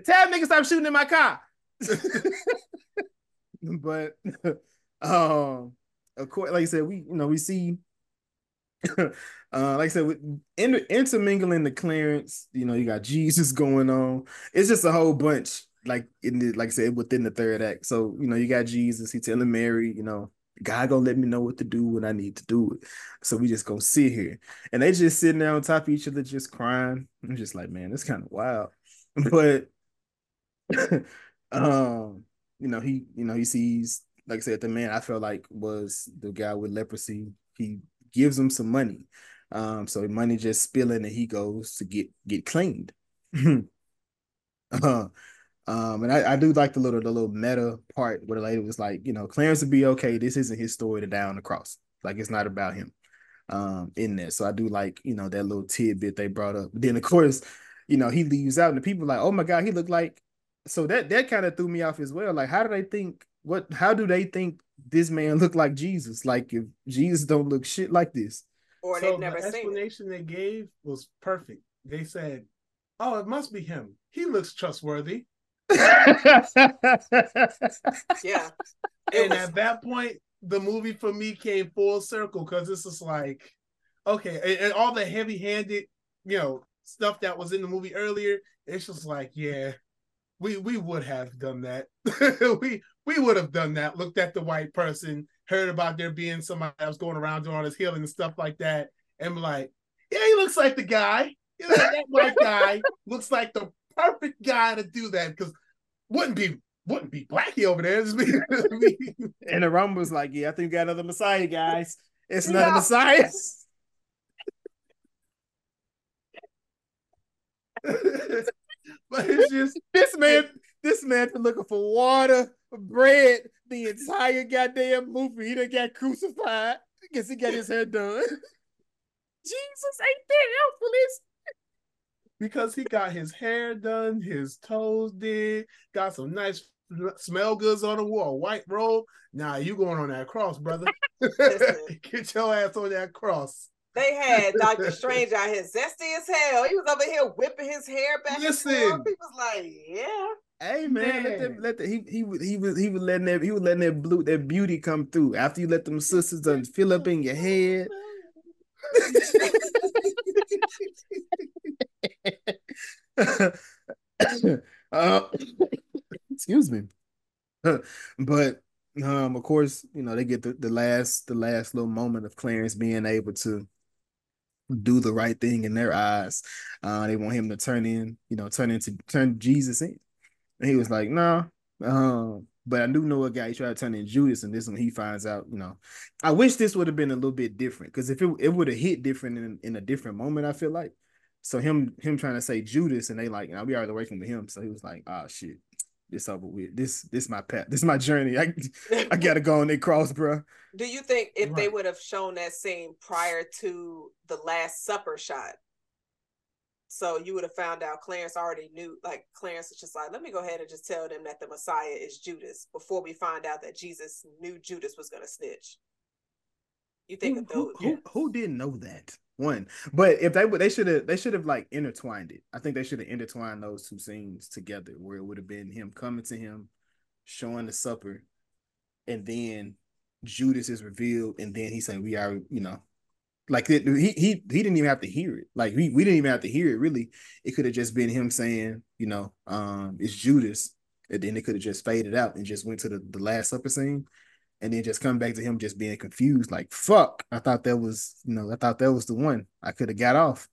B: Tell niggas stop shooting in my car. but um of course, like I said, we you know we see uh like I said, with inter- intermingling the Clarence, you know, you got Jesus going on. It's just a whole bunch, like in the like I said, within the third act. So, you know, you got Jesus, he telling Mary, you know, God gonna let me know what to do when I need to do it. So we just gonna sit here. And they just sitting there on top of each other, just crying. I'm just like, man, it's kind of wild. But um, you know, he, you know, he sees like I said, the man I felt like was the guy with leprosy. He gives him some money. Um, so money just spilling and he goes to get get cleaned. uh, um, and I, I do like the little the little meta part where the lady was like, you know, Clarence would be okay. This isn't his story to die on the cross. Like it's not about him um in there. So I do like, you know, that little tidbit they brought up. But then of course, you know, he leaves out and the people like, oh my God, he looked like so that that kind of threw me off as well. Like, how do they think what how do they think this man looked like Jesus? Like if Jesus don't look shit like this.
C: Or so they've never the explanation they gave was perfect. They said, Oh, it must be him. He looks trustworthy. Yeah. And was... at that point, the movie for me came full circle because this is like, okay, and, and all the heavy handed, you know, stuff that was in the movie earlier, it's just like, yeah, we we would have done that. we we would have done that. Looked at the white person, heard about there being somebody else going around doing all this healing and stuff like that, and like, yeah, he looks like the guy. You know, that white guy looks like the perfect guy to do that because wouldn't be wouldn't be Blackie over there.
B: and the Rumble was like, yeah, I think we got another Messiah, guys. It's another yeah. Messiah. but it's just this man, this man been looking for water, bread, the entire goddamn movie. He done got crucified. I guess he got his hair done. Jesus ain't that helpful,
C: because he got his hair done, his toes did, got some nice smell goods on the wall, white robe. Now nah, you going on that cross, brother. Get your ass on that cross.
D: They had Doctor Strange out here zesty as hell. He was over here whipping his hair back. Listen, he was like, "Yeah."
B: Hey man, man. let them let the he he he was he was letting that he was letting that blue that beauty come through after you let them sisters done fill up in your head. uh, excuse me. but um, of course, you know, they get the, the last the last little moment of Clarence being able to do the right thing in their eyes. Uh, they want him to turn in, you know, turn into turn Jesus in. And he was like, no. Nah. Um, but I do know a guy he tried to turn in Judas, and this one he finds out, you know. I wish this would have been a little bit different because if it, it would have hit different in, in a different moment, I feel like. So him him trying to say Judas, and they like, you know, we already working with him. So he was like, oh shit, this over with. This this my path. This is my journey. I I gotta go on that cross, bro.
D: Do you think if right. they would have shown that scene prior to the Last Supper shot, so you would have found out Clarence already knew, like Clarence was just like, let me go ahead and just tell them that the Messiah is Judas before we find out that Jesus knew Judas was gonna snitch. You think
B: who,
D: of those?
B: Who, who, who didn't know that? one. But if they would, they should have, they should have like intertwined it. I think they should have intertwined those two scenes together, where it would have been him coming to him, showing the supper, and then Judas is revealed, and then he's saying, "We are," you know, like it, he he he didn't even have to hear it. Like we we didn't even have to hear it. Really, it could have just been him saying, you know, um, it's Judas, and then it could have just faded out and just went to the the Last Supper scene and then just come back to him just being confused, like fuck. I thought that was, you know, I thought that was the one. I could have got off.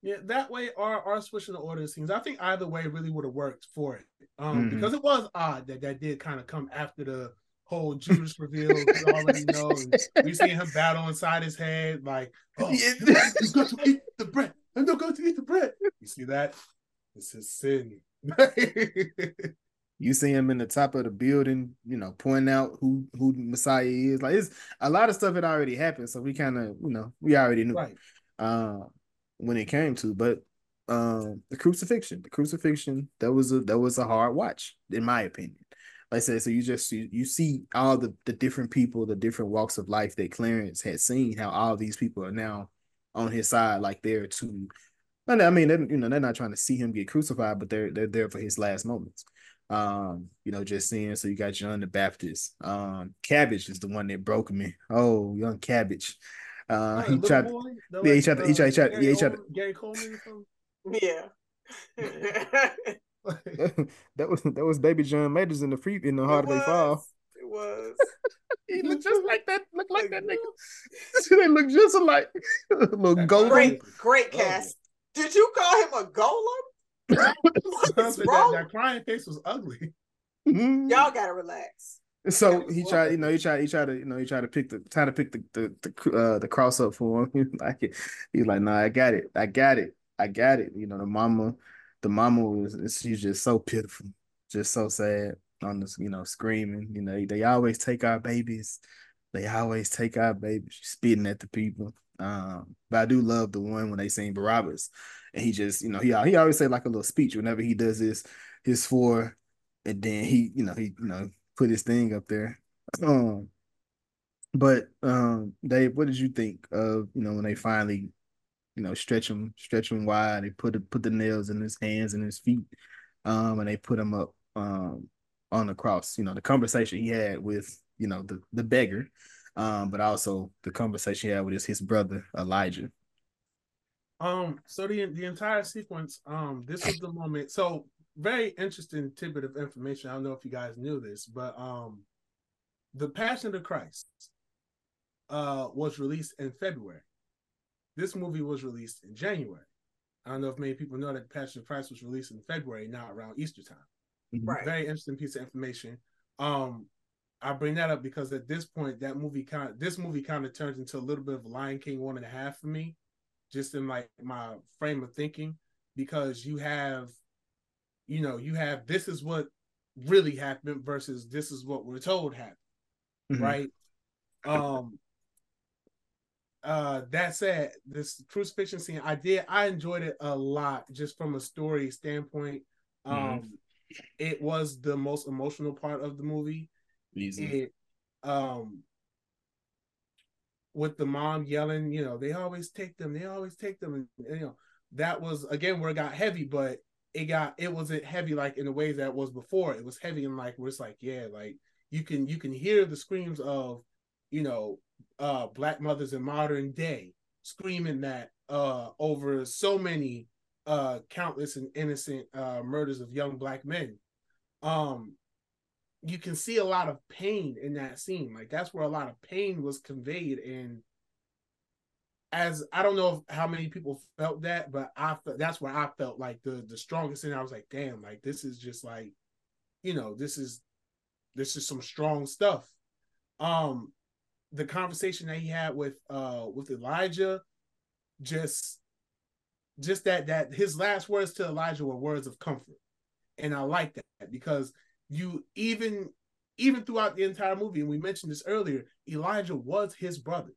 C: Yeah, that way or or switching the order scenes. I think either way really would have worked for it. Um, mm-hmm. because it was odd that that did kind of come after the whole Judas reveal. we already know. we seen him battle inside his head, like, oh, he's got to eat the bread. I'm not going to eat the bread. You see that? It's his sin.
B: You see him in the top of the building, you know, pointing out who who Messiah is. Like it's a lot of stuff had already happened, so we kind of, you know, we already knew right. uh, when it came to. But um, the crucifixion, the crucifixion, that was a that was a hard watch, in my opinion. Like I said, so you just you, you see all the the different people, the different walks of life that Clarence had seen, how all these people are now on his side, like they're to. I mean, you know, they're not trying to see him get crucified, but they're they're there for his last moments. Um, you know, just seeing. So you got John the Baptist. Um, Cabbage is the one that broke me. Oh, young Cabbage. Uh, he tried. Boy, yeah, like, he tried. Uh, he tried. He tried. Yeah, he tried. Gary Coleman. Yeah. that was that was Baby John Majors in the free in the Harder They Fall.
D: It was.
B: he looked just like that. Look like that nigga. they look just like little golem.
D: Great, great cast. Did you call him a golem?
C: That, that crying face was ugly.
D: Y'all gotta relax.
B: So he tried, you know, he tried, he tried to, you know, he tried to pick the, try to pick the the the, uh, the cross up for him. like it, he's like, no, I got it, I got it, I got it. You know, the mama, the mama was, she's just so pitiful, just so sad on this, you know, screaming. You know, they always take our babies, they always take our babies, spitting at the people. Um, but I do love the one when they sing Barabbas, and he just, you know, he he always say like a little speech whenever he does his his four, and then he, you know, he, you know put his thing up there. Um, but um, Dave, what did you think of you know when they finally, you know, stretch him, stretch him wide? They put put the nails in his hands and his feet, um, and they put him up um on the cross. You know, the conversation he had with you know the the beggar, um, but also the conversation he had with his his brother Elijah.
C: Um, so the the entire sequence, um, this is the moment. So very interesting tidbit of information. I don't know if you guys knew this, but um, the Passion of Christ uh was released in February. This movie was released in January. I don't know if many people know that Passion of Christ was released in February, not around Easter time.
D: Mm-hmm. Right.
C: Very interesting piece of information. Um, I bring that up because at this point, that movie kind of this movie kind of turns into a little bit of Lion King one and a half for me, just in like my frame of thinking, because you have you know, you have this is what really happened versus this is what we're told happened. Mm-hmm. Right. Um uh that said, this crucifixion scene, I did I enjoyed it a lot just from a story standpoint. Mm-hmm. Um mm-hmm. it was the most emotional part of the movie. Easy. Um with the mom yelling, you know, they always take them, they always take them, and you know, that was again where it got heavy, but it got it wasn't heavy like in the ways that was before. It was heavy and like where it's like, yeah, like you can you can hear the screams of, you know, uh black mothers in modern day screaming that uh over so many uh countless and innocent uh murders of young black men. Um you can see a lot of pain in that scene. Like that's where a lot of pain was conveyed and as I don't know how many people felt that, but I felt that's where I felt like the the strongest and I was like, damn, like this is just like, you know, this is this is some strong stuff. Um the conversation that he had with uh with Elijah, just just that that his last words to Elijah were words of comfort. And I like that because you even even throughout the entire movie, and we mentioned this earlier, Elijah was his brother.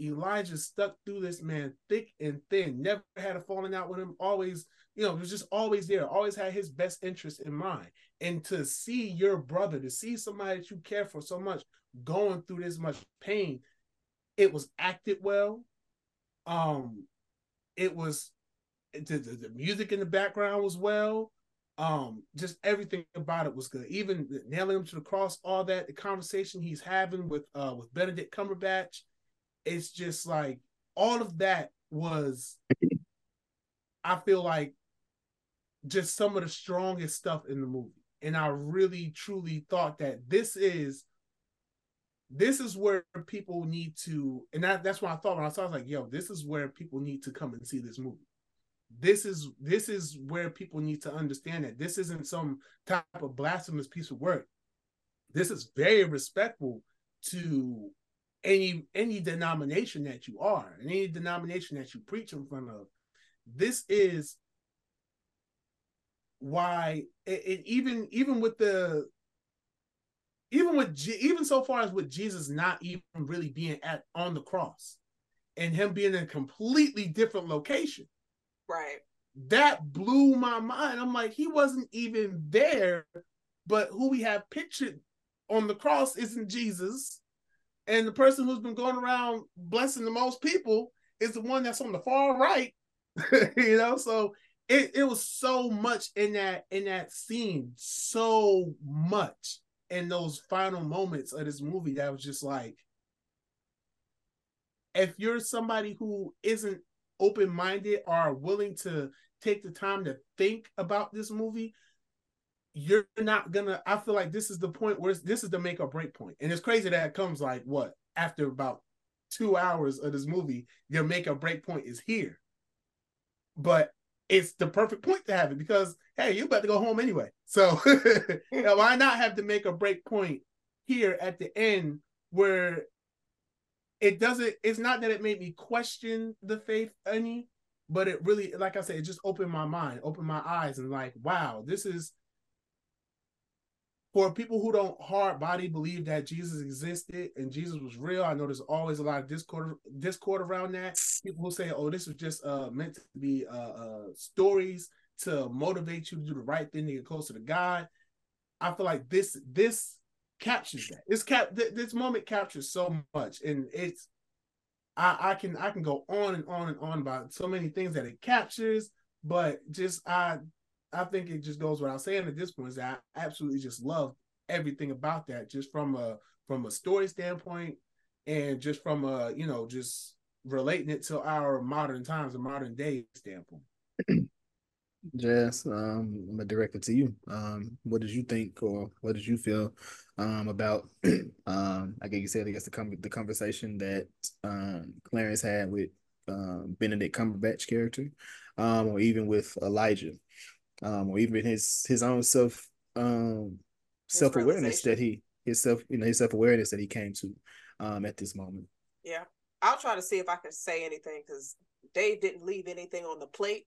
C: Elijah stuck through this man thick and thin, never had a falling out with him, always, you know, was just always there, always had his best interest in mind. And to see your brother, to see somebody that you care for so much going through this much pain, it was acted well. Um, it was the, the, the music in the background was well. Um, just everything about it was good. Even nailing him to the cross, all that, the conversation he's having with uh with Benedict Cumberbatch it's just like all of that was I feel like just some of the strongest stuff in the movie. And I really truly thought that this is this is where people need to and that, that's what I thought when I saw I was like, yo, this is where people need to come and see this movie. This is this is where people need to understand that this isn't some type of blasphemous piece of work. This is very respectful to any any denomination that you are and any denomination that you preach in front of this is why it, even even with the even with even so far as with Jesus not even really being at on the cross and him being in a completely different location
D: right.
C: That blew my mind. I'm like he wasn't even there but who we have pictured on the cross isn't jesus. And the person who's been going around blessing the most people is the one that's on the far right you know? So it, it was so much in that in that scene so much in those final moments of this movie that was just like if you're somebody who isn't open-minded or willing to take the time to think about this movie you're not gonna. I feel like this is the point where this is the make or break point, and it's crazy that it comes like what after about two hours of this movie, your make or break point is here. But it's the perfect point to have it because hey, you're about to go home anyway. So why not have to make a break point here at the end where it doesn't it's not that it made me question the faith any, but it really, like I said, it just opened my mind, opened my eyes, and like, wow, this is for people who don't hard body believe that Jesus existed and Jesus was real, I know there's always a lot of discord discord around that. People who say, "Oh, this is just uh, meant to be uh, uh, stories to motivate you to do the right thing to get closer to God." I feel like this this captures that. This cap this moment captures so much, and it's I I can I can go on and on and on about so many things that it captures, but just I I think it just goes without saying at this point is that I absolutely just love everything about that, just from a from a story standpoint and just from a you know just relating it to our modern times, a modern day standpoint.
B: Jess, um, I'm gonna direct it to you. Um, what did you think, or what did you feel um, about? um, I guess you said I guess the com- the conversation that um, Clarence had with um, Benedict Cumberbatch character, um, or even with Elijah um, or even his his own self um, self awareness that he his self you know his self awareness that he came to um, at this moment.
D: Yeah, I'll try to see if I can say anything because Dave didn't leave anything on the plate.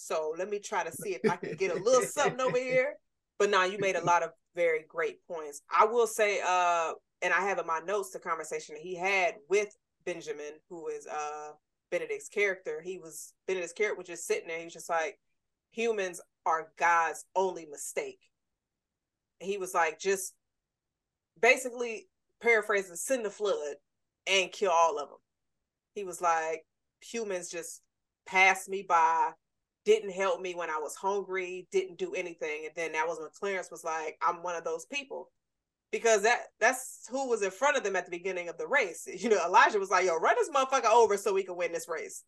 D: So let me try to see if I can get a little something over here. But now you made a lot of very great points. I will say, uh, and I have in my notes the conversation that he had with Benjamin, who is uh Benedict's character. He was Benedict's character was just sitting there. He was just like, humans are God's only mistake. he was like, just basically paraphrasing, send the flood and kill all of them. He was like, humans just passed me by, didn't help me when I was hungry, didn't do anything. And then that was when Clarence was like, I'm one of those people. Because that that's who was in front of them at the beginning of the race. You know, Elijah was like, yo, run this motherfucker over so we can win this race.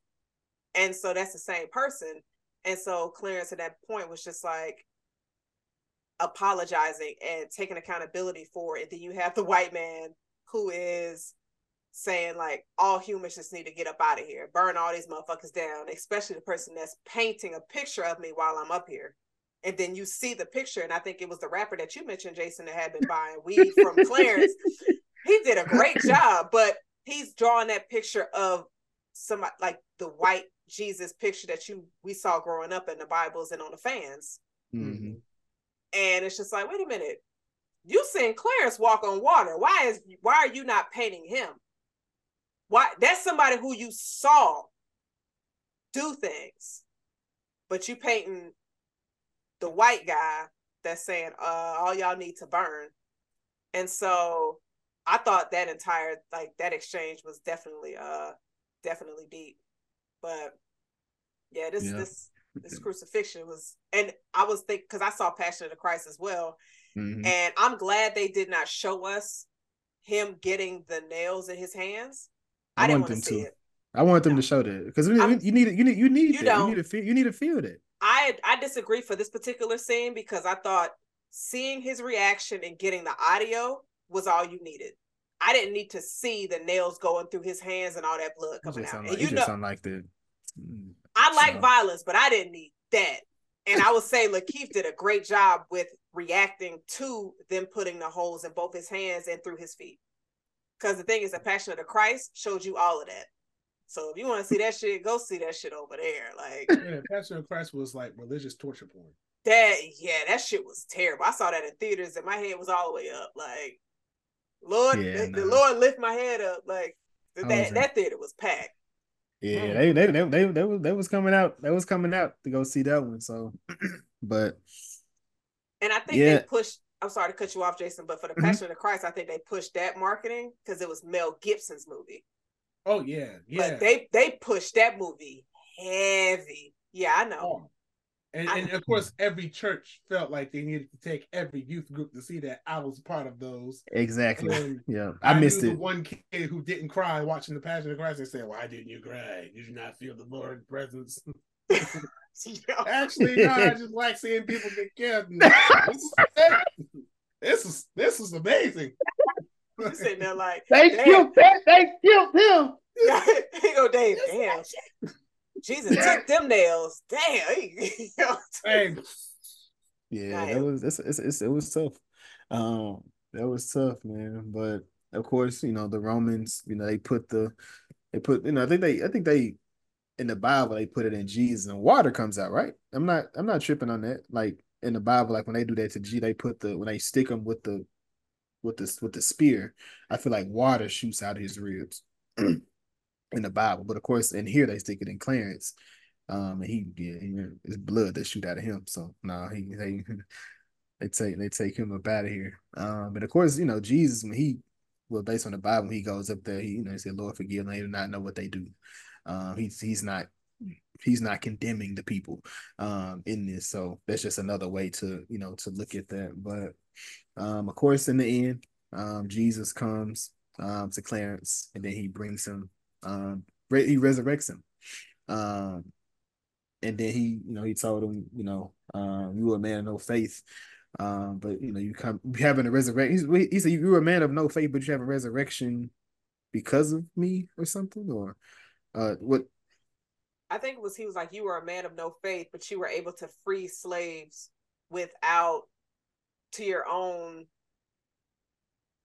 D: And so that's the same person. And so Clarence at that point was just like apologizing and taking accountability for it. Then you have the white man who is saying like all humans just need to get up out of here, burn all these motherfuckers down, especially the person that's painting a picture of me while I'm up here. And then you see the picture, and I think it was the rapper that you mentioned, Jason, that had been buying weed from Clarence. he did a great job, but he's drawing that picture of somebody like the white Jesus picture that you we saw growing up in the Bibles and on the fans. Mm-hmm. And it's just like, wait a minute, you seen Clarence walk on water. Why is why are you not painting him? Why that's somebody who you saw do things, but you painting the white guy that's saying, uh, all y'all need to burn. And so I thought that entire like that exchange was definitely uh definitely deep. But yeah, this yeah. this this crucifixion was, and I was think because I saw Passion of the Christ as well, mm-hmm. and I'm glad they did not show us him getting the nails in his hands. I, I want to see it.
B: I want them no. to show that because you need you need you need you that. you need to feel you need to feel that.
D: I I disagree for this particular scene because I thought seeing his reaction and getting the audio was all you needed. I didn't need to see the nails going through his hands and all that blood coming out.
B: Like, and you know, like the
D: mm, I like so. violence, but I didn't need that. And I would say LaKeith did a great job with reacting to them putting the holes in both his hands and through his feet. Because the thing is, the Passion of the Christ showed you all of that. So if you want to see that shit, go see that shit over there. Like,
C: yeah, Passion of Christ was like religious torture porn.
D: That yeah, that shit was terrible. I saw that in theaters, and my head was all the way up. Like, Lord, yeah, the, no. the Lord lift my head up. Like that, that theater was packed.
B: Yeah, mm. they, they they they they was they was coming out. They was coming out to go see that one. So, but
D: and I think yeah. they pushed. I'm sorry to cut you off, Jason, but for the mm-hmm. Passion of the Christ, I think they pushed that marketing because it was Mel Gibson's movie.
C: Oh yeah, yeah.
D: But they they pushed that movie heavy. Yeah, I know. Oh,
C: and, and of course, every church felt like they needed to take every youth group to see that. I was part of those.
B: Exactly. Yeah, I, I missed it.
C: one kid who didn't cry watching the Passion of Christ They said, "Why didn't you cry? Did you not feel the Lord's presence?" Actually, no. I just like seeing people get killed. this is this is amazing.
D: You sitting there like
B: they killed that. They killed him.
D: he go, Dave. Damn. Jesus took them nails. Damn.
C: Hey,
B: Yeah,
D: Right.
B: that was it's, it's, it's, it was tough. Um, that was tough, man. But of course, you know the Romans. You know they put the they put you know I think they I think they in the Bible they put it in Jesus and water comes out right. I'm not I'm not tripping on that. Like in the Bible, like when they do that to G, they put the when they stick him with the with the with the spear. I feel like water shoots out of his ribs in the Bible. But of course, in here they stick it in Clarence. Um, and he yeah, he, it's blood that shoot out of him. So no, he they they take they take him up out of here. Um, and of course, you know Jesus when he well based on the Bible, he goes up there, he you know he said, "Lord, forgive them; they do not know what they do." Um, he's he's not he's not condemning the people um in this. So that's just another way to you know to look at that. But um, of course, in the end, um, Jesus comes um to Clarence, and then he brings him um re- he resurrects him. Um, and then he, you know, he told him, you know, um, you were a man of no faith. Um, but you know, you come you having a resurrection. He said you were a man of no faith, but you have a resurrection because of me or something, or uh, what?
D: I think it was he was like, You were a man of no faith, but you were able to free slaves without to your own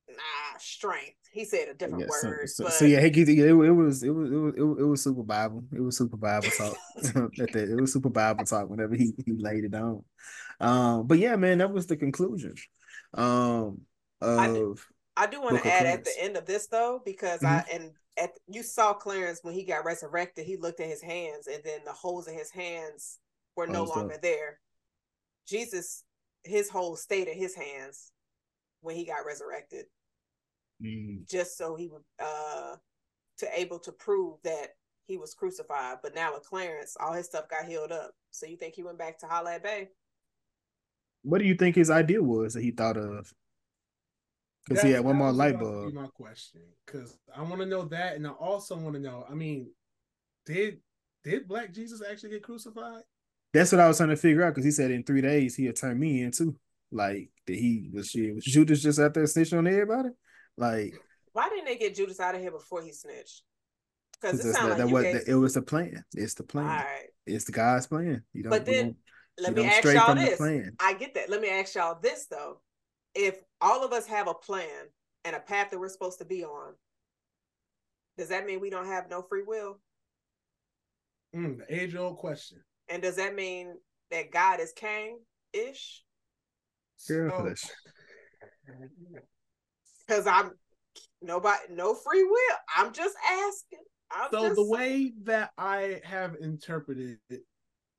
D: nah strength. He said a different
B: Yeah,
D: word,
B: so,
D: but
B: so yeah, he, it, it was it was it was it was, it was super Bible. It was super Bible talk. It was super Bible talk whenever he he laid it on. Um, but yeah, man, that was the conclusion. Um,
D: I do-
B: of
D: I do want to add at the end of this though, because I and at you saw Clarence when he got resurrected, he looked at his hands and then the holes in his hands were no longer there. Jesus, his hole stayed in his hands when he got resurrected,
B: mm,
D: just so he would uh to able to prove that he was crucified. But now with Clarence, all his stuff got healed up. So you think he went back to Holla at Bay?
B: what do you think his idea was that he thought of? Because he had one more light bulb.
C: be My question, because I want to know that, and I also want to know. I mean, did did Black Jesus actually get crucified?
B: That's what I was trying to figure out because he said in three days he'd turn me in too. Like that he was shit. Was Judas just out there snitching on everybody? Like
D: Why didn't they get Judas out of here before he snitched? Because
B: because
D: it sounded
B: not,
D: like
B: that was
D: gave-
B: it was the plan. It's the plan.
D: right.
B: It's the God's plan. You don't.
D: But then
B: don't-
D: let me ask y'all
B: from the
D: this.
B: plan.
D: I get that. Let me ask y'all this though. If all of us have a plan and a path that we're supposed to be on, does that mean we don't have no free will?
C: Mm, the age old question.
D: And does that mean that God is Cain ish?
B: Girl,
C: So-
D: Because I'm nobody no free will. I'm just asking. I'm
C: so
D: just
C: the way that I have interpreted it,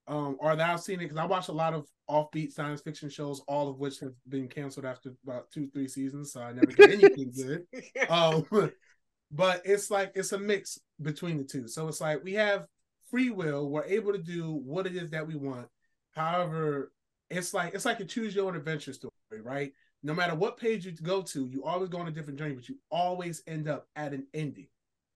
C: um, or that I've seen it, because I watch a lot of offbeat science fiction shows, all of which have been canceled after about two, three seasons, so I never get anything good. Um, but it's like it's a mix between the two. So it's like we have free will, we're able to do what it is that we want. However, it's like it's like a choose your own adventure story, right? No matter what page you go to, you always go on a different journey, but you always end up at an ending.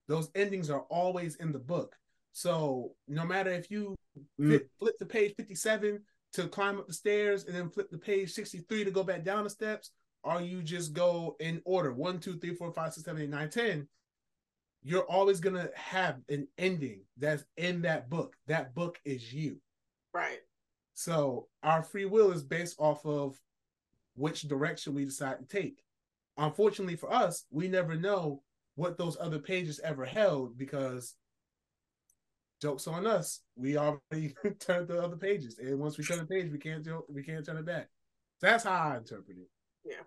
C: Those endings are always in the book. So no matter if you
B: Mm.
C: flip, flip the page 57 to climb up the stairs and then flip the page 63 to go back down the steps, or you just go in order one, two, three, four, five, six, seven, eight, nine, ten, you're always gonna have an ending that's in that book. That book is you.
D: right.
C: So our free will is based off of which direction we decide to take. Unfortunately for us, we never know what those other pages ever held because jokes on us. We already turned the other pages, and once we turn the page, we can't do we can't turn it back. That's how I interpret it.
B: Yeah,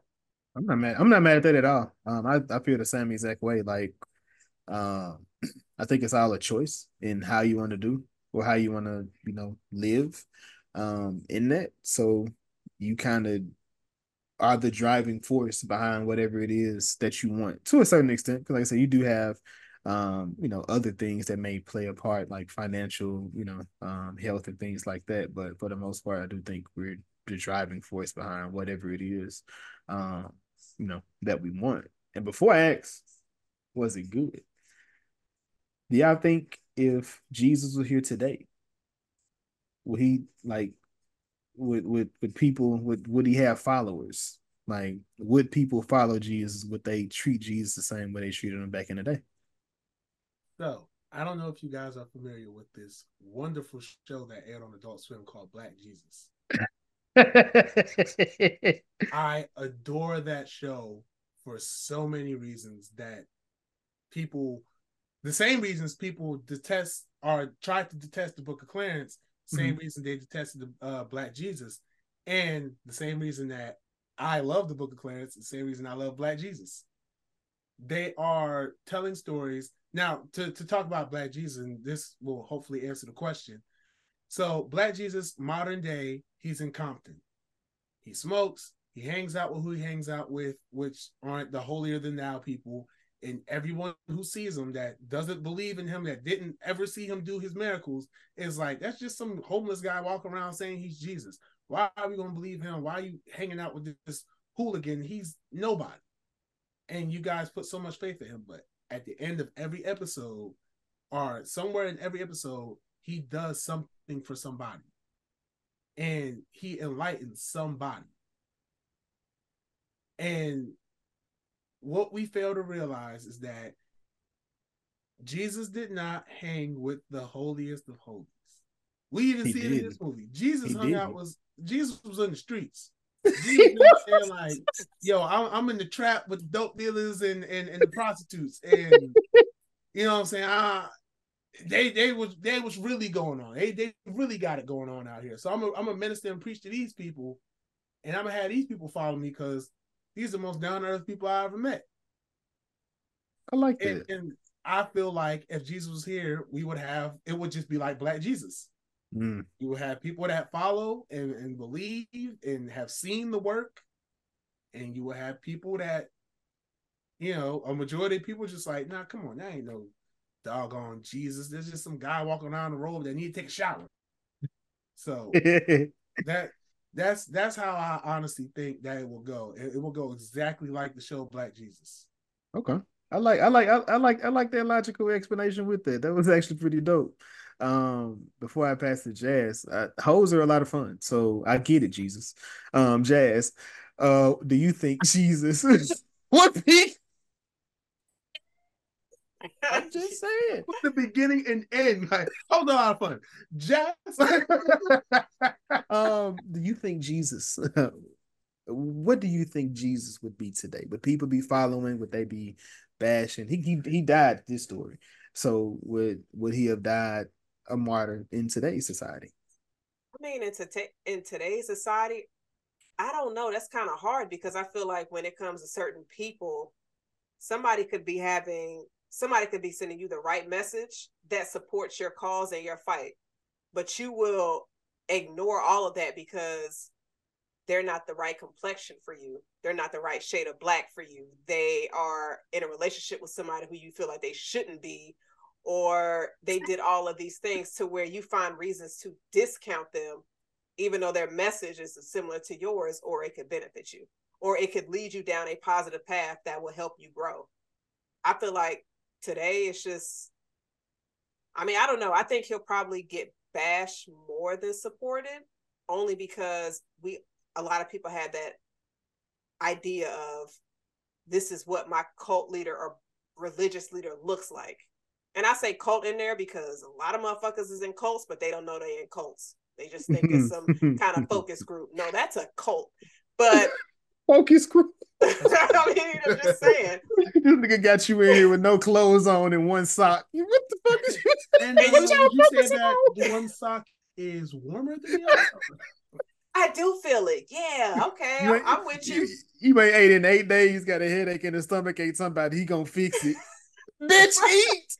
B: I'm not mad. I'm not mad at that at all. Um, I, I feel the same exact way. Like, um, I think it's all a choice in how you want to do or how you want to, you know, live, um, in that. So you kind of are the driving force behind whatever it is that you want to a certain extent. Because, like I said, you do have, um, you know, other things that may play a part, like financial, you know, um, health and things like that. But for the most part, I do think we're the driving force behind whatever it is um, you know, that we want. And before I ask, was it good? Do y'all think if Jesus was here today, would he like would would would people would would he have followers? Like would people follow Jesus? Would they treat Jesus the same way they treated him back in the day?
C: So I don't know if you guys are familiar with this wonderful show that aired on Adult Swim called Black Jesus. I adore that show for so many reasons that people, the same reasons people detest or try to detest the Book of Clarence, same mm-hmm. reason they detested the uh, Black Jesus, and the same reason that I love the Book of Clarence, the same reason I love Black Jesus. They are telling stories. Now, to, to talk about Black Jesus, and this will hopefully answer the question. So, Black Jesus, modern day, he's in Compton. He smokes, he hangs out with who he hangs out with, which aren't the holier than thou people. And everyone who sees him that doesn't believe in him, that didn't ever see him do his miracles, is like, that's just some homeless guy walking around saying he's Jesus. Why are we going to believe him? Why are you hanging out with this hooligan? He's nobody. And you guys put so much faith in him. But at the end of every episode, or somewhere in every episode, he does something for somebody. And he enlightens somebody. And what we fail to realize is that Jesus did not hang with the holiest of holies. We even he see did. it in this movie. Jesus he hung did. out was Jesus was in the streets. Jesus was saying like, "Yo, I'm, I'm, in the trap with dope dealers and, and and the prostitutes, and you know what I'm saying? Ah, they they was they was really going on. They they really got it going on out here. So I'm a, I'm a minister and preach to these people, and I'm gonna have these people follow me because these are the most down to earth people I ever met.
B: I like that.
C: And, and I feel like if Jesus was here, we would have it would just be like Black Jesus. Mm. You will have people that follow and, and believe and have seen the work, and you will have people that, you know, a majority of people just like, nah, come on, that ain't no doggone Jesus. There's just some guy walking around the road that need to take a shower. So that that's that's how I honestly think that it will go. It, it, will go exactly like the show Black Jesus.
B: Okay. I like I like I, I like I like that logical explanation with that. That was actually pretty dope. Um, before I pass to Jazz, uh, hoes are a lot of fun, so I get it, Jesus. Um, Jazz, uh, do you think Jesus what peak? I'm just saying.
C: the beginning and end, like, hold on, of fun. Jazz.
B: um, do you think Jesus? what do you think Jesus would be today? Would people be following? Would they be bashing? He he he died this story. So would would he have died a martyr in today's society?
D: I mean, in, to- in today's society, I don't know. That's kind of hard because I feel like when it comes to certain people, somebody could be having somebody could be sending you the right message that supports your cause and your fight, but you will ignore all of that because they're not the right complexion for you. They're not the right shade of black for you. They are in a relationship with somebody who you feel like they shouldn't be, or they did all of these things to where you find reasons to discount them, even though their message is similar to yours, or it could benefit you, or it could lead you down a positive path that will help you grow. I feel like today it's just, I mean, I don't know. I think he'll probably get bashed more than supported only because we a lot of people had that idea of this is what my cult leader or religious leader looks like. And I say cult in there because a lot of motherfuckers is in cults, but they don't know they in cults. They just think it's some kind of focus group. No, that's a cult. But
B: focus group.
D: I mean, I'm just saying.
B: this nigga got you in here with no clothes on and one sock. What the fuck is you?
C: And, and you, you said that the one sock is warmer than the other.
D: I do feel it. Yeah. Okay. You I'm, I'm with you. You,
B: you ain't ate in eight days, got a headache in the stomach, ate somebody, he gonna fix it. Bitch, eat.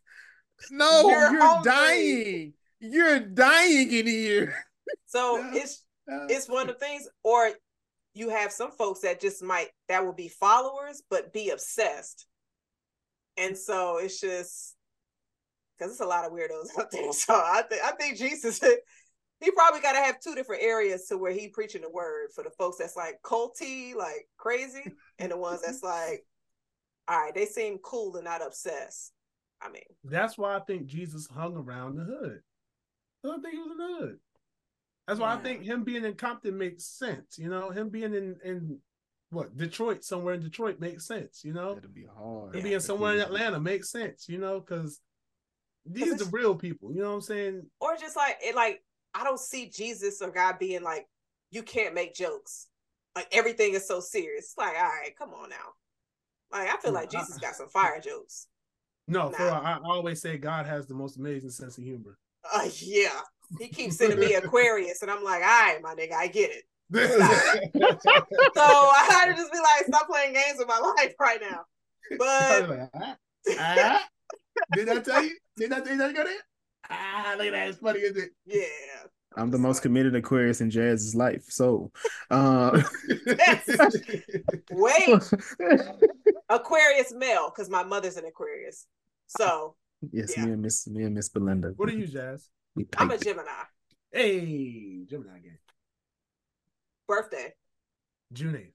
B: No, you're, you're dying. You're dying in here.
D: So it's it's one of the things, or you have some folks that just might that will be followers but be obsessed. And so it's just because it's a lot of weirdos out there. So I think I think Jesus he probably got to have two different areas to where he preaching the word for the folks that's like culty, like crazy, and the ones that's like, all right, they seem cool and not obsessed. I mean,
C: that's why I think Jesus hung around the hood. I don't think he was in the hood. That's why yeah. I think him being in Compton makes sense. You know, him being in in what Detroit, somewhere in Detroit makes sense. You know,
B: it'd be hard.
C: Him being somewhere in Atlanta makes sense. You know, because these are the real people. You know what I'm saying?
D: Or just like it, like I don't see Jesus or God being like, you can't make jokes. Like everything is so serious. Like, all right, come on now. Like I feel like Jesus got some fire jokes.
C: No, nah. for I always say God has the most amazing sense of humor.
D: Uh, yeah, he keeps sending me Aquarius, and I'm like, all right, my nigga, I get it. so I had to just be like, stop playing games with my life right now. But ah,
C: ah, did I tell you? Did I tell you that go there? Ah, look at that. It's funny, isn't it?
D: Yeah.
B: I'm the most committed Aquarius in Jazz's life. So, uh...
D: wait, Aquarius male, because my mother's an Aquarius. So,
B: yes, yeah. me and Miss me and Miss Belinda.
C: What are you, Jazz?
D: I'm a Gemini.
C: Hey, Gemini again.
D: Birthday.
C: June 8th.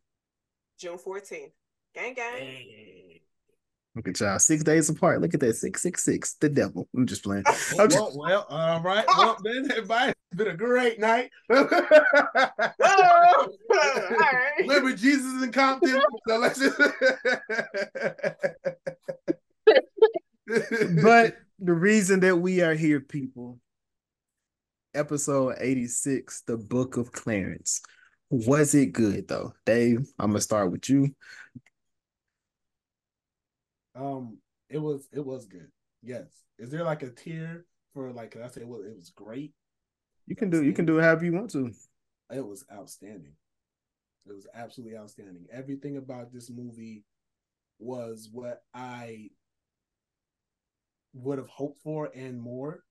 D: June 14th. Gang gang. Hey.
B: Look at y'all, six days apart. Look at that, six six six. The devil. I'm just playing.
C: well, just... well, all right. Well, then, everybody, it's been a great night. oh, Remember, Jesus in Compton. So let's just...
B: but the reason that we are here, people, episode 86, the Book of Clarence. Was it good though? Dave, I'm gonna start with you.
C: Um, it was it was good. Yes. Is there like a tier for like I say well it was great?
B: You can do you can do it however you want to.
C: It was outstanding. It was absolutely outstanding. Everything about this movie was what I would have hoped for and more.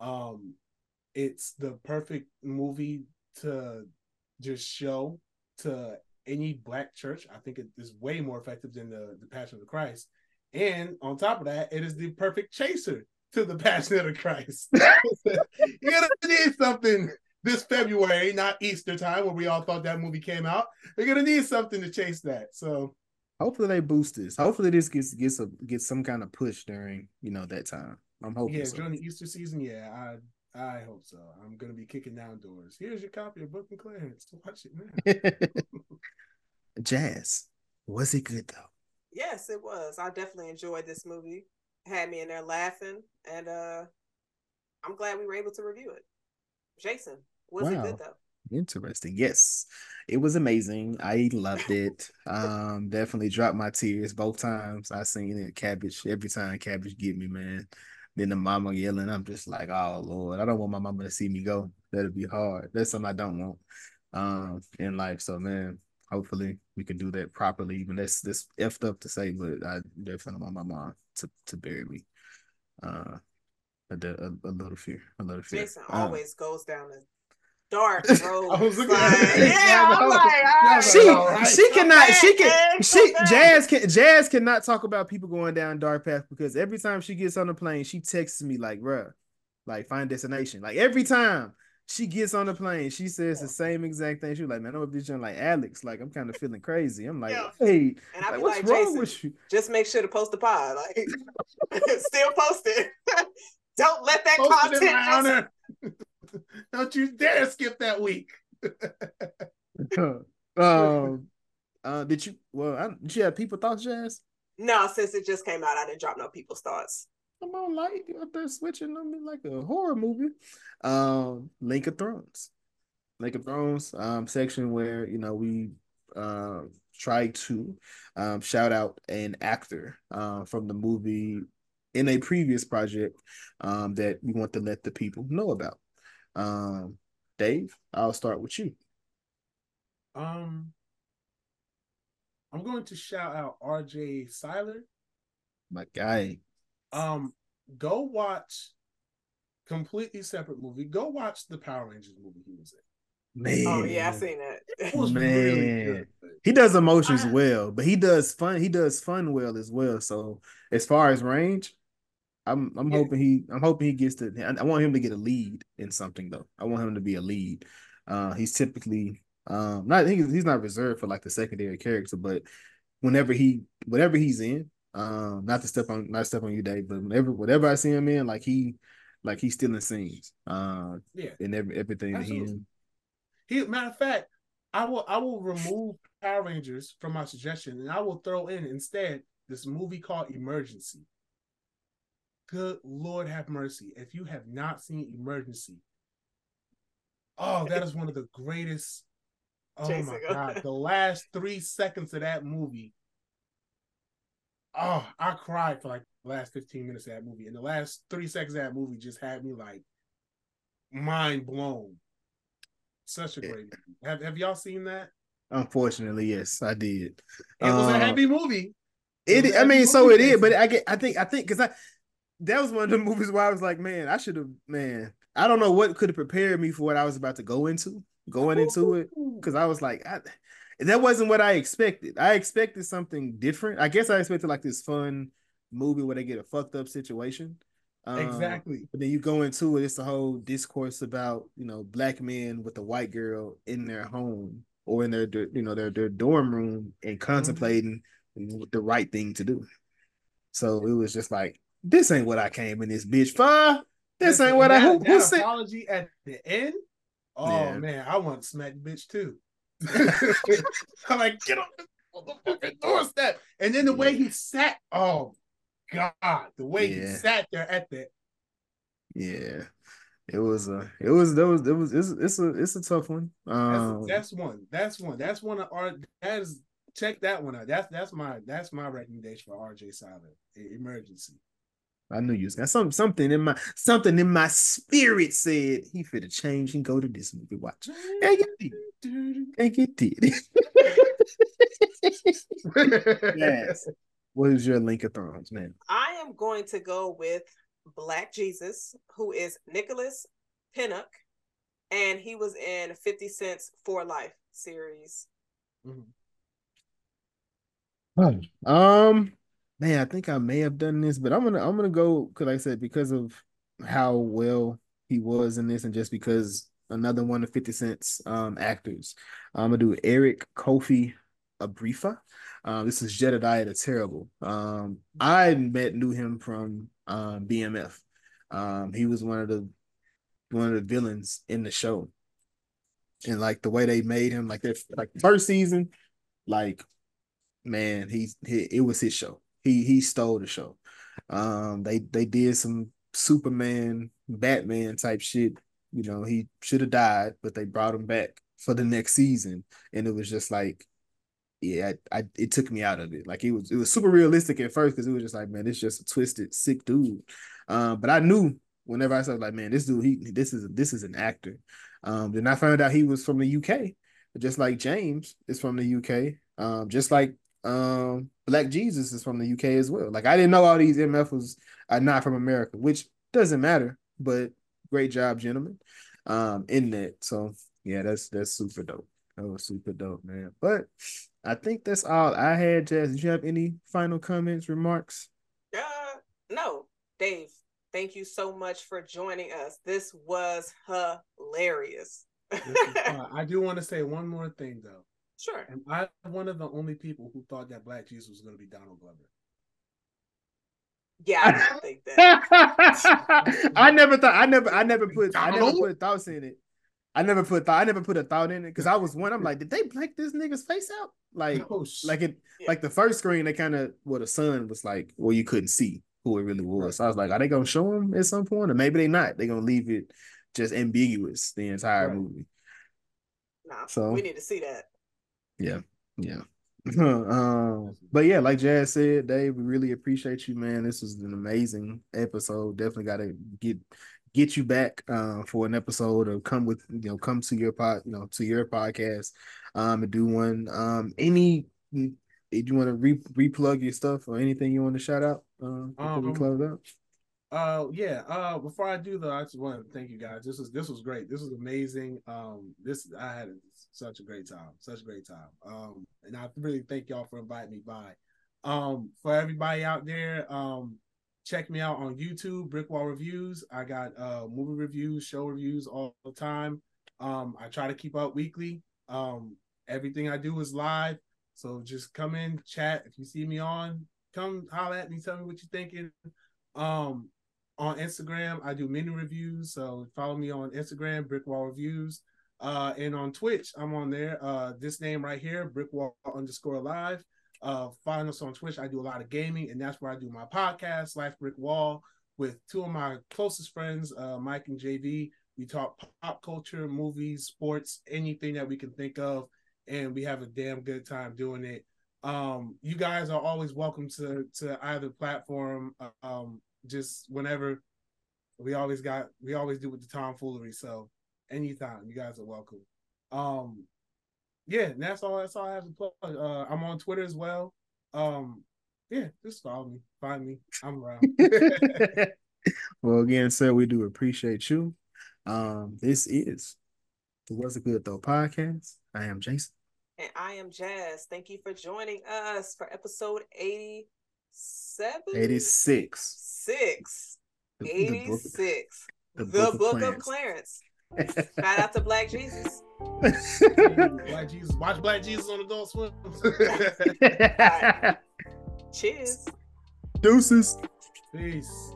C: Um it's the perfect movie to just show to any black church. I think it is way more effective than the, the Passion of the Christ. And on top of that, it is the perfect chaser to the Passion of the Christ. You're gonna need something this February, not Easter time, where we all thought that movie came out. They're gonna need something to chase that. So
B: hopefully they boost this. Hopefully this gets gets a gets some kind of push during you know that time. I'm hoping.
C: Yeah,
B: so.
C: during the Easter season, yeah, I I hope so. I'm gonna be kicking down doors. Here's your copy of Book and Clarence. Watch it now.
B: Jazz, was it good though?
D: Yes, it was. I definitely enjoyed this movie. Had me in there laughing, and uh I'm glad we were able to review it. Jason, was wow. it good though?
B: Interesting. Yes, it was amazing. I loved it. um, definitely dropped my tears both times. I seen it. Cabbage every time. Cabbage get me, man. Then the mama yelling. I'm just like, oh Lord, I don't want my mama to see me go. That'll be hard. That's something I don't want um in life. So man, hopefully we can do that properly. Even that's this effed up to say, but I definitely want my mom to to bury me. Uh, a, a, a little fear, a little fear.
D: Jason um, always goes down the dark road. I was looking at yeah, I'm like,
B: she right. she cannot she can she Jazz can Jazz cannot talk about people going down dark path because every time she gets on the plane, she texts me like, bruh, like find destination. Like every time she gets on the plane, she says the same exact thing. She's like, man, I'm a bitch like Alex. Like, I'm kind of feeling crazy. I'm like, yeah. hey, and I like, what's like, wrong Jason, with you?
D: Just make sure to post the pod. Like, still post it. Don't let that post content.
C: Don't you dare skip that week.
B: um, uh, did you? Well, I, did you have people thoughts, Jazz?
D: No, since it just came out, I didn't drop no people's thoughts.
B: Come on, light. you up there switching on me like a horror movie. Um, Link of Thrones, Link of Thrones, um, section where you know we uh try to um shout out an actor uh, from the movie in a previous project um that we want to let the people know about. Um, Dave, I'll start with you.
C: Um, I'm going to shout out RJ Cyler.
B: My guy.
C: Um, go watch completely separate movie. Go watch the Power Rangers movie he was in.
B: Man.
D: Oh yeah, I've seen it.
C: It was Man. really good.
B: He does emotions I, well, but he does fun. He does fun well as well. So as far as range, I'm I'm yeah. hoping he I'm hoping he gets to I, want him to get a lead in something though. I want him to be a lead. Uh he's typically um not he's, he's not reserved for like the secondary character, but whenever he whatever he's in, um not to step on not step on you, Dave, but whenever whatever I see him in, like he like he's still in scenes. Uh yeah, in every everything that he in.
C: He matter of fact, I will I will remove Power Rangers from my suggestion and I will throw in instead this movie called Emergency good Lord have mercy. If you have not seen Emergency, oh, that is one of the greatest. Oh
D: Jason,
C: my
D: go
C: god,
D: ahead.
C: the last three seconds of that movie. Oh, I cried for like the last 15 minutes of that movie. And the last three seconds of that movie just had me like mind blown. Such a
B: Yeah.
C: great movie. Have have y'all seen that?
B: Unfortunately, yes, I did.
C: It was a
B: Uh,
C: heavy movie.
B: It,
C: was
B: I mean, so it is, but I get, I think, I think, because I that was one of the movies where I was like, man, I should have, man, I don't know what could have prepared me for what I was about to go into, going into it, because I was like, I, that wasn't what I expected. I expected something different. I guess I expected like this fun movie where they get a fucked up situation. Um,
C: Exactly.
B: But then you go into it, it's a whole discourse about you know black men with a white girl in their home or in their you know their their dorm room and contemplating the right thing to do. So it was just like, this ain't what I came in this bitch for. This
C: Listen,
B: ain't what I
C: that,
B: who,
C: that
B: who said.
C: apology at the end. Oh
B: Yeah.
C: man, I want to smack bitch too. I'm like, get on the motherfucking doorstep. And then the way he sat, oh God, the way he sat there at the
B: Yeah, it was a, it was that was it was it's, it's a it's a tough one.
C: that's,
B: Um,
C: that's one. That's one. That's one of our that is check that one out. That's that's my that's my recommendation for RJ Cyler. Emergency.
B: I knew you was got some something in my something in my spirit said he fit a change and go to this movie watch. And you did. And you did. yes. What is your link of thrones, man?
D: I am going to go with Black Jesus, who is Nicholas Pinnock, and he was in 50 Cent's For Life series.
B: Um, man, I think I may have done this, but I'm gonna I'm gonna go because like I said because of how well he was in this, and just because another one of Fifty Cent's um actors, I'm gonna do Eric Kofi Abrefa. Um, this is Jedediah the Terrible. Um, I met knew him from um BMF. Um, he was one of the one of the villains in the show, and like the way they made him, like their like first season, like man, he's he, it was his show. He he stole the show. Um, they they did some Superman, Batman type shit. You know, he should have died, but they brought him back for the next season, and it was just like, yeah, I, I it took me out of it. Like it was it was super realistic at first because it was just like, man, it's just a twisted, sick dude. Um, but I knew whenever I said like, man, this dude, he this is this is an actor. Um, then I found out he was from the UK, just like Jeymes is from the UK. Um, just like um Black Jesus is from the UK as well. Like I didn't know all these MFs are not from America, which doesn't matter, but great job, gentlemen. Um, in that. So yeah, that's that's super dope. That was super dope, man. But I think that's all I had, Jazz. Did you have any final comments, remarks?
D: Uh, no, Dave, thank you so much for joining us. This was hilarious.
C: Uh, I do want to say one more thing though.
D: Sure.
C: Am I one of the only people who thought that Black Jesus was going to be Donald Glover?
D: Yeah, I don't think that.
B: I never thought I never I never put I never put thoughts in it. I never put thought I never put a thought in it because I was one. I'm like, did they black this nigga's face out? Like,
C: Oh, sh-
B: like it
D: Yeah.
B: like the first screen they kind of well the sun was like well you couldn't see who it really was. So I was like, are they gonna show him at some point or maybe they not? They're gonna leave it just ambiguous the entire
C: Right.
B: movie.
D: Nah,
B: So-
D: we need to see that. Yeah.
B: Yeah. um, but yeah, like Jazz said, Dave, we really appreciate you, man. This was an amazing episode. Definitely got to get get you back uh, for an episode or come with you know come to your pod you know to your podcast um and do one um any do you want to re replug your stuff or anything you want to shout out uh, before we
C: Um,
B: close out?
C: Uh yeah, uh before I do though, I just want to thank you guys. This was this was great. This was amazing. Um this I had such a great time. Such a great time. Um and I really thank y'all for inviting me by. Um for everybody out there, um check me out on YouTube, Brickwall Reviews. I got uh movie reviews, show reviews all the time. Um I try to keep up weekly. Um everything I do is live. So just come in, chat. If you see me on, come holler at me, tell me what you're thinking. Um on Instagram, I do mini reviews. So follow me on Instagram, Brickwall Reviews. Uh, and on Twitch, I'm on there. Uh, this name right here, Brickwall underscore live. Uh, find us on Twitch. I do a lot of gaming, and that's where I do my podcast, Life Brick Wall. with two of my closest friends, uh, Mike and JV. We talk pop culture, movies, sports, anything that we can think of, and we have a damn good time doing it. Um, you guys are always welcome to to either platform. Um, just whenever we always got we always do with the tomfoolery. So anytime you guys are welcome. Um, yeah, that's all. That's all I have to plug. Uh, I'm on Twitter as well. Um, yeah, just follow me, find me. I'm around.
B: well, again, sir, we do appreciate you. Um, this is the Was It Good Though podcast. I am Jason.
D: And I am Jazz. Thank you for joining us for episode 87?
B: 86.
D: Six. The, 86. The book, the book, book of, Clarence. of Clarence. Shout out to Black Jesus.
C: Black Jesus. Watch Black Jesus on Adult Swim.
D: Cheers.
B: Deuces.
C: Peace.